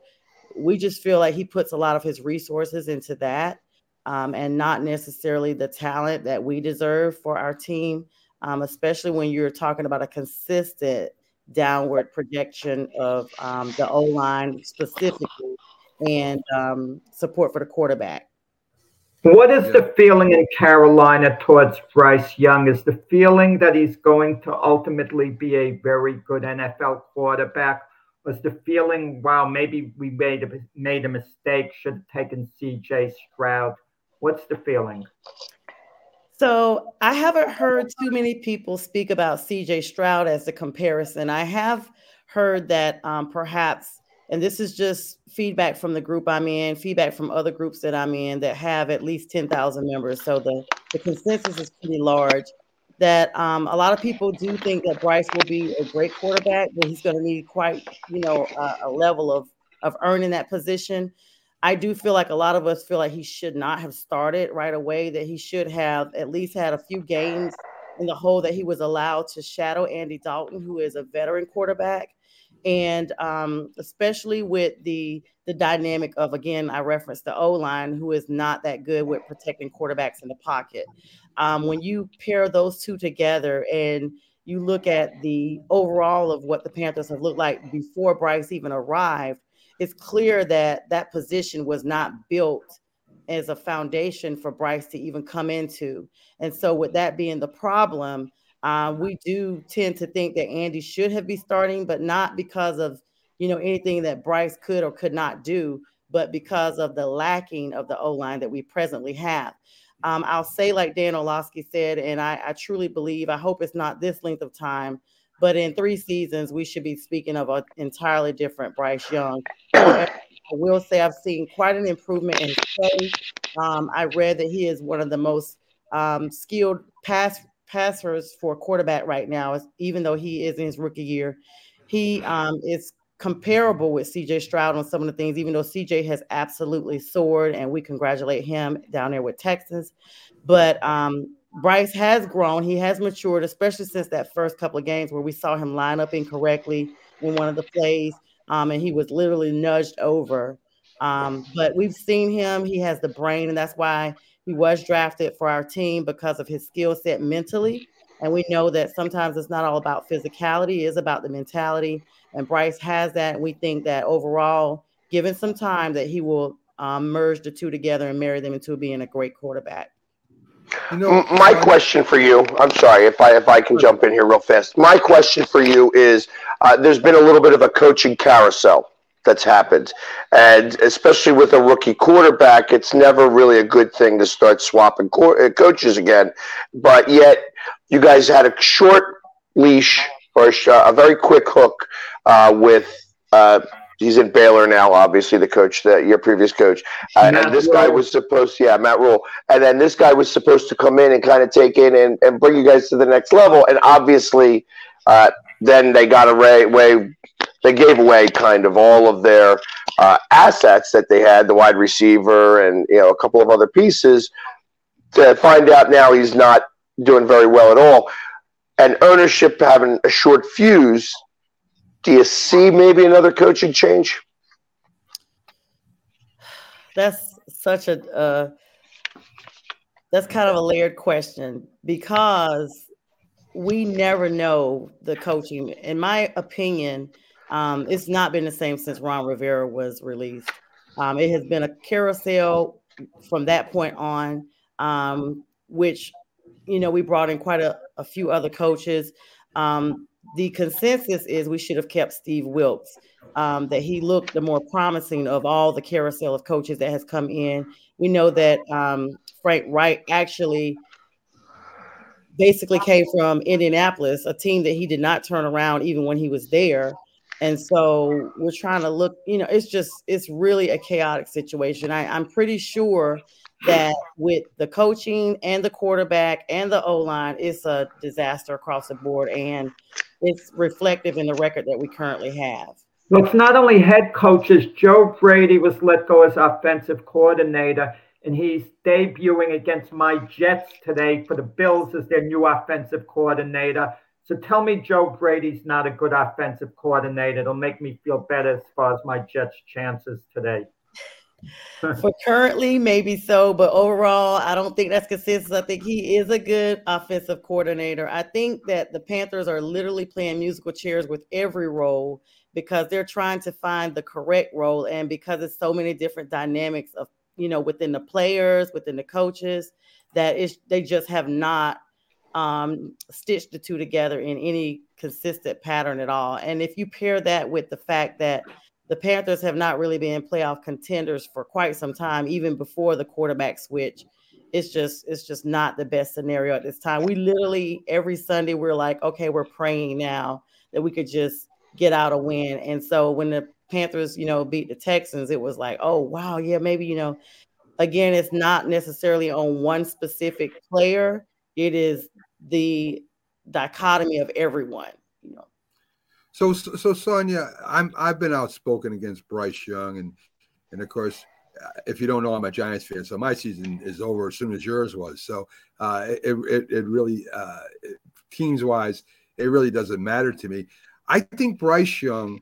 we just feel like he puts a lot of his resources into that um, and not necessarily the talent that we deserve for our team, um, especially when you're talking about a consistent downward projection of um, the O line specifically and um, support for the quarterback. What is Yeah. the feeling in Carolina towards Bryce Young? Is the feeling that he's going to ultimately be a very good NFL quarterback? Was the feeling, wow, maybe we made a, made a mistake, should have taken CJ Stroud? What's the feeling? So I haven't heard too many people speak about CJ Stroud as a comparison. I have heard that um, perhaps, and this is just feedback from the group I'm in, feedback from other groups that I'm in that have at least 10,000 members. So the, the consensus is pretty large that um, a lot of people do think that Bryce will be a great quarterback, but he's going to need quite, you know, a, a level of of earning that position. I do feel like a lot of us feel like he should not have started right away, that he should have at least had a few games in the hole that he was allowed to shadow Andy Dalton, who is a veteran quarterback. And um, especially with the the dynamic of again, I referenced the O line, who is not that good with protecting quarterbacks in the pocket. Um, when you pair those two together and you look at the overall of what the Panthers have looked like before Bryce even arrived, it's clear that that position was not built as a foundation for Bryce to even come into. And so, with that being the problem, uh, we do tend to think that Andy should have been starting, but not because of you know anything that Bryce could or could not do, but because of the lacking of the O line that we presently have. Um, I'll say, like Dan Orlovsky said, and I, I truly believe, I hope it's not this length of time, but in three seasons, we should be speaking of an entirely different Bryce Young. I will say I've seen quite an improvement in his play. Um, I read that he is one of the most um, skilled pass passers for quarterback right now, even though he is in his rookie year. He um, is comparable with CJ Stroud on some of the things, even though CJ has absolutely soared, and we congratulate him down there with Texas. But um, Bryce has grown. He has matured, especially since that first couple of games where we saw him line up incorrectly in one of the plays, um, and he was literally nudged over. Um, but we've seen him. He has the brain, and that's why he was drafted for our team because of his skill set mentally. And we know that sometimes it's not all about physicality; it's about the mentality. And Bryce has that. And we think that overall, given some time, that he will um, merge the two together and marry them into being a great quarterback. You know, my question for you, I'm sorry if I if I can jump in here real fast. My question for you is uh, there's been a little bit of a coaching carousel that's happened. And especially with a rookie quarterback, it's never really a good thing to start swapping co- uh, coaches again. But yet, you guys had a short leash or a, a very quick hook uh, with uh, he's in Baylor now, obviously the coach, that your previous coach. Uh, and this guy was supposed, yeah, Matt Rhule, and then this guy was supposed to come in and kind of take in and, and bring you guys to the next level. And obviously, uh, then they got away, way, they gave away kind of all of their uh, assets that they had, the wide receiver and you know a couple of other pieces. To find out now he's not doing very well at all, and ownership having a short fuse do you see maybe another coaching change? That's such a uh, that's kind of a layered question because we never know the coaching. In my opinion, um, it's not been the same since Ron Rivera was released. Um, it has been a carousel from that point on, um, which you know we brought in quite a, a few other coaches. Um, the consensus is we should have kept Steve Wilks. Um, that he looked the more promising of all the carousel of coaches that has come in. We know that um, Frank Reich actually basically came from Indianapolis, a team that he did not turn around even when he was there. And so we're trying to look, you know, it's just, it's really a chaotic situation. I, I'm pretty sure that with the coaching and the quarterback and the O line, it's a disaster across the board. And it's reflective in the record that we currently have. Well, it's not only head coaches. Joe Brady was let go as offensive coordinator, and he's debuting against my Jets today for the Bills as their new offensive coordinator. So tell me Joe Brady's not a good offensive coordinator. It'll make me feel better as far as my Jets' chances today. For currently, maybe so, but overall, I don't think that's consensus. I think he is a good offensive coordinator. I think that the Panthers are literally playing musical chairs with every role because they're trying to find the correct role, and because it's so many different dynamics of you know within the players, within the coaches, that is they just have not um, stitched the two together in any consistent pattern at all. And if you pair that with the fact that the Panthers have not really been playoff contenders for quite some time, even before the quarterback switch. it's just it's just not the best scenario at this time. We literally every Sunday we're like, okay, we're praying now that we could just get out a win. And so when the Panthers, you know, beat the Texans, it was like, oh wow, yeah, maybe you know, again, it's not necessarily on one specific player. It is the dichotomy of everyone. So, so Sonja, I'm I've been outspoken against Bryce Young, and and of course, if you don't know, I'm a Giants fan, so my season is over as soon as yours was. So, uh, it, it it really uh, teams wise, it really doesn't matter to me. I think Bryce Young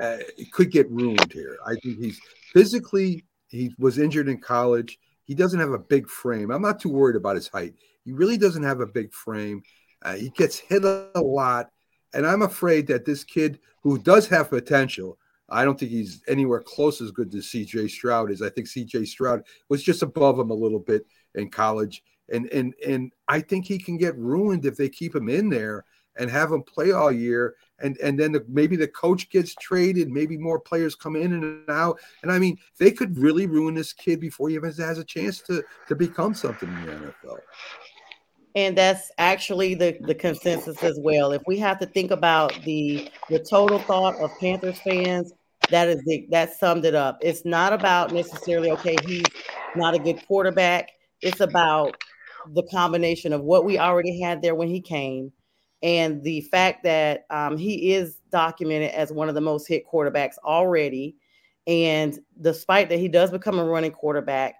uh, could get ruined here. I think he's physically he was injured in college. He doesn't have a big frame. I'm not too worried about his height. He really doesn't have a big frame. Uh, he gets hit a lot. And I'm afraid that this kid who does have potential, I don't think he's anywhere close as good as CJ Stroud is. I think CJ Stroud was just above him a little bit in college. And and and I think he can get ruined if they keep him in there and have him play all year. And and then the, maybe the coach gets traded, maybe more players come in and out. And I mean, they could really ruin this kid before he even has a chance to to become something in the NFL and that's actually the the consensus as well. If we have to think about the the total thought of Panthers fans, that is the that summed it up. It's not about necessarily okay, he's not a good quarterback. It's about the combination of what we already had there when he came, and the fact that um, he is documented as one of the most hit quarterbacks already. And despite that, he does become a running quarterback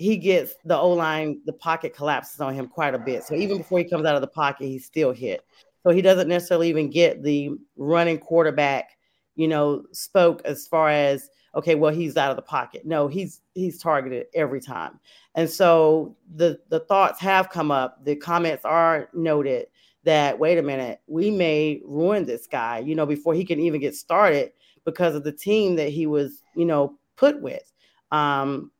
he gets the O line, the pocket collapses on him quite a bit. So even before he comes out of the pocket, he's still hit. So he doesn't necessarily even get the running quarterback, you know, spoke as far as okay, well, he's out of the pocket. No, he's he's targeted every time. And so the the thoughts have come up, the comments are noted that wait a minute, we may ruin this guy, you know, before he can even get started because of the team that he was, you know, put with. Um,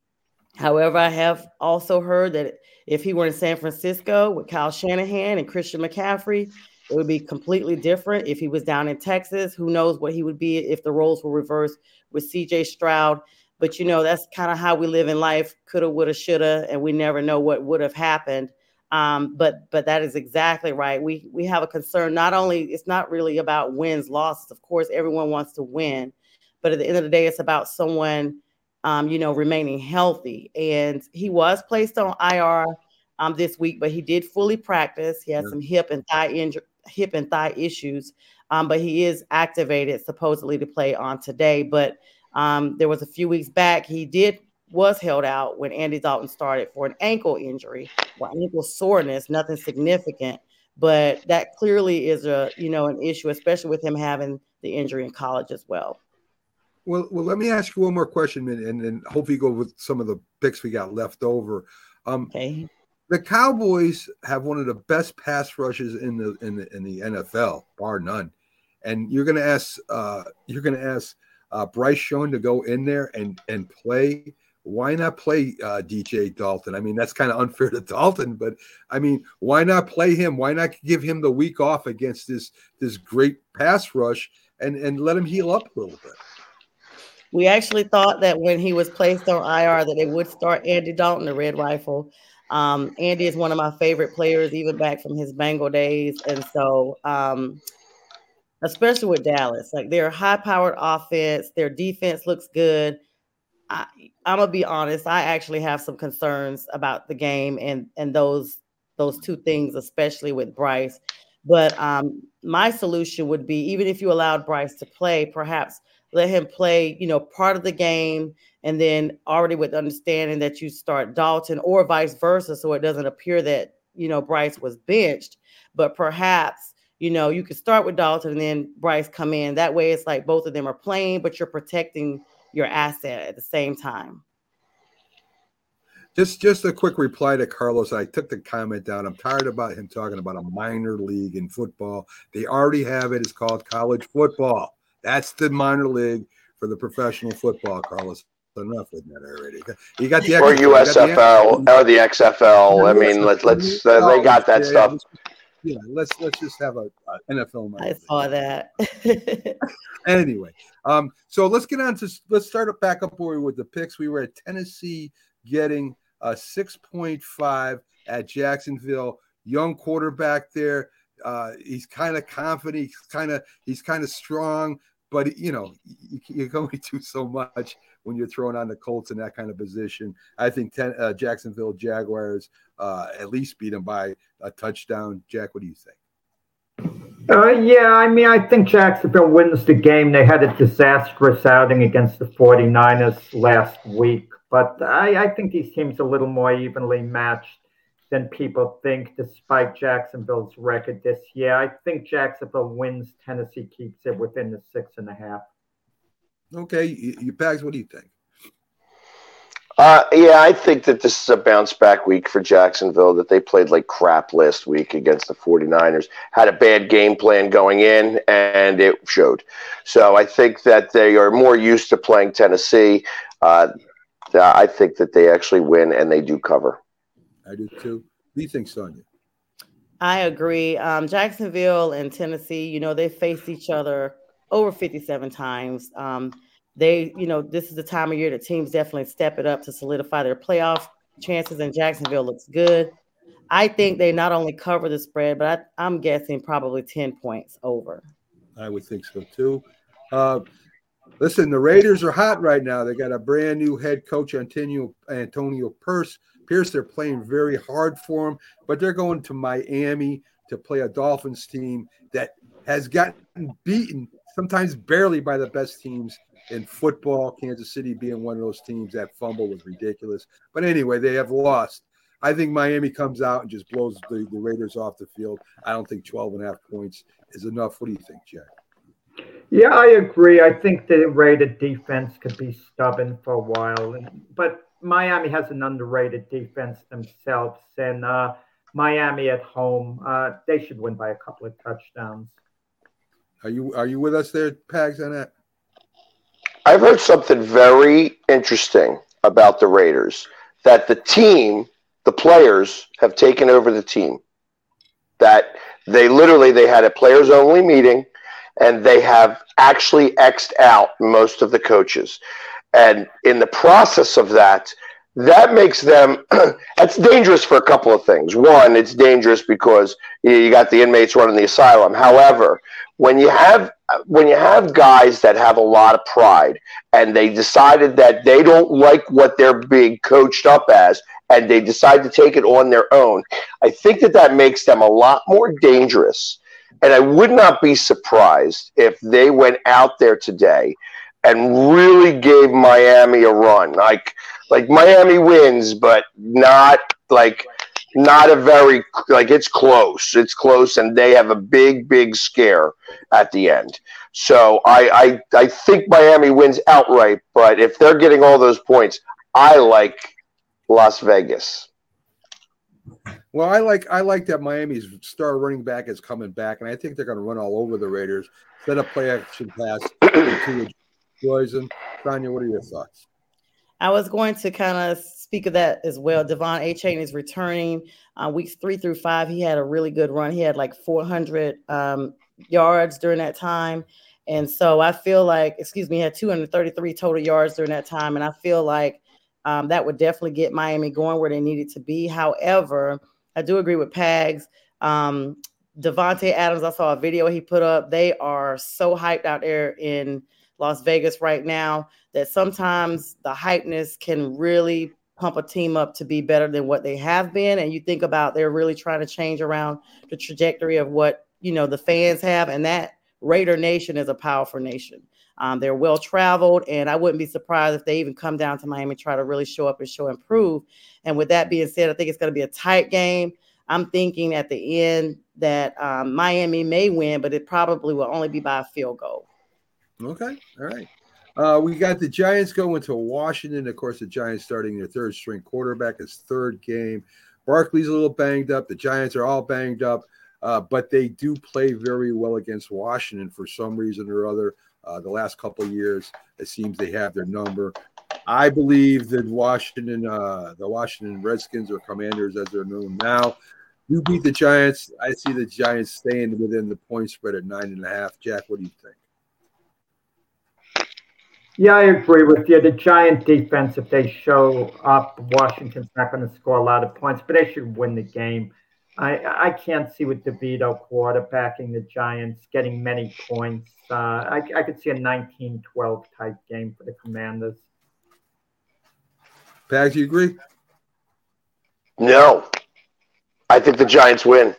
However, I have also heard that if he were in San Francisco with Kyle Shanahan and Christian McCaffrey, it would be completely different. If he was down in Texas, who knows what he would be if the roles were reversed with CJ Stroud. But you know, that's kind of how we live in life coulda, woulda, shoulda, and we never know what would have happened. Um, but but that is exactly right. We we have a concern. Not only it's not really about wins, losses. Of course, everyone wants to win, but at the end of the day, it's about someone um, you know, remaining healthy. And he was placed on IR um, this week, but he did fully practice. He had yeah. some hip and thigh injury, hip and thigh issues, um, but he is activated supposedly to play on today. But um, there was a few weeks back he did was held out when Andy Dalton started for an ankle injury or ankle soreness, nothing significant. But that clearly is a you know an issue, especially with him having the injury in college as well. Well, well, let me ask you one more question, and then hopefully go with some of the picks we got left over. Um, okay. The Cowboys have one of the best pass rushes in the in the in the NFL, bar none. And you're going to ask uh, you're going to ask uh, Bryce Young to go in there and and play. Why not play uh, DJ Dalton? I mean, that's kind of unfair to Dalton, but I mean, why not play him? Why not give him the week off against this this great pass rush and and let him heal up a little bit? We actually thought that when he was placed on IR that they would start Andy Dalton, the Red Rifle. Um, Andy is one of my favorite players, even back from his Bengal days, and so um, especially with Dallas, like they're high-powered offense. Their defense looks good. I, I'm gonna be honest. I actually have some concerns about the game and and those those two things, especially with Bryce. But um, my solution would be even if you allowed Bryce to play, perhaps let him play, you know, part of the game, and then already with understanding that you start Dalton or vice versa, so it doesn't appear that you know Bryce was benched, but perhaps you know you could start with Dalton and then Bryce come in. That way, it's like both of them are playing, but you're protecting your asset at the same time. Just just a quick reply to Carlos. I took the comment down. I'm tired about him talking about a minor league in football. They already have it. It's called college football. That's the minor league for the professional football, Carlos. Enough with that already. You got the or USFL the or the XFL. I mean, let's let's uh, they got that yeah, stuff. Yeah, let's let's just have a, a NFL. I saw that. anyway, um, so let's get on to let's start it back up where with the picks. We were at Tennessee getting a 6.5 at Jacksonville. Young quarterback there. Uh, he's kind of confident. He's kind of he's kind of strong, but you know you, you can only do so much when you're throwing on the Colts in that kind of position. I think ten, uh, Jacksonville Jaguars uh, at least beat them by a touchdown. Jack, what do you think? Uh, yeah, I mean, I think Jacksonville wins the game. They had a disastrous outing against the 49ers last week, but I, I think these teams are a little more evenly matched than people think, despite Jacksonville's record this year. I think Jacksonville wins. Tennessee keeps it within the six and a half. Okay, you, you Pags, what do you think? Uh, yeah, I think that this is a bounce back week for Jacksonville, that they played like crap last week against the 49ers, had a bad game plan going in, and it showed. So I think that they are more used to playing Tennessee. Uh, I think that they actually win and they do cover. I do too. What do you think, Sonja? I agree. Um, Jacksonville and Tennessee, you know, they faced each other over 57 times. Um, they, you know, this is the time of year that teams definitely step it up to solidify their playoff chances, and Jacksonville looks good. I think they not only cover the spread, but I, I'm guessing probably 10 points over. I would think so too. Uh, listen, the Raiders are hot right now. They got a brand new head coach, Antonio Antonio Pierce. Pierce, they're playing very hard for him, but they're going to Miami to play a Dolphins team that has gotten beaten sometimes barely by the best teams in football. Kansas City being one of those teams that fumble was ridiculous. But anyway, they have lost. I think Miami comes out and just blows the, the Raiders off the field. I don't think 12 and a half points is enough. What do you think, Jack? Yeah, I agree. I think the Raider defense could be stubborn for a while, but Miami has an underrated defense themselves, and uh, Miami at home, uh, they should win by a couple of touchdowns. Are you are you with us there, Pags, on that? I've heard something very interesting about the Raiders that the team, the players have taken over the team. That they literally they had a players only meeting and they have actually xed out most of the coaches. And in the process of that, that makes them that's dangerous for a couple of things. One, it's dangerous because you got the inmates running the asylum. However, when you have when you have guys that have a lot of pride and they decided that they don't like what they're being coached up as and they decide to take it on their own, I think that that makes them a lot more dangerous. And I would not be surprised if they went out there today and really gave Miami a run. Like like Miami wins, but not like not a very like it's close. It's close, and they have a big, big scare at the end. So I I, I think Miami wins outright, but if they're getting all those points, I like Las Vegas. Well, I like I like that Miami's star running back is coming back, and I think they're going to run all over the Raiders. Set a play action pass to Poison. What are your thoughts? I was going to kind of speak of that as well. De'Von Achane is returning uh, weeks three through five. He had a really good run. He had like 400 um, yards during that time. And so I feel like, excuse me, he had 233 total yards during that time. And I feel like um, that would definitely get Miami going where they needed to be. However, I do agree with Pags. Um, Davante Adams, I saw a video he put up. They are so hyped out there in Las Vegas right now that sometimes the hypeness can really pump a team up to be better than what they have been. And you think about they're really trying to change around the trajectory of what you know the fans have, and that Raider Nation is a powerful nation. Um, they're well traveled, and I wouldn't be surprised if they even come down to Miami try to really show up and show improve. And with that being said, I think it's going to be a tight game. I'm thinking at the end that um, Miami may win, but it probably will only be by a field goal. Okay, all right. Uh, we got the Giants going to Washington. Of course, the Giants starting their third string quarterback, his third game. Barkley's a little banged up. The Giants are all banged up, uh, but they do play very well against Washington for some reason or other. Uh, the last couple of years, it seems they have their number. I believe that Washington, uh, the Washington Redskins or Commanders, as they're known now, do beat the Giants. I see the Giants staying within the point spread at nine and a half. Jack, what do you think? Yeah, I agree with you. The Giant defense, if they show up, Washington's not going to score a lot of points, but they should win the game. I, I can't see with DeVito quarterbacking the Giants getting many points. Uh, I, I could see a 19 12 type game for the Commanders. Pags, you agree? No, I think the Giants win.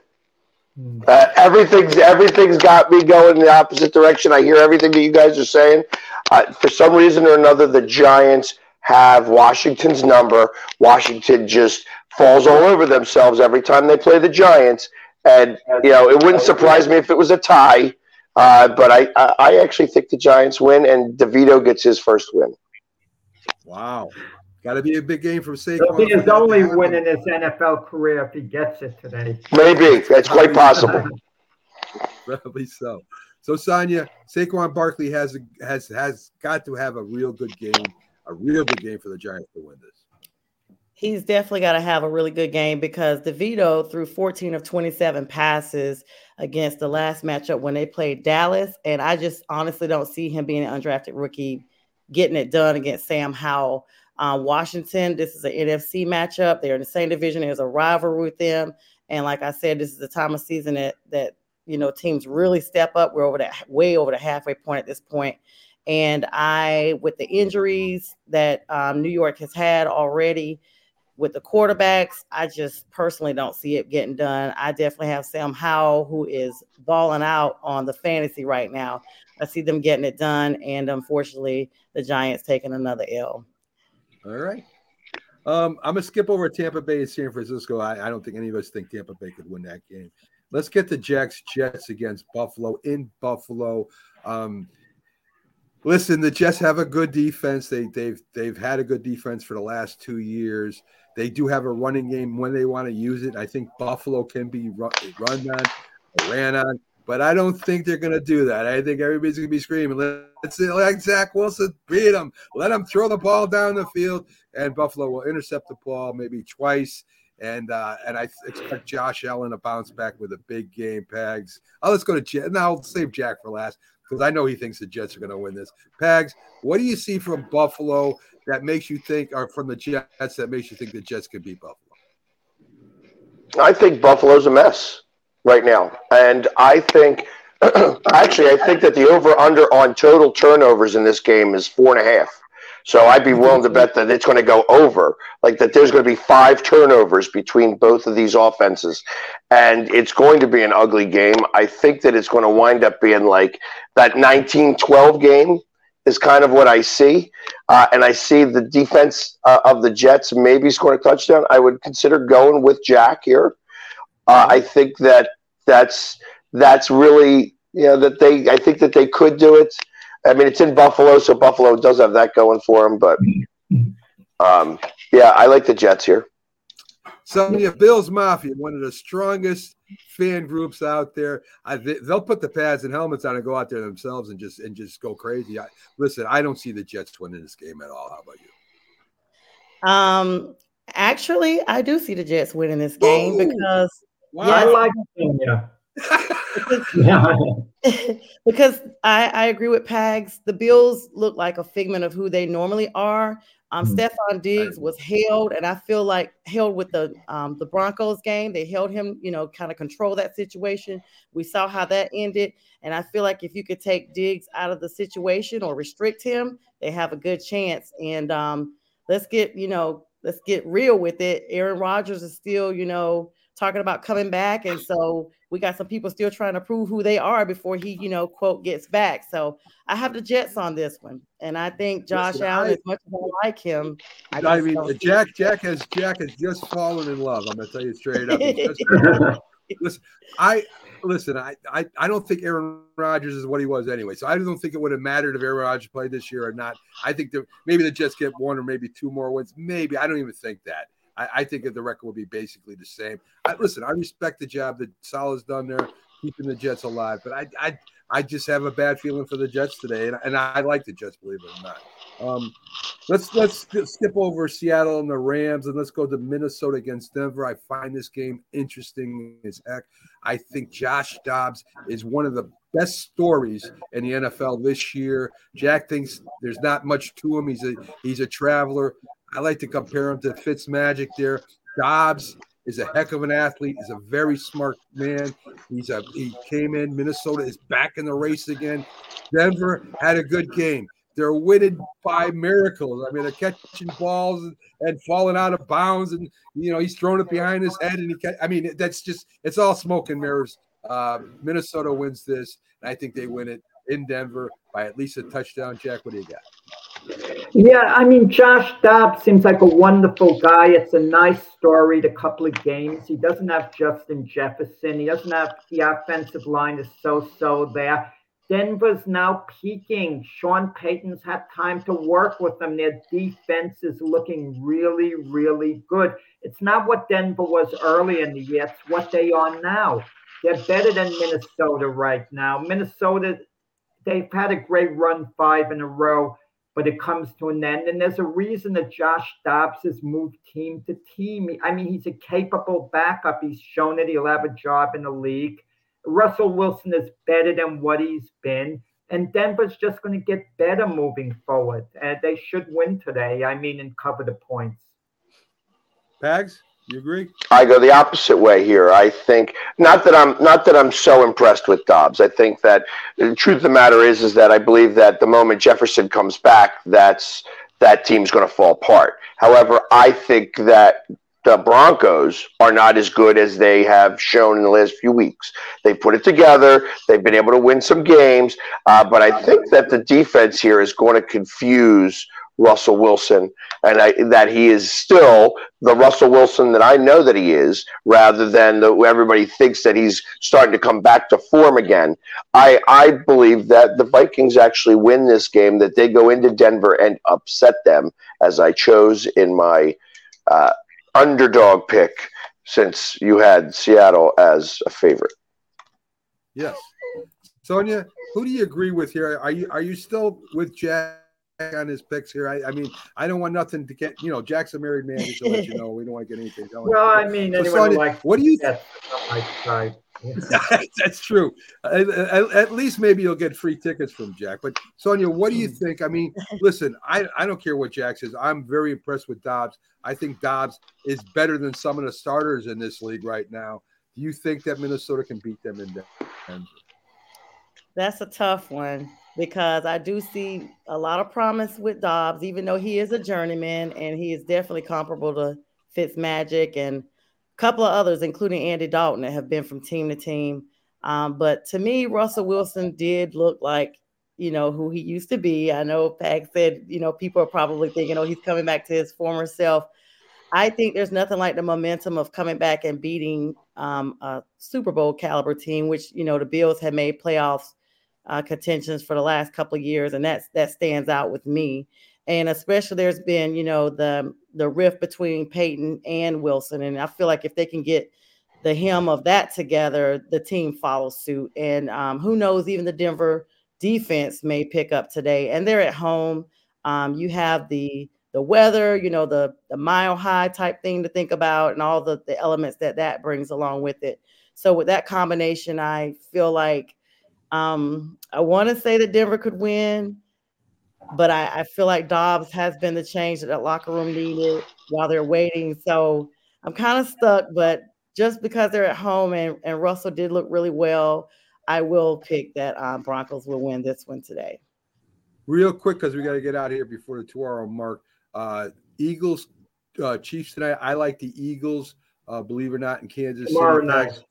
Hmm. Uh, everything's everything's got me going in the opposite direction. I hear everything that you guys are saying. Uh, for some reason or another, the Giants have Washington's number. Washington just falls all over themselves every time they play the Giants, and you know it wouldn't surprise me if it was a tie. Uh, but I, I I actually think the Giants win, and DeVito gets his first win. Wow. Got to be a big game from Saquon. It'll be for his that only happen. win in his NFL career if he gets it today. Maybe that's quite possible. Probably so. So Sonja, Saquon Barkley has has has got to have a real good game, a real good game for the Giants to win this. He's definitely got to have a really good game because DeVito threw 14 of 27 passes against the last matchup when they played Dallas. And I just honestly don't see him being an undrafted rookie getting it done against Sam Howell. Um, Washington, this is an NFC matchup. They're in the same division. There's a rivalry with them. And like I said, this is the time of season that that you know teams really step up. We're over that way over the halfway point at this point. And I, with the injuries that um, New York has had already, with the quarterbacks, I just personally don't see it getting done. I definitely have Sam Howell, who is balling out on the fantasy right now. I see them getting it done, and unfortunately, the Giants taking another L. All right. Um, I'm gonna skip over Tampa Bay and San Francisco. I, I don't think any of us think Tampa Bay could win that game. Let's get the Jacks Jets against Buffalo in Buffalo. Um, listen, the Jets have a good defense. They they've they've had a good defense for the last two years. They do have a running game when they want to use it. I think Buffalo can be run, run on, ran on, but I don't think they're going to do that. I think everybody's going to be screaming, "Let's let Zach Wilson beat him. Let him throw the ball down the field." And Buffalo will intercept the ball maybe twice. And uh, and I expect Josh Allen to bounce back with a big game. Pags. Oh, let's go to Jet. Now I'll save Jack for last because I know he thinks the Jets are going to win this. Pags, what do you see from Buffalo that makes you think, or from the Jets that makes you think the Jets could beat Buffalo? I think Buffalo's a mess right now, and I think actually I think that the over under on total turnovers in this game is four and a half. So I'd be willing to bet that it's going to go over, like that there's going to be five turnovers between both of these offenses. And it's going to be an ugly game. I think that it's going to wind up being like that 19 12 game is kind of what I see. Uh, and I see the defense uh, of the Jets maybe scoring a touchdown. I would consider going with Jack here. Uh, I think that that's that's really you know that they I think that they could do it. I mean, it's in Buffalo, so Buffalo does have that going for them. But um, yeah, I like the Jets here. So yeah, Bills Mafia, one of the strongest fan groups out there. I, they, they'll put the pads and helmets on and go out there themselves and just and just go crazy. I, listen, I don't see the Jets winning this game at all. How about you? Um, actually, I do see the Jets winning this game Ooh. because Wow. I like Virginia. Yeah. because I, I agree with Pags. The Bills look like a figment of who they normally are. Um, Mhm. Stefon Diggs was held, and I feel like held with the um, the Broncos game. They held him, you know, kind of control that situation. We saw how that ended, and I feel like if you could take Diggs out of the situation or restrict him, they have a good chance. And um, let's get, you know, let's get real with it. Aaron Rodgers is still, you know, talking about coming back, and so we got some people still trying to prove who they are before he, you know, quote gets back. So I have the Jets on this one, and I think Josh Listen, Allen, I- as much as I like him, I, I, mean, Jack, Jack has Jack has just fallen in love. I'm gonna tell you straight up. Listen, I listen. I, I I don't think Aaron Rodgers is what he was anyway. So I don't think it would have mattered if Aaron Rodgers played this year or not. I think that maybe the Jets get one or maybe two more wins. Maybe I don't even think that. I, I think that the record will be basically the same. I, listen, I respect the job that Salah's done there, keeping the Jets alive. But I I I just have a bad feeling for the Jets today, and, and I like the Jets, believe it or not. Um, let's let's skip over Seattle and the Rams, and let's go to Minnesota against Denver. I find this game interesting as heck. I think Josh Dobbs is one of the best stories in the NFL this year. Jack thinks there's not much to him. He's a he's a traveler. I like to compare him to Fitz Magic there. Dobbs is a heck of an athlete. He's a very smart man. He's a he came in. Minnesota is back in the race again. Denver had a good game. They're winning by miracles. I mean, they're catching balls and, and falling out of bounds, and you know he's throwing it behind his head, and he. I mean, that's just it's all smoke and mirrors. Uh, Minnesota wins this, and I think they win it in Denver by at least a touchdown. Jack, what do you got? Yeah, I mean, Josh Dobbs seems like a wonderful guy. It's a nice story. The couple of games he doesn't have Justin Jefferson. He doesn't have the offensive line is so-so there. Denver's now peaking. Sean Payton's had time to work with them. Their defense is looking really, really good. It's not what Denver was early in the year. It's what they are now. They're better than Minnesota right now. Minnesota, they've had a great run five in a row, but it comes to an end. And there's a reason that Josh Dobbs has moved team to team. I mean, he's a capable backup. He's shown that he'll have a job in the league. Russell Wilson is better than what he's been. And Denver's just going to get better moving forward. And they should win today. I mean, and cover the points. Pags, you agree? I go the opposite way here. I think not that I'm not that I'm so impressed with Dobbs. I think that the truth of the matter is is that I believe that the moment Jefferson comes back, that's that team's going to fall apart. However, I think that the Broncos are not as good as they have shown in the last few weeks. They put it together. They've been able to win some games, uh, but I think that the defense here is going to confuse Russell Wilson, and I, that he is still the Russell Wilson that I know that he is, rather than the, everybody thinks that he's starting to come back to form again. I, I believe that the Vikings actually win this game, that they go into Denver and upset them, as I chose in my uh, underdog pick, since you had Seattle as a favorite. Yes, Sonja, who do you agree with here? Are you are you still with Jack? On his picks here. I, I, mean, I don't want nothing to get, you know, Jack's a married man, just to let you know. We don't want to get anything going. Well, I mean, So, like what do you yes, I tried. That's true. At, at- at least maybe you'll get free tickets from Jack. But Sonja, what do you hmm. think? I mean, listen, I, I don't care what Jack says. I'm very impressed with Dobbs. I think Dobbs is better than some of the starters in this league right now. Do you think that Minnesota can beat them in Denver? That's a tough one because I do see a lot of promise with Dobbs, even though he is a journeyman and he is definitely comparable to Fitzmagic and a couple of others, including Andy Dalton, that have been from team to team. Um, but to me, Russell Wilson did look like, you know, who he used to be. I know Pag said, you know, people are probably thinking, oh, he's coming back to his former self. I think there's nothing like the momentum of coming back and beating um, a Super Bowl caliber team, which, you know, the Bills had made playoffs uh, contentions for the last couple of years, and that's that stands out with me. And especially, there's been you know the the rift between Payton and Wilson, and I feel like if they can get the hem of that together, the team follows suit. And um, who knows, even the Denver defense may pick up today, and they're at home. Um, you have the the weather, you know, the the mile high type thing to think about, and all the the elements that that brings along with it. So with that combination, I feel like um, I want to say that Denver could win, but I, I feel like Dobbs has been the change that that locker room needed while they're waiting. So I'm kind of stuck, but just because they're at home and, and Russell did look really well, I will pick that um, Broncos will win this one today. Real quick, because we got to get out of here before the two hour mark. Uh, Eagles, uh, Chiefs tonight. I like the Eagles, uh, believe it or not, in Kansas Tomorrow City. night. Pags,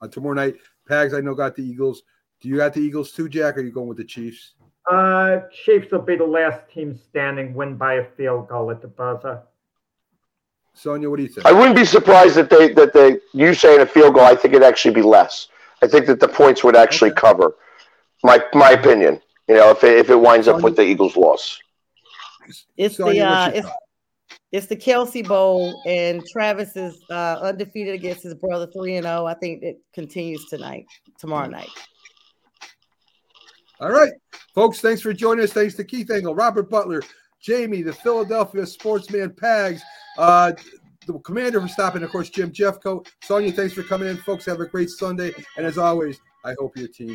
uh, tomorrow night. Pags, I know, got the Eagles. Do you got the Eagles too, Jack? Or are you going with the Chiefs? Uh, Chiefs will be the last team standing, win by a field goal at the buzzer. Sonja, what do you think? I wouldn't be surprised that they that they you saying a field goal. I think it'd actually be less. I think that the points would actually cover. My my opinion. You know, if it, if it winds up with the Eagles' loss. It's Sonja, the uh, it's it's the Kelce Bowl, and Travis is uh, undefeated against his brother, three and zero. I think it continues tonight, tomorrow night. All right, folks. Thanks for joining us. Thanks to Keith Engel, Robert Butler, Jamie, the Philadelphia sportsman Pags, uh, the commander for stopping, of course, Jim Jeffcoat. Sonja, thanks for coming in, folks. Have a great Sunday, and as always, I hope your team